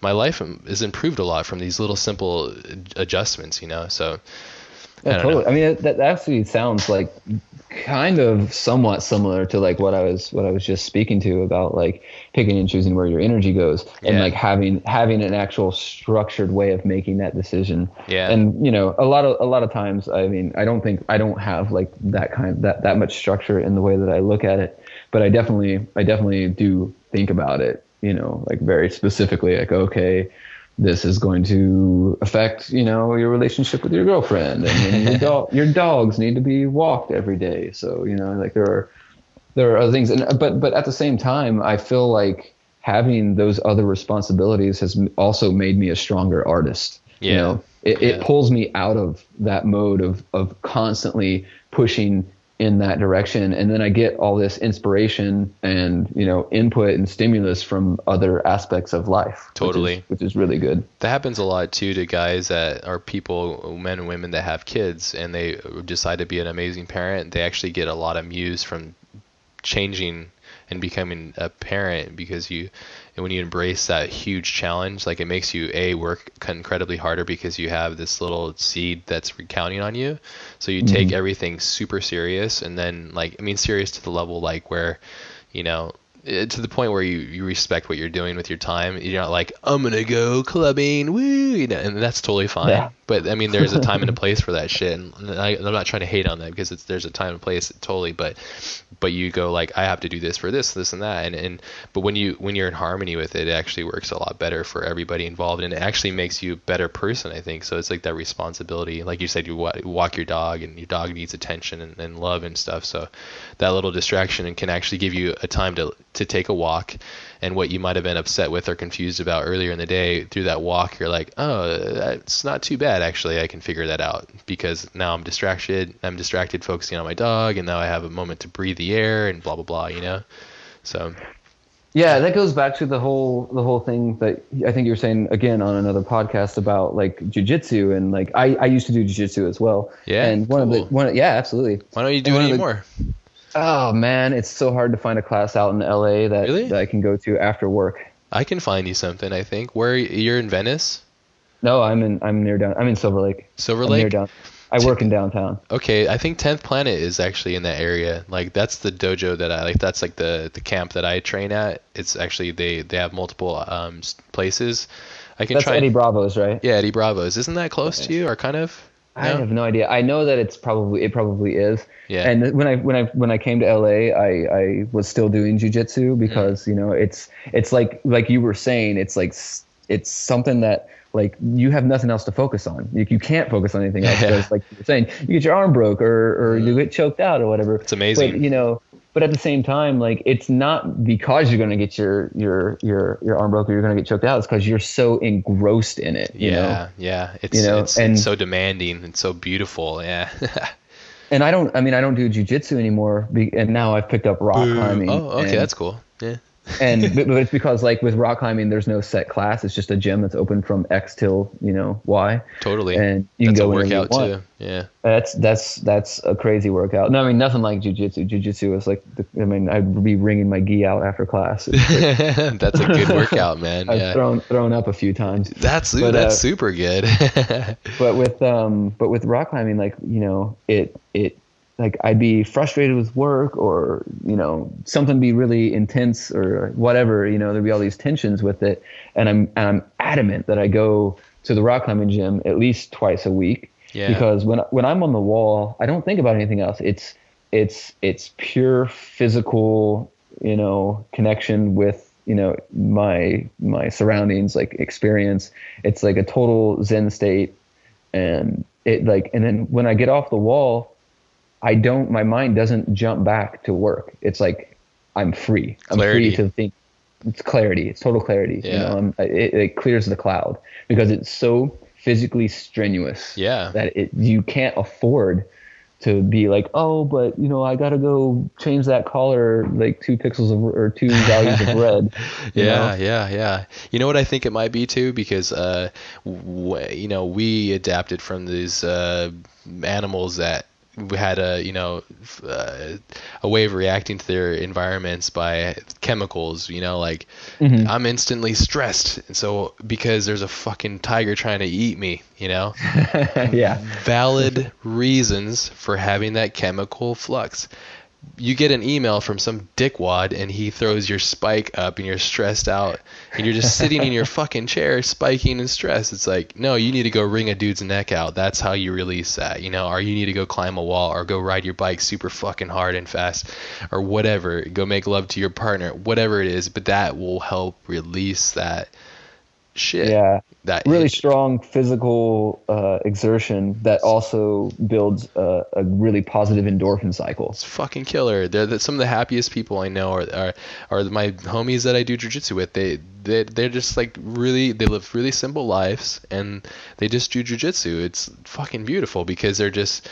my life is improved a lot from these little simple adjustments, you know. So yeah, I totally. Know. I mean, that, that actually sounds like kind of somewhat similar to like what I was what I was just speaking to about like picking and choosing where your energy goes and yeah. like having having an actual structured way of making that decision. Yeah. And you know, a lot of a lot of times, I mean, I don't think I don't have like that kind that that much structure in the way that I look at it, but I definitely I definitely do think about it. You know, like very specifically, like okay this is going to affect you know your relationship with your girlfriend and your, dog, your dogs need to be walked every day so you know like there are there are other things and but but at the same time i feel like having those other responsibilities has also made me a stronger artist yeah. you know it, yeah. it pulls me out of that mode of of constantly pushing in that direction. And then i get all this inspiration and you know input and stimulus from other aspects of life totally which is, which is, really good. That happens a lot too to guys that are people men and women that have kids and they decide to be an amazing parent. They actually get a lot of muse from changing and becoming a parent because you and when you embrace that huge challenge like it makes you a work incredibly harder because you have this little seed that's recounting on you so you mm-hmm. take everything super serious and then like i mean serious to the level like where you know uh, to the point where you, you respect what you're doing with your time. You're not like I'm gonna go clubbing, woo, you know, and that's totally fine. Yeah. But I mean, there's a time and a place for that shit, and I, am not trying to hate on that because it's there's a time and place totally. But but you go like I have to do this for this, this, and that, and and but when you when you're in harmony with it, it actually works a lot better for everybody involved, and it actually makes you a better person. I think so. It's like that responsibility, like you said, you walk your dog, and your dog needs attention and, and love and stuff. So that little distraction and can actually give you a time to to take a walk and what you might have been upset with or confused about earlier in the day through that walk you're like oh it's not too bad actually i can figure that out. Because now i'm distracted i'm distracted focusing on my dog and now i have a moment to breathe the air and blah blah blah you know? So. Yeah that goes back to the whole the whole thing that i think you were saying again on another podcast about like jiu-jitsu and like i i used to do jiu-jitsu as well. Yeah and one cool. of the one yeah absolutely. Why don't you do it anymore the, Oh man, it's so hard to find a class out in LA that, really? that I can go to after work. I can find you something. I think. Where you're in Venice? No, I'm in. I'm near down. I'm in Silver Lake. Silver Lake. near down. I work in downtown. Okay, I think Tenth Planet is actually in that area. Like that's the dojo that I like. That's like the the camp that I train at. It's actually they they have multiple um places. I can that's try. Eddie Bravo's, right? Yeah, Eddie Bravo's. Isn't that close okay. to you, or kind of? I have no idea. I know that it's probably it probably is. Yeah. And when I when I when I came to LA, I I was still doing jujitsu because mm. you know it's it's like like you were saying it's like it's something that like you have nothing else to focus on. You, you can't focus on anything else. Yeah. Like you're saying, you get your arm broke or or mm. you get choked out or whatever. It's amazing. But you know, but at the same time, like it's not because you're going to get your your your your arm broken, you're going to get choked out. It's because you're so engrossed in it. yeah, know? yeah. It's you know, it's, and, it's so demanding and so beautiful. Yeah. and I don't. I mean, I don't do jujitsu anymore, and now I've picked up rock climbing. Oh, okay, and, that's cool. Yeah and but, but, it's because like with rock climbing, there's no set class. It's just a gym that's open from X till you know Y. Totally. And you that's can go a workout too. Yeah. That's that's that's a crazy workout. No, I mean nothing like jujitsu. Jujitsu is like the, I mean I'd be wringing my gi out after class. that's a good workout, man. I've yeah. thrown thrown up a few times. That's but, that's uh, super good. but with um but with rock climbing, like you know it it like I'd be frustrated with work or you know something be really intense or whatever you know there'd be all these tensions with it. And I'm and I'm adamant that I go to the rock climbing gym at least twice a week yeah. because when when I'm on the wall I don't think about anything else. It's it's it's pure physical you know connection with you know my my surroundings like experience. It's like a total zen state. And it like and then when I get off the wall I don't, my mind doesn't jump back to work. It's like I'm free. I'm clarity. free to think. It's clarity. It's total clarity. Yeah. You know, it, it clears the cloud because it's so physically strenuous. Yeah. That it you can't afford to be like, oh, but you know, I gotta go change that color like two pixels of or two values of red. yeah, know? yeah, yeah. You know what I think it might be too, because uh, w- you know, we adapted from these uh, animals that had a you know uh, a way of reacting to their environments by chemicals you know like Mhm. i'm instantly stressed and so because there's a fucking tiger trying to eat me you know yeah. valid reasons for having that chemical flux you get an email from some dickwad and he throws your spike up and you're stressed out and you're just sitting in your fucking chair spiking and stressed it's like no you need to go wring a dude's neck out. That's how you release that you know or you need to go climb a wall or go ride your bike super fucking hard and fast or whatever. Go make love to your partner whatever it is but that will help release that shit Yeah. that Really strong physical uh, exertion that also builds a, a really positive endorphin cycle. It's fucking killer. They're the, some of the happiest people I know are, are are my homies that I do jujitsu with. They they they're just like really they live really simple lives and they just do jujitsu. It's fucking beautiful because they're just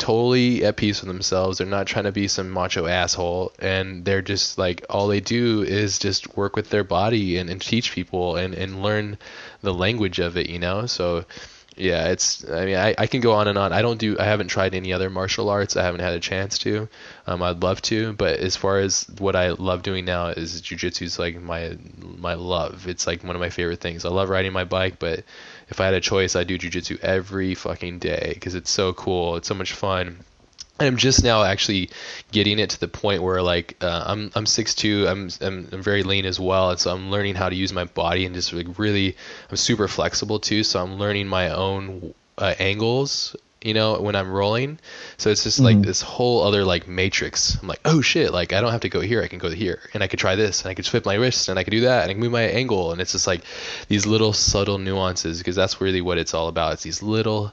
totally at peace with themselves. They're not trying to be some macho asshole and they're just like all they do is just work with their body and, and teach people and, and learn the language of it, you know? So yeah, it's. I mean, I, I can go on and on. I don't do. I haven't tried any other martial arts. I haven't had a chance to. Um, I'd love to, but as far as what I love doing now is jujitsu is like my my love. It's like one of my favorite things. I love riding my bike, but if I had a choice, I'd do jujitsu every fucking day because it's so cool. It's so much fun. And I'm just now actually getting it to the point where like uh, I'm I'm 6'2", I'm, I'm I'm very lean as well, and so I'm learning how to use my body and just like really I'm super flexible too. So I'm learning my own uh, angles, you know, when I'm rolling. So it's just like mm-hmm. this whole other like matrix. I'm like, oh shit, like I don't have to go here, I can go here, and I could try this, and I could flip my wrist, and I could do that, and I can move my angle, and it's just like these little subtle nuances because that's really what it's all about. It's these little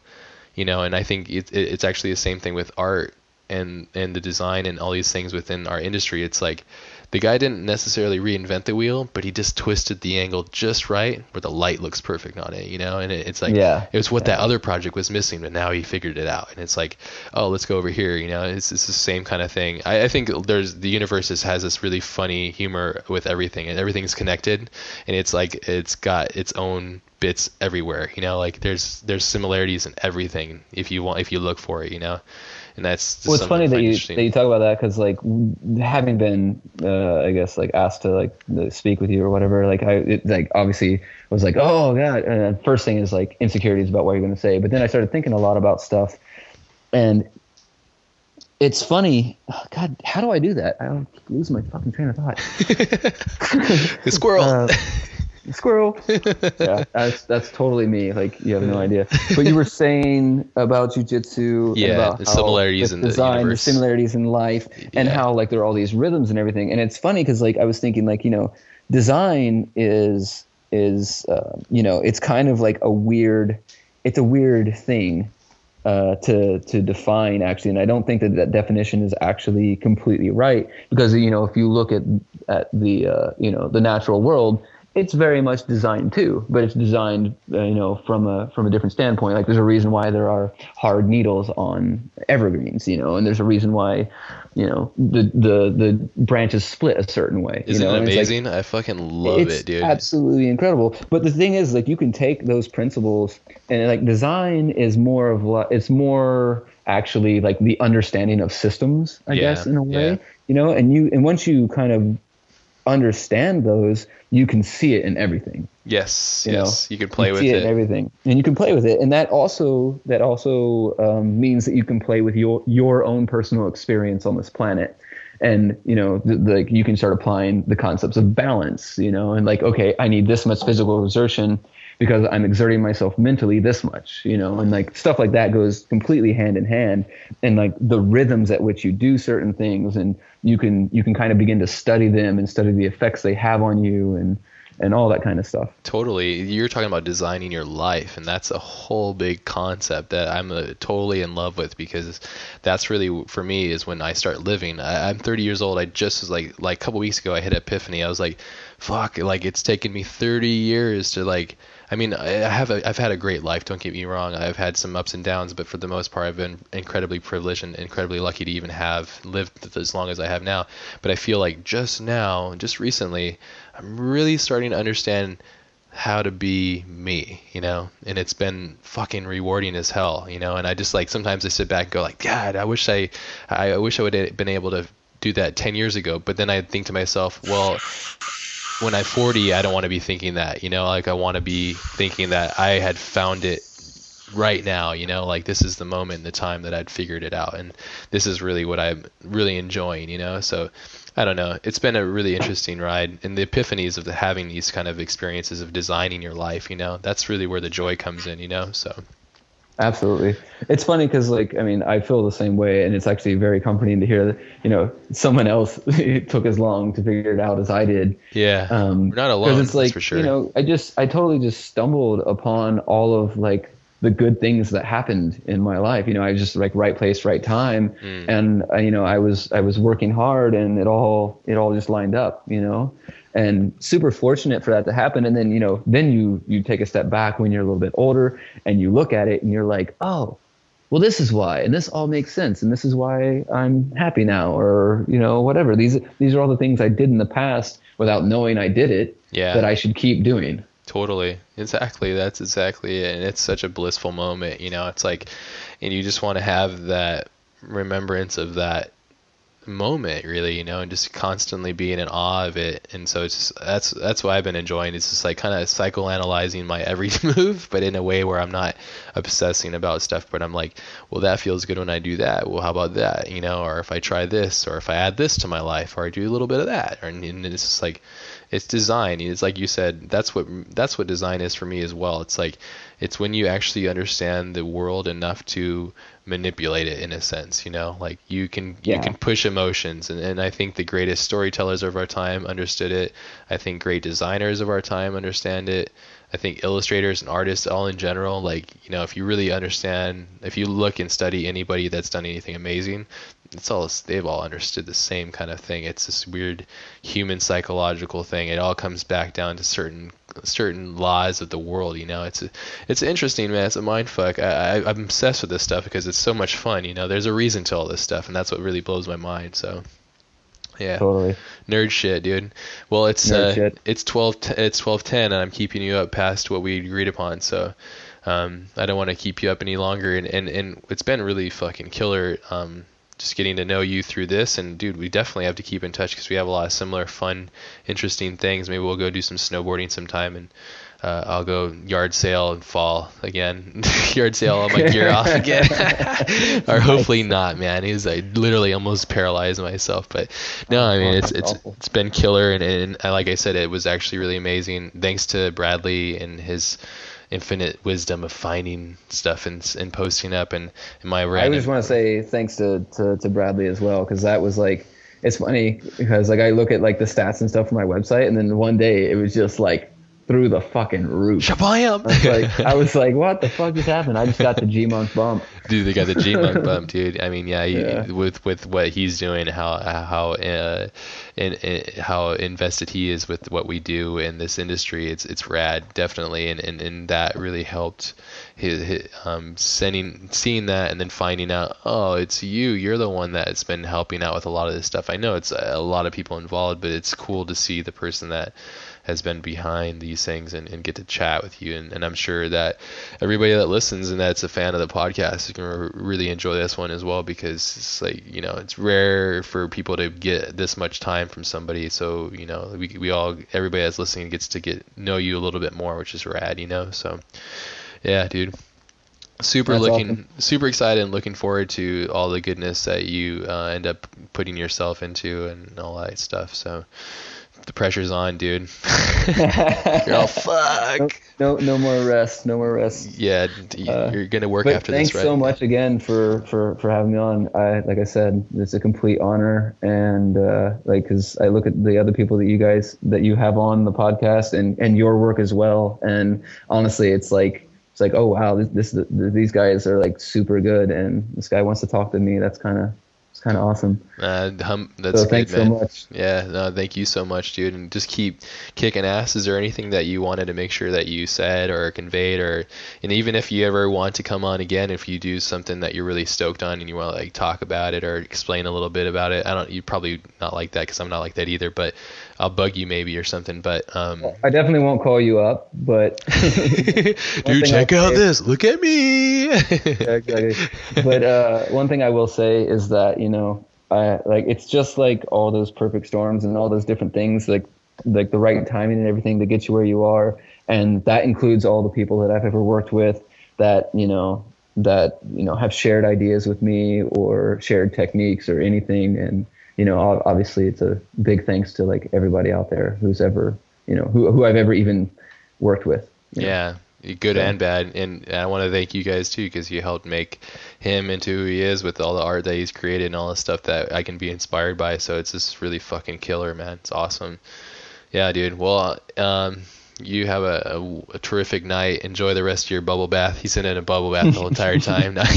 you know and i think it, it, it's actually the same thing with art and and the design and all these things within our industry it's like the guy didn't necessarily reinvent the wheel but he just twisted the angle just right where the light looks perfect on it you know? And it, it's like Yeah. it was what that other project was missing but now he figured it out. And it's like oh let's go over here you know? It's, it's the same kind of thing. I, I think there's the universe is, has this really funny humor with everything and everything's connected and it's like it's got its own bits everywhere you know? Like there's there's similarities in everything if you want if you look for it you know and that's Well, it's funny that you that you talk about that because like having been, uh, I guess like asked to like speak with you or whatever, like I it, like obviously was like, oh god, and the first thing is like insecurities about what you're going to say, but then I started thinking a lot about stuff, and it's funny. oh, God, how do I do that? I don't lose my fucking train of thought. the squirrel Uh, squirrel. yeah, that's that's totally me. Like you have no idea. But you were saying about jujitsu, Yeah, about the similarities in the design, universe. similarities in life, and Yeah. how like there are all these rhythms and everything. And it's funny because like I was thinking like you know, design is is uh, you know it's kind of like a weird, it's a weird thing. Uh, to to define actually, and I don't think that that definition is actually completely right because you know if you look at at the uh, you know the natural world, it's very much designed too, but it's designed uh, you know from a from a different standpoint. Like there's a reason why there are hard needles on evergreens, you know, and there's a reason why you know the the the branches split a certain way. isn't you know? it it's like- amazing i fucking love it dude absolutely incredible. But the thing is, like, you can take those principles and like design is more of what it's more actually like the understanding of systems, I Yeah, guess, in a way. yeah. You know, and you and once you kind of understand those, you can see it in everything. Yes you know, yes. You can play you with see it and everything. And you can play with it. And that also that also um, means that you can play with your your own personal experience on this planet. And you know th- like you can start applying the concepts of balance you know and like okay i need this much physical exertion because i'm exerting myself mentally this much you know and like stuff like that goes completely hand in hand and like the rhythms at which you do certain things and you can you can kind of begin to study them and study the effects they have on you and and all that kind of stuff Totally. You're talking about designing your life, and that's a whole big concept that I'm uh, totally in love with because that's really for me is when I start living. I, I'm 30 years old. I just was like like a couple weeks ago I hit epiphany. I was like, fuck, like it's taken me 30 years to like. I mean, I have a, I've had a great life. Don't get me wrong. I've had some ups and downs, but for the most part, I've been incredibly privileged and incredibly lucky to even have lived as long as I have now. But I feel like just now, just recently, I'm really starting to understand how to be me, you know, and it's been fucking rewarding as hell, you know, and I just like sometimes I sit back and go like, God, I wish I, I wish I would have been able to do that 10 years ago. But then I think to myself, well, when I'm 40, I don't want to be thinking that, you know, like I want to be thinking that I had found it right now, you know, like this is the moment, the time that I'd figured it out, and this is really what I'm really enjoying, you know. So I don't know. It's been a really interesting ride, and the epiphanies of the, having these kind of experiences of designing your life, you know, that's really where the joy comes in, you know. So Absolutely. It's funny because, like, I mean, I feel the same way, and it's actually very comforting to hear that, you know, someone else took as long to figure it out as I did. Yeah. Um, We're not alone. It's like, for sure. You know, I just, I totally just stumbled upon all of like the good things that happened in my life. You know, I was just like right place, right time, mm. and uh, you know, I was, I was working hard, and it all, it all just lined up. You know, and super fortunate for that to happen. And then you know then you you take a step back when you're a little bit older and you look at it and you're like oh well this is why. And this all makes sense. And this is why i'm happy now or you know whatever. These these are all the things i did in the past without knowing i did it yeah. that i should keep doing. Totally. Exactly. That's exactly it. And it's such a blissful moment you know. It's like and you just want to have that remembrance of that moment really you know and just constantly being in awe of it. And so it's just that's that's what i've been enjoying it's just like kind of psychoanalyzing my every move but in a way where i'm not obsessing about stuff but i'm like well that feels good when i do that. Well how about that? You know or if i try this or if i add this to my life or i do a little bit of that. Or, and it's just like it's design. It's like you said that's what that's what design is for me as well. It's like it's when you actually understand the world enough to manipulate it in a sense you know? Like you can yeah. you can push emotions and, and i think the greatest storytellers of our time understood it. I think great designers of our time understand it. I think illustrators and artists all in general like you know if you really understand if you look and study anybody that's done anything amazing it's all they've all understood the same kind of thing. It's this weird human psychological thing. It all comes back down to certain certain laws of the world. You know, it's a, it's interesting, man. It's a mind fuck. I, I I'm obsessed with this stuff because it's so much fun. You know, there's a reason to all this stuff, and that's what really blows my mind. So. Yeah. Totally. Nerd shit, dude. Well, it's uh, it's twelve t- it's twelve ten, and I'm keeping you up past what we agreed upon. So, um, I don't want to keep you up any longer, and, and and it's been really fucking killer. Um, just getting to know you through this. And dude, we definitely have to keep in touch because we have a lot of similar, fun, interesting things. Maybe we'll go do some snowboarding sometime, and uh, I'll go yard sale and fall again. yard sale all my gear off again, or hopefully not, man. He was I literally almost paralyzed myself, but no, I mean it's it's it's been killer, and, and like I said, it was actually really amazing. Thanks to Bradley and his infinite wisdom of finding stuff and, and posting up and, my random... I just want to say thanks to, to, to Bradley as well because that was like it's funny because like I look at like the stats and stuff for my website and then one day it was just like through the fucking roof. Shabam! I was like, I was like, what the fuck just happened? I just got the GMUNK bump. Dude, they got the GMUNK bump, dude. I mean, yeah, yeah. with with what he's doing, how how uh, in, in, how invested he is with what we do in this industry, it's it's rad, definitely, and and, and that really helped. His, his, um, sending, seeing that, and then finding out, oh, it's you. You're the one that's been helping out with a lot of this stuff. I know it's a lot of people involved, but it's cool to see the person that has been behind these things and, and get to chat with you. And, and I'm sure that everybody that listens and that's a fan of the podcast is going to really enjoy this one as well because it's like, you know, it's rare for people to get this much time from somebody. So, you know, we, we all, everybody that's listening gets to get know you a little bit more, which is rad, you know? So, yeah, dude super That's looking awesome. super excited and looking forward to all the goodness that you uh, end up putting yourself into and all that stuff so the pressure's on, dude. you're all fuck. No, no, no, more rest. No more rest. Yeah, uh, you're gonna work after thanks this, right? Thanks so much again for for for having me on. I like I said, it's a complete honor, and uh, like because I look at the other people that you guys that you have on the podcast and and your work as well, and honestly, it's like it's like oh wow, this, this these guys are like super good, and this guy wants to talk to me. That's kind of kind of awesome. Uh, hum, that's so good, thanks man. so much. Yeah, no, thank you so much, dude. And just keep kicking ass. Is there anything that you wanted to make sure that you said or conveyed, or and even if you ever want to come on again, if you do something that you're really stoked on and you want to like talk about it or explain a little bit about it, I don't. You probably not like that because I'm not like that either. But I'll bug you maybe or something. But um, I definitely won't call you up, but dude, check out this. Look at me. Exactly. but uh, one thing I will say is that you know, I like it's just like all those perfect storms and all those different things, like like the right timing and everything to get you where you are, and that includes all the people that I've ever worked with that you know that you know have shared ideas with me or shared techniques or anything, and you know, obviously it's a big thanks to like everybody out there who's ever you know who who I've ever even worked with. you know. Yeah, good So- and bad. And I want to thank you guys too because you helped make him into who he is with all the art that he's created and all the stuff that I can be inspired by. So it's just really fucking killer, man. It's awesome. Yeah, dude. Well, um, you have a, a, a terrific night. Enjoy the rest of your bubble bath. He's in a bubble bath the whole entire time.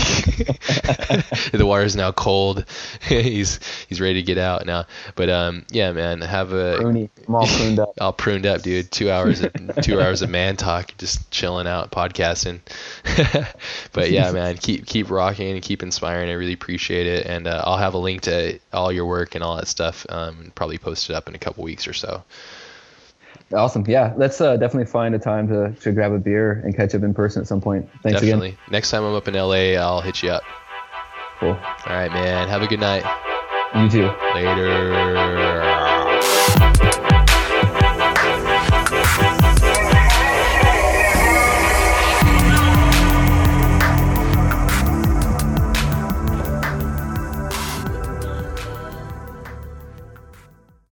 The water's now cold. he's he's ready to get out now. But um, yeah, man. Have a Pruny, I'm all pruned up. all pruned up, dude. Two hours, of, two hours of man talk, just chilling out, podcasting. but yeah, man, keep keep rocking and keep inspiring. I really appreciate it, and uh, I'll have a link to all your work and all that stuff. Um, probably post it up in a couple weeks or so. Awesome. Yeah, let's uh, definitely find a time to, to grab a beer and catch up in person at some point. Thanks again. Definitely. Next time I'm up in LA, I'll hit you up. Cool. All right, man. Have a good night. You too. Later.